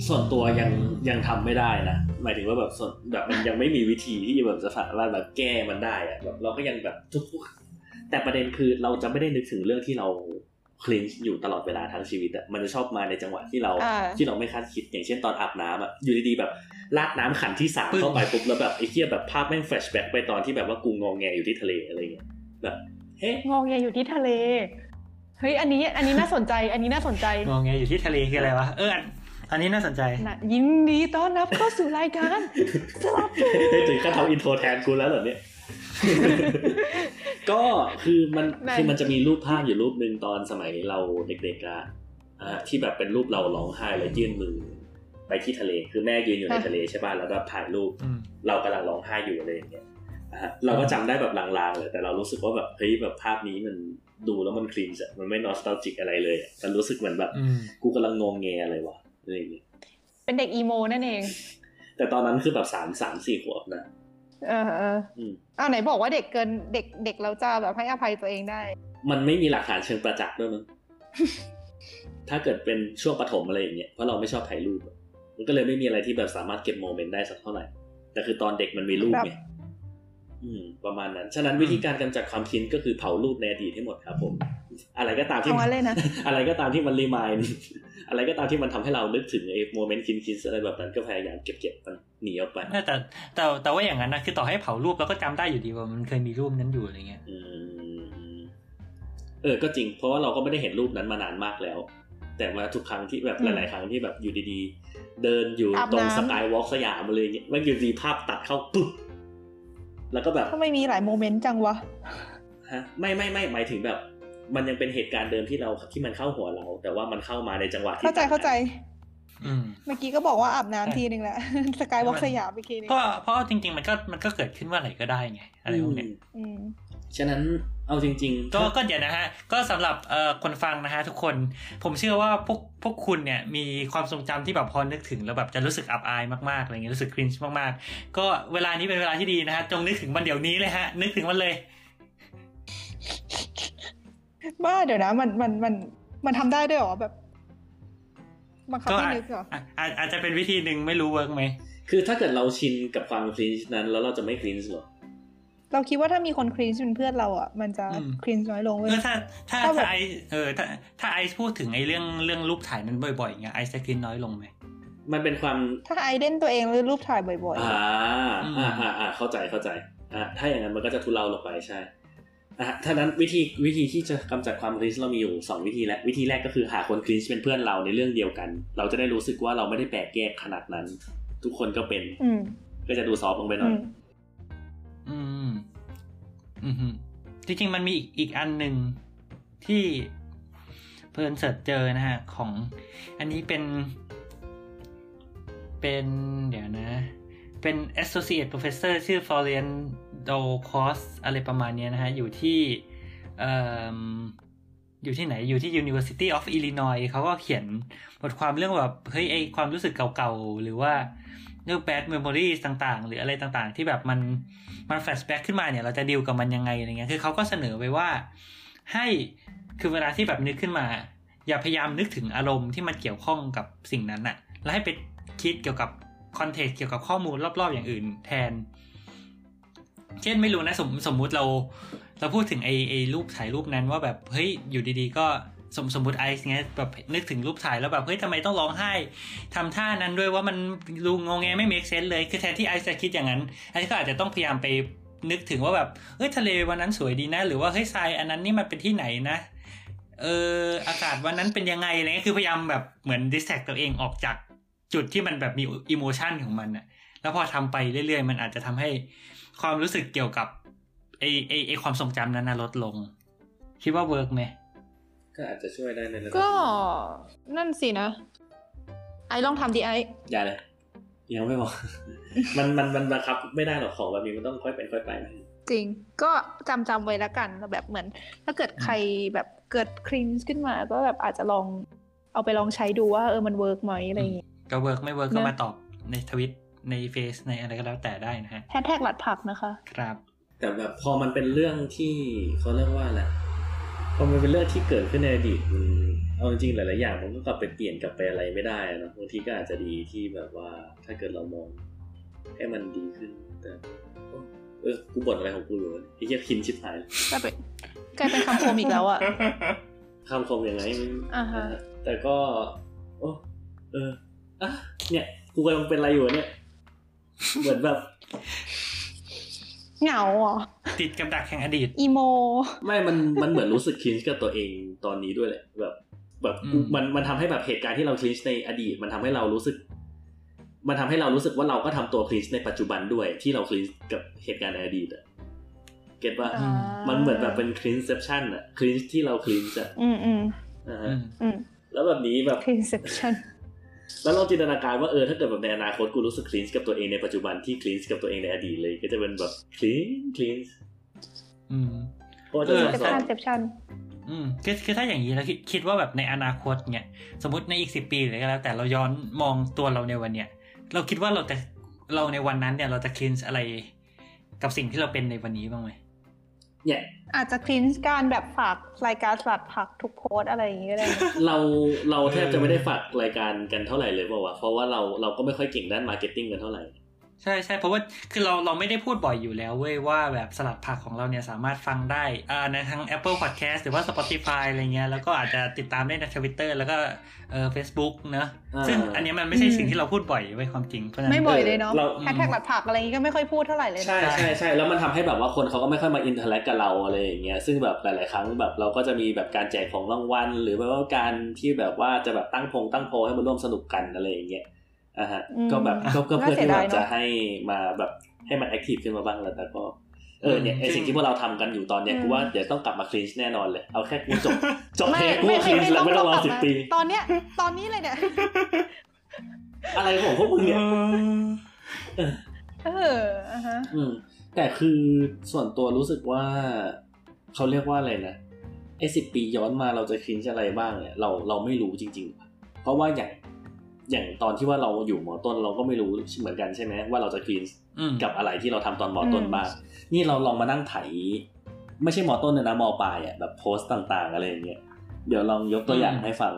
ส่วนตัวยังยังทำไม่ได้นะหมายถึงว่าแบบส่วนแบบมันยังไม่มีวิธีที่แบบจะสามารถแบบแก้มันได้อะแบบเราก็ยังแบบทุกๆแต่ประเด็นคือเราจะไม่ได้นึกถึงเรื่องที่เราคลีนอยู่ตลอดเวลาทั้งชีวิตอะมันจะชอบมาในจังหวะที่เราอ่าที่เราไม่คาดคิดอย่างเช่นตอนอาบน้ำอะอยู่ดีๆแบบลาดน้ำขันที่สามปึ้งเข้าไปปุ๊บแล้วแบบไอ้เหี้ยแบบภาพแม่งแฟลชแบ็กไปตอนที่แบบว่ากูงองแงอยู่ที่ทะเลอะไรเงี้ยแบบเฮ้งองแงอยู่ที่ทะเลเฮ้ยอันนี้อันนี้น่าสนใจ อันนี้น่าสนใจงงไงอยู่ที่ทะเลคืออะไรวะเออ อันอันนี้น่าสนใจนะยินดีต้อนรับเข้าสู่รายการสลับถึงขั้นทำอินโทรแทนกูแล้วเหรอเนี่ยก็คือมันคือมันจะมีรูปภาพอยู่รูปหนึ่งตอนสมัยเราเด็กๆอะอะที่แบบเป็นรูปเราร้องไห้แล้วยื่นมือ ไปที่ทะเลคือแม่ยืนอยู่ในทะเลใช่ป่ะแล้วก็ถ่ายรูปอืมเรากำลังร้องไห้อยู่อะไรอย่างเงี้ยอะฮะเราก็จำได้แบบลางๆเลยแต่เรารู้สึกว่าแบบเฮ้ยแบบภาพนี้มันดูแล้วมันคลีนอะมันไม่นอสตาจิกอะไรเลยอะมันรู้สึกเหมือนแบบอืมกูกำลังงงแงอะไรวะ อะไรอย่างเงี้ยเป็นเด็กอีโมนั่นเอง แต่ตอนนั้นคือแบบสามสามสี่ขวบนะเออเอออืมเอาไหนบอกว่าเด็กเกินเด็กเด็กเราจะแบบให้อภัยตัวเองได้ มันไม่มีหลักฐานเชิงประจักษ์ด้วยมั้งถ้าเกิดเป็นช่วงปฐมอะไรอย่างเงี้ยเพราะเราไม่ชอบถ่ายรูปอะมันก็เลยไม่มีอะไรที่แบบสามารถเก็บโมเมนต์ได้สักเท่าไหร่ แต่คือตอนเด็กมันมีรูปไงอืมประมาณนั้น ฉะนั้นวิธีการกำจัดความคิดก็คือเผารูปในอดีตให้หมดครับผม อะไรก็ตามที่เอางั้นเลยนะอะไรก็ตามที่มัน remind อะไรก็ตามที่มันทำให้เรานึกถึงไอ้ moment cringe cringe อะไรแบบนั้นก็พยายามเก็บเก็บมันหนีออกไปแต่แต่แต่แต่ว่าอย่างนั้นนะคือต่อให้เผารูปเราก็จำได้อยู่ดีว่ามันเคยมีรูปนั้นอยู่อะไรเงี้ยอืมเออก็จริง เพราะว่าเราก็ไม่ได้เห็นรูปนั้นมานานมากแล้ว แต่ว่าทุกครั้งที่แบบอืหมลาย ๆ ครั้งที่แบบอยู่ดีๆ เดินอยู่อาบตรงน้ำสกายวอล์กสยามอะไรเงี้ยมันอยู่ดีภาพตัดเข้าปุ๊บแล้วก็แบบทำไมมีหลายโมเมนต์จังวะฮะไม่ไม่ไม่หมายถึงแบบ มันยังเป็นเหตุการณ์เดิมที่เราที่มันเข้าหัวเรา แต่ว่ามันเข้ามาในจังหวะที่เข้าใจต่งกันเข้าใจอืมเมื่อกี้ก็บอกว่าอาบน้ำทีนึงแหละสกายวอล์กสยามไปทีนึงเพราะเพราะจริง ๆ มันก็มันก็เกิดขึ้นว่าไหนก็ได้ไงอะไรพวกเนี้ยอืมอืมฉะนั้นเอาจริง ๆ ก็ถ้าก็เดี๋ยวนะฮะ ก็สำหรับเอ่อคนฟังนะฮะทุกคน ผมเชื่อว่าพวกพวกคุณเนี่ยมีความทรงจำที่แบบพอนึกถึงแล้วแบบจะรู้สึกอับอายมากๆอะไรเงี้ยรู้สึก cringe มากๆ ก็เวลานี้เป็นเวลาที่ดีนะฮะจงนึกถึงมันเดี๋ยวนี้เลยฮะ นึกถึงมันเลย บ้าเดี๋ยวนะ มันมันมันมันทำได้ด้วยเหรอแบบบังคับก็ให้อาจนึกเหรออะอาจอาจจะเป็นวิธีหนึ่งไม่รู้ work ไหม คือถ้าเกิดเราชินกับความ cringe นั้น แล้วเราจะไม่ cringe หรอ เราคิดว่าถ้ามีคน cringe เป็นเพื่อนเราอะ มันจะอืม cringe น้อยลงเว้ยเออถ้าถ้าถ้าแบบถ้าไอเออถ้าถ้าไอซ์พูดถึงไอเรื่องเรื่องรูปถ่ายนั้นบ่อยๆอย่างเงี้ยไอซ์จะ cringe น้อยลงไหมมันเป็นความถ้าไอเด่นตัวเองหรือรูปถ่ายบ่อยอ่าอืมอ่าอ่าอ่าเข้าใจเข้าใจอ่าถ้าอย่างนั้นมันก็จะทุเลาลงไปใช่ อะถ้านั้นวิธีวิธีที่จะกำจัดความคลีนเรามีอยู่สองวิธีแล้ววิธีแรกก็คือหาคนคลีนเป็นเพื่อนเราในเรื่องเดียวกัน เราจะได้รู้สึกว่าเราไม่ได้แปลกแยกขนาดนั้น ทุกคนก็เป็นๆอืมก็จะดูซอฟต์ลงไปหน่อือยมอืมอืมฮึจริงๆมันมีอีกอีกอันหนึ่งที่เพิ่น search เจอนะฮะ ของอันนี้เป็น เป็นเดี๋ยวนะ เป็น associate professor ชื่อ Florian d o c o s อะไรประมาณนี้นะฮะ อยู่ที่ออยู่ที่ไหนอยู่ที่ University of Illinois เขาก็เขียนบทความเรื่องแบบเฮ้ยไอความรู้สึกเก่าๆ หรือว่าเรื่อง bad memories ต่างๆ หรืออะไรต่างๆ ที่แบบมันมัน flashback ขึ้นมาเนี่ยเราจะดีลกับมันยังไงอะไรเงี้ยคือเขาก็เสนอไปว่าให้คือเวลาที่แบบนึกขึ้นมา อย่าพยายามนึกถึงอารมณ์ที่มันเกี่ยวข้องกับสิ่งนั้นน่ะแล้วให้ไปคิดเกี่ยวกับ คอนเทกต์เกี่ยวกับข้อมูลรอบๆอย่างอื่นแทน เช่นไม่รู้นะสมสมมุติเรา เราพูดถึงไอไอรูปถ่ายรูปนั้นว่าแบบเฮ้ยอยู่ดีๆ ก็สมสมมติไอซ์เงี้ยแบบนึกถึงรูปถ่ายแล้วแบบเฮ้ยทำไมต้องร้องไห้ทำท่านั้นด้วยว่ามันดูงงแงไม่ make sense เลยคือแทนที่ไอซ์จะคิดอย่างนั้นไอซ์ก็อาจจะต้องพยายามไปนึกถึงว่าแบบเฮ้ยทะเลวันนั้นสวยดีนะ หรือว่าเฮ้ยทรายอันนั้นนี่มันเป็นที่ไหนนะเอออากาศวันนั้นเป็นยังไงอะไรเงี้ยคือพยายามแบบเหมือน distract ตัวเองออกจาก จุดที่มันแบบมี emotion ของมันน่ะแล้วพอทำไปเรื่อยๆ มันอาจจะทำให้ความรู้สึกเกี่ยวกับไอไอไอความทรงจำนั้นนะลดลง คิดว่า work ไหม ก็อาจจะช่วยได้ในระดับก็นั่นสินะ ไอลองทำดีไออย่าเลยยังไม่บอก มันมันมันบังคับไม่ได้หรอกของแบบนี้มันต้องค่อยเป็นค่อยไปนะจริง ก็จำจำไว้แล้วกันแบบเหมือน ถ้าเกิดใครแบบเกิด cringe ขึ้นมา ก็แบบอาจจะลองเอาไปลองใช้ดูว่าเออมัน work ไหมอะไรอย่างงี้ ก็ work ไม่ work ก็นะมาตอบในทวิตในเฟซในอะไรก็แล้วแต่ได้นะฮะแฮชแท็กหลัดผักนะคะ ครับ แต่แบบพอมันเป็นเรื่องที่เขาเรียกว่าอะไรพอมันเป็นเรื่องที่เกิดขึ้นในอดีตมันเอาจริงๆหลาย ๆ อย่างมันก็กลับไปเปลี่ยนกลับไปอะไรไม่ได้นะบางทีก็อาจจะดีที่แบบว่า ถ้าเกิดเรามองให้มันดีขึ้น แต่ เออกูบ่นอะไรของกูอยู่วะไอ้เหี้ยคินชิบหายเลยกลายเป็นกลายเป็นคำคมอีกแล้วอะคำคมยังไงไม่อ่าฮะนะฮะแต่ก็โอ้เอออะ เนี่ยกูกำลังเป็นอะไรอยู่วะเนี่ย เหมือนแบบเหงาเหรอติดกับดักแห่งอดีตอีโม ไม่มันมันเหมือนรู้สึกคลินช์กับตัวเองตอนนี้ด้วยแหละแบบแบบกูอืมมันมันทำให้แบบเหตุการณ์ที่เราคลินช์ในอดีต มันทำให้เรารู้สึก มันทำให้เรารู้สึกว่าเราก็ทำตัวคลินช์ในปัจจุบันด้วยที่เราคลินช์กับเหตุการณ์ในอดีตอะเก็ตว่าอ่ามันเหมือนแบบเป็นคลินเซปชันอะคลินช์ที่เราคลินช์อะอืมอืมอ่าอืฮะมอืมแล้วแบบนี้แบบ conception แล้วเราจินตนาการว่าเออถ้าเกิดแบบในอนาคตกูรู้สึกคลีนกับตัวเองในปัจจุบันที่คลีนกับตัวเองในอดีตเลย ก็จะเป็นแบบcringe cringeอืมเพราะว่าจะเออสอบ conception อืมคือคือถ้าอย่างนี้แล้วคิดคิดว่าแบบในอนาคตเนี่ยสมมติในอีกสิบปีหรือก็แล้ว แต่เราย้อนมองตัวเราในวันเนี้ยเราคิดว่าเราจะเราในวันนั้นเนี่ยเราจะ cringe อะไร กับสิ่งที่เราเป็นในวันนี้บ้างไหม เนี่ยอาจจะ cringe การแบบฝากรายการสลัดผักทุกโพสต์อะไรอย่างเงี้ยก็ได้นะเราเราแทบจะไม่ได้ฝากรายการกันเท่าไหร่เลยเปล่าวะเพราะว่าเราเราก็ไม่ค่อยเก่งด้าน marketing กันเท่าไหร่ ใช่ใช่เพราะว่าคือเราเราไม่ได้พูดบ่อยอยู่แล้วเว้ยว่าแบบสลัดผักของเราเนี่ยสามารถฟังได้อ่าในทั้ง Apple Podcast หรือว่า Spotify อะไรเงี้ยแล้วก็อาจจะติดตามได้ใน Twitter แล้วก็เออ Facebook เนอะอ่าซึ่งอันเนี้ยมันไม่ใช่สิ่งที่เราพูดบ่อยไว้ยความจริงเพราะฉะนั้นไม่บ่อยเลยเนาะเราแฮชแท็กหลัดผักอะไรอย่างงี้ก็ไม่ค่อยพูดเท่าไหร่เลยนะใช่ใช่ใช่แล้วมันทำให้แบบว่าคนเขาก็ไม่ค่อยมาอินเทอร์แลกกับเราอะไรอย่างเงี้ยซึ่งแบบหลาย ๆ ครั้งแบบเราก็จะมีแบบการแจกของรางวัลหรือแบบว่าการที่แบบว่าจะแบบตั้งพงตั้งโพลให้มาร่วมสนุกกันอะไรอย่างเงี้ย อะฮะอืมก็แบบก็ก็เพื่อน่าเสีที่ยแบดายบเนอะจะให้มาแบบให้มันแอคทีฟขึ้นมาบ้างแล้วแต่ก็เออเนี่ยไอสิ่งที่พวกเราทำกันอยู่ตอนเนี้ยกูว่าเดี๋ยวต้องกลับมาคลีนแน่นอนเลย เอาแค่กูจบจบไม่เทปกูไม่คลีไม่นแล้วไม่ต้องรอลับสิบมาปี ตอนเนี้ยตอนนี้เลยเนี่ย อะไรของพวกมึงเนี่ยเอออะฮะอืมแต่คือส่วนตัวรู้สึกว่าเขาเรียกว่าอะไรนะไอ้สิบปีย้อนมาเราจะคลินช์อะไรบ้างเนี่ยเราเราไม่รู้จริง ๆ เพราะว่าอย่าง อย่างตอนที่ว่าเราอยู่มอต้นเราก็ไม่รู้เหมือนกันใช่ไหมว่าเราจะคลีนอืมกับอะไรที่เราทำตอนมอต้นอืมบ้างนี่เราลองมานั่งไถไม่ใช่มอต้นนะนะมอปลายอะแบบโพสต์ต่าง ๆ อะไรอย่างเงี้ยเดี๋ยวลองยกตัวอย่างให้ฟัง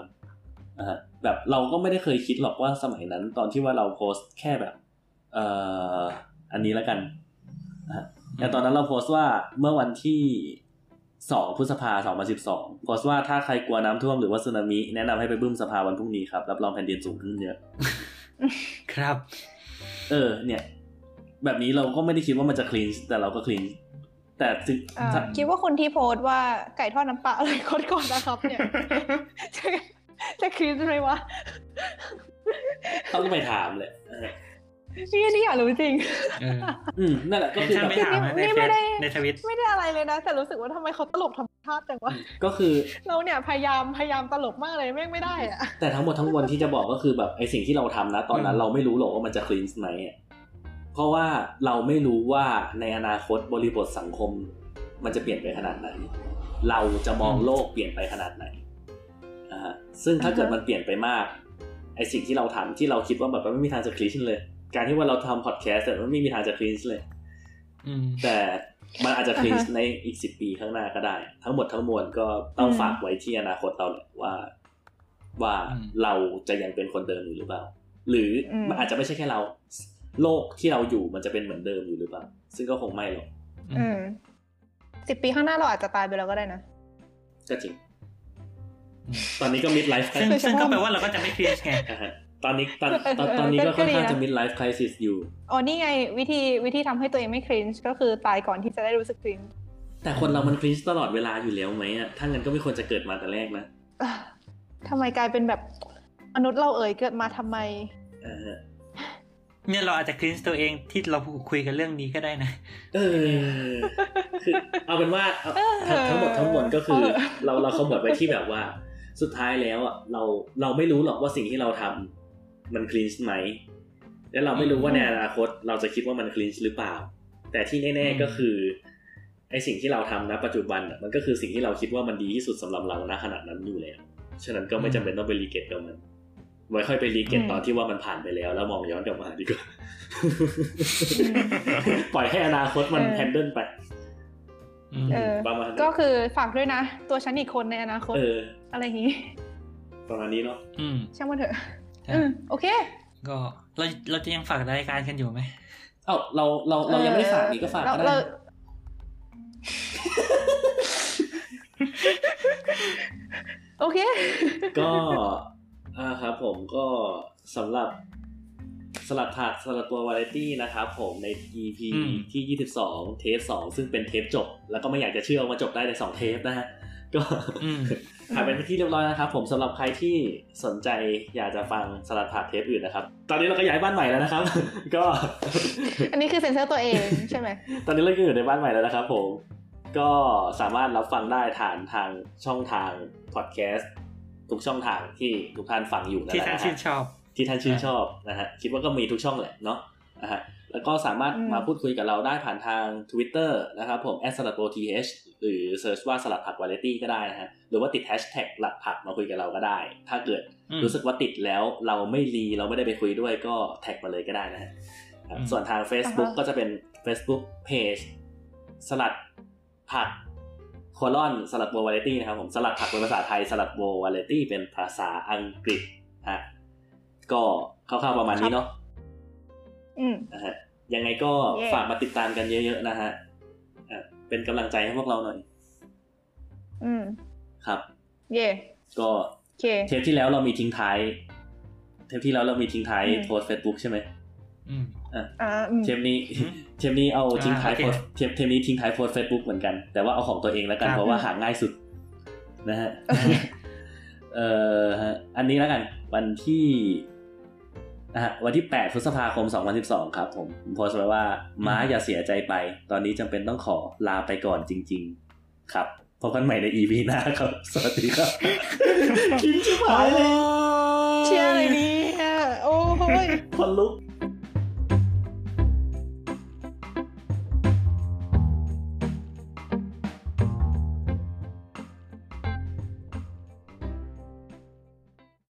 นะฮะแบบเราก็ไม่ได้เคยคิดหรอกว่าสมัยนั้น ตอนที่ว่าเราโพสต์แค่แบบ เอ่ออันนี้แล้วกันนะฮะแต่ตอนนั้นเราโพสต์ว่าเมื่อวันที่ สองพฤษภาสองพันสิบสองโพสต์ว่าถ้าใครกลัวน้ำท่วมหรือว่าสึนามิแนะนำให้ไปบึ้มสภาวันพรุ่งนี้ครับ รับรองแผ่นดินสูงขึ้นเยอะครับ เออ เนี่ย แบบนี้เราก็ไม่ได้คิดว่ามันจะคลีนแต่เราก็คลีนแต่ถึงอ่าถ้าคิดว่าคนที่โพสต์ว่าไก่ทอดน้ำปลาอะไรคนก่อนนะครับ เนี่ย จะจะคลีนไหมวะ ต้องไปถามเลยเออ นี่นี่อยากรู้จริงเอออืมนั่นแหละก็เห็นคือฉันแบบไปถามนะในนี่เฟไม่ซได้ในทวิตไม่ได้อะไรเลยนะ แต่รู้สึกว่าทำไมเขาตลกธรรมชาติจังวะก็คือ เราเนี่ยพยายามพยายามตลกมากเลยแม่งไม่ได้อะแต่ทั้งหมดทั้งมวลที่จะบอกก็คือแบบไอสิ่งที่เราทำนะ ตอนนั้นอืมเราไม่รู้หรอกว่ามันจะคลีนไหมอะเพราะว่าเราไม่รู้ว่าในอนาคตบริบทสังคม มันจะเปลี่ยนไปขนาดไหน เราจะมองโลกเปลี่ยนไปขนาดไหนอ่าฮะซึ่งถ้าเกิดมันเปลี่ยนไปมากไอสิ่งที่เราทำที่เราคิดว่าแบบมันไม่มีทางจะคลีนเลย การที่ว่าเราทำพอดแคสต์แต่มันไม่มีทางจะคลีนเลยอืมแต่มันอาจจะคลีนอ่าฮะในอีกสิบปีข้างหน้าก็ได้ ทั้งหมดทั้งมวลก็ต้องอืมฝากไว้ที่อนาคตเราแหละว่า ว่าอืมเราจะยังเป็นคนเดิมอยู่หรือเปล่า หรืออมันอาจจะไม่ใช่แค่เรา โลกที่เราอยู่มันจะเป็นเหมือนเดิมอยู่หรือเปล่า ซึ่งก็คงไม่หรอกอืมสิบปีข้างหน้าเราอาจจะตายไปแล้วก็ได้นะก็จริง ตอนนี้ก็มิดไลฟ์ซึ่งโดยเฉพาะซึ่งก็แปลว่าเราก็จะไม่คลีนไง ตอนนี้ตอนตอนเออตอนนี้ก็ก็ค่อนข้างดีนะจะมิดไลฟ์คริสิสอยู่ อ๋อ นี่ไงวิธีวิธีทำให้ตัวเองไม่คลีนก็คือตายก่อนที่จะได้รู้สึกคลีนแต่คนเรามันคลีนตลอดเวลาอยู่แล้วไหมอะ ถ้างั้นก็ไม่ควรจะเกิดมาแต่แรกนะอะทำไมกลายเป็นแบบมนุษย์เราเอ่ยเกิดมาทำไมอ่าฮะเนี่ยเราอาจจะคลีนตัวเองที่เราคุยกันเรื่องนี้ก็ได้นะ เออ คือเอาเป็นว่าเอาทั้งทั้งหมดทั้งมวลก็คือ เราเราขมวดไว้ที่แบบว่า สุดท้ายแล้วอะเราเราไม่รู้หรอกว่าสิ่งที่เราทำ มัน cringe ไหม และเราไม่รู้ว่าในอนาคตเราจะคิดว่ามัน cringe หรือเปล่า แต่ที่แน่ ๆก็คือไอสิ่งที่เราทำณปัจจุบันอะมันก็คือสิ่งที่เราคิดว่ามันดีที่สุดสำหรับเราณขณะนั้นอยู่แล้วฉะนั้นก็ไม่จำเป็นต้องไป regret กับมันไว้ค่อยไป regret ตอนที่ว่ามันผ่านไปแล้ว แล้วมองย้อนกลับมาดีกว่าปล่อยให้อนาคตมันเออแฮนเดิลไปอืมเออประมาณนั้นก็คือฝากด้วยนะ ตัวฉันอีกคนในอนาคตเอออะไรอย่างงี้ ประมาณนี้เนาะอืมช่างมันเถอะใช่ อืมโอเค ก็เราเราจะยังฝากรายการกันอยู่ไหมเอ้าเราเราเรายังไม่ได้ฝากนี่ก็ฝากก็ได้เรนะโอเค ก็อ่าครับผมก็สำหรับสลัดผักสลัดตัววาไรตี้นะครับผมใน EP อืมที่ 22 เทป 2 ซึ่งเป็นเทปจบ แล้วก็ไม่อยากจะเชื่อว่าจบได้ใน 2 เทปนะฮะ ก็อืม ผ่านไปเป็นที่เรียบร้อยนะครับ ผมสำหรับใครที่สนใจอยากจะฟังสลัดผักเทปอื่นนะครับ ตอนนี้เราก็ย้ายบ้านใหม่แล้วนะครับ ก็ อันนี้คือเซ็นเซอร์ตัวเองใช่ไหมตอนนี้เราก็อยู่ในบ้านใหม่แล้วนะครับ ผมก็สามารถรับฟังได้ผ่านทางช่องทางพอดแคสต์ทุกช่องทางที่ทุกท่านฟังอยู่นั่นแหละท่านชื่นชอบนะฮะ ที่ท่านชื่นชอบนะฮะคิดว่าก็มีทุกช่องแหละเนาะนะฮะแล้วก็สามารถมาพูดคุยกับเราได้ผ่านทาง Twitter นะครับผม s l a d o t h หรือ search ว่าสลัดผักวาไรตี้ก็ได้นะฮะหรือว่าติดแฮชแท็กหลัดผักมาคุยกับเราก็ได้ ถ้าเกิดอืมรู้สึกว่าติดแล้วเราไม่รีเราไม่ได้ไปคุยด้วยก็ tag มาเลยก็ได้นะฮะครับอืมส่วนทาง Facebook อ่าฮะก็จะเป็น Facebook Page สลัดผักโคลอนสลัดโบวาไรตี้นะครับผมสลัดผักเป็นภาษาไทยสลัดโบวาไรตี้เป็นภาษาอังกฤษฮะก็คร่าวๆประมาณนี้เนาะอืมนะฮะยังไงก็เย่ฝากมาติดตามกันเยอะๆนะฮะอะ เป็นกำลังใจให้พวกเราหน่อย อืม ครับ เย่ก็โอเคเทปที่แล้วเรามีทิ้งท้าย เทปที่แล้วเรามีทิ้งท้ายอืมโพสเฟซบุ๊กใช่ไหมอืมอ่าอืมเทปนี้อืมเทปนี้เอาทิ้งท้ายอ่าโอเคโพสเทปเทปนี้ทิ้งท้ายโพสเฟซบุ๊กเหมือนกัน แต่ว่าเอาของตัวเองแล้วกันครับเพราะว่าหาง่ายสุด นะฮะโอเคเอ่อฮะอันนี้แล้วกัน วันที่ นะฮะวันที่ 8 พฤษภาคม 2012 ครับผมผมโพสต์ไว้ว่าม้าอย่าเสียใจไป ตอนนี้จำเป็นต้องขอลาไปก่อนจริง ๆ ครับพบกันใหม่ใน EP หน้าครับ สวัสดีครับคิดชิบหายเลยเชียร์อะไรเนี่ยโอ้ยคนลุก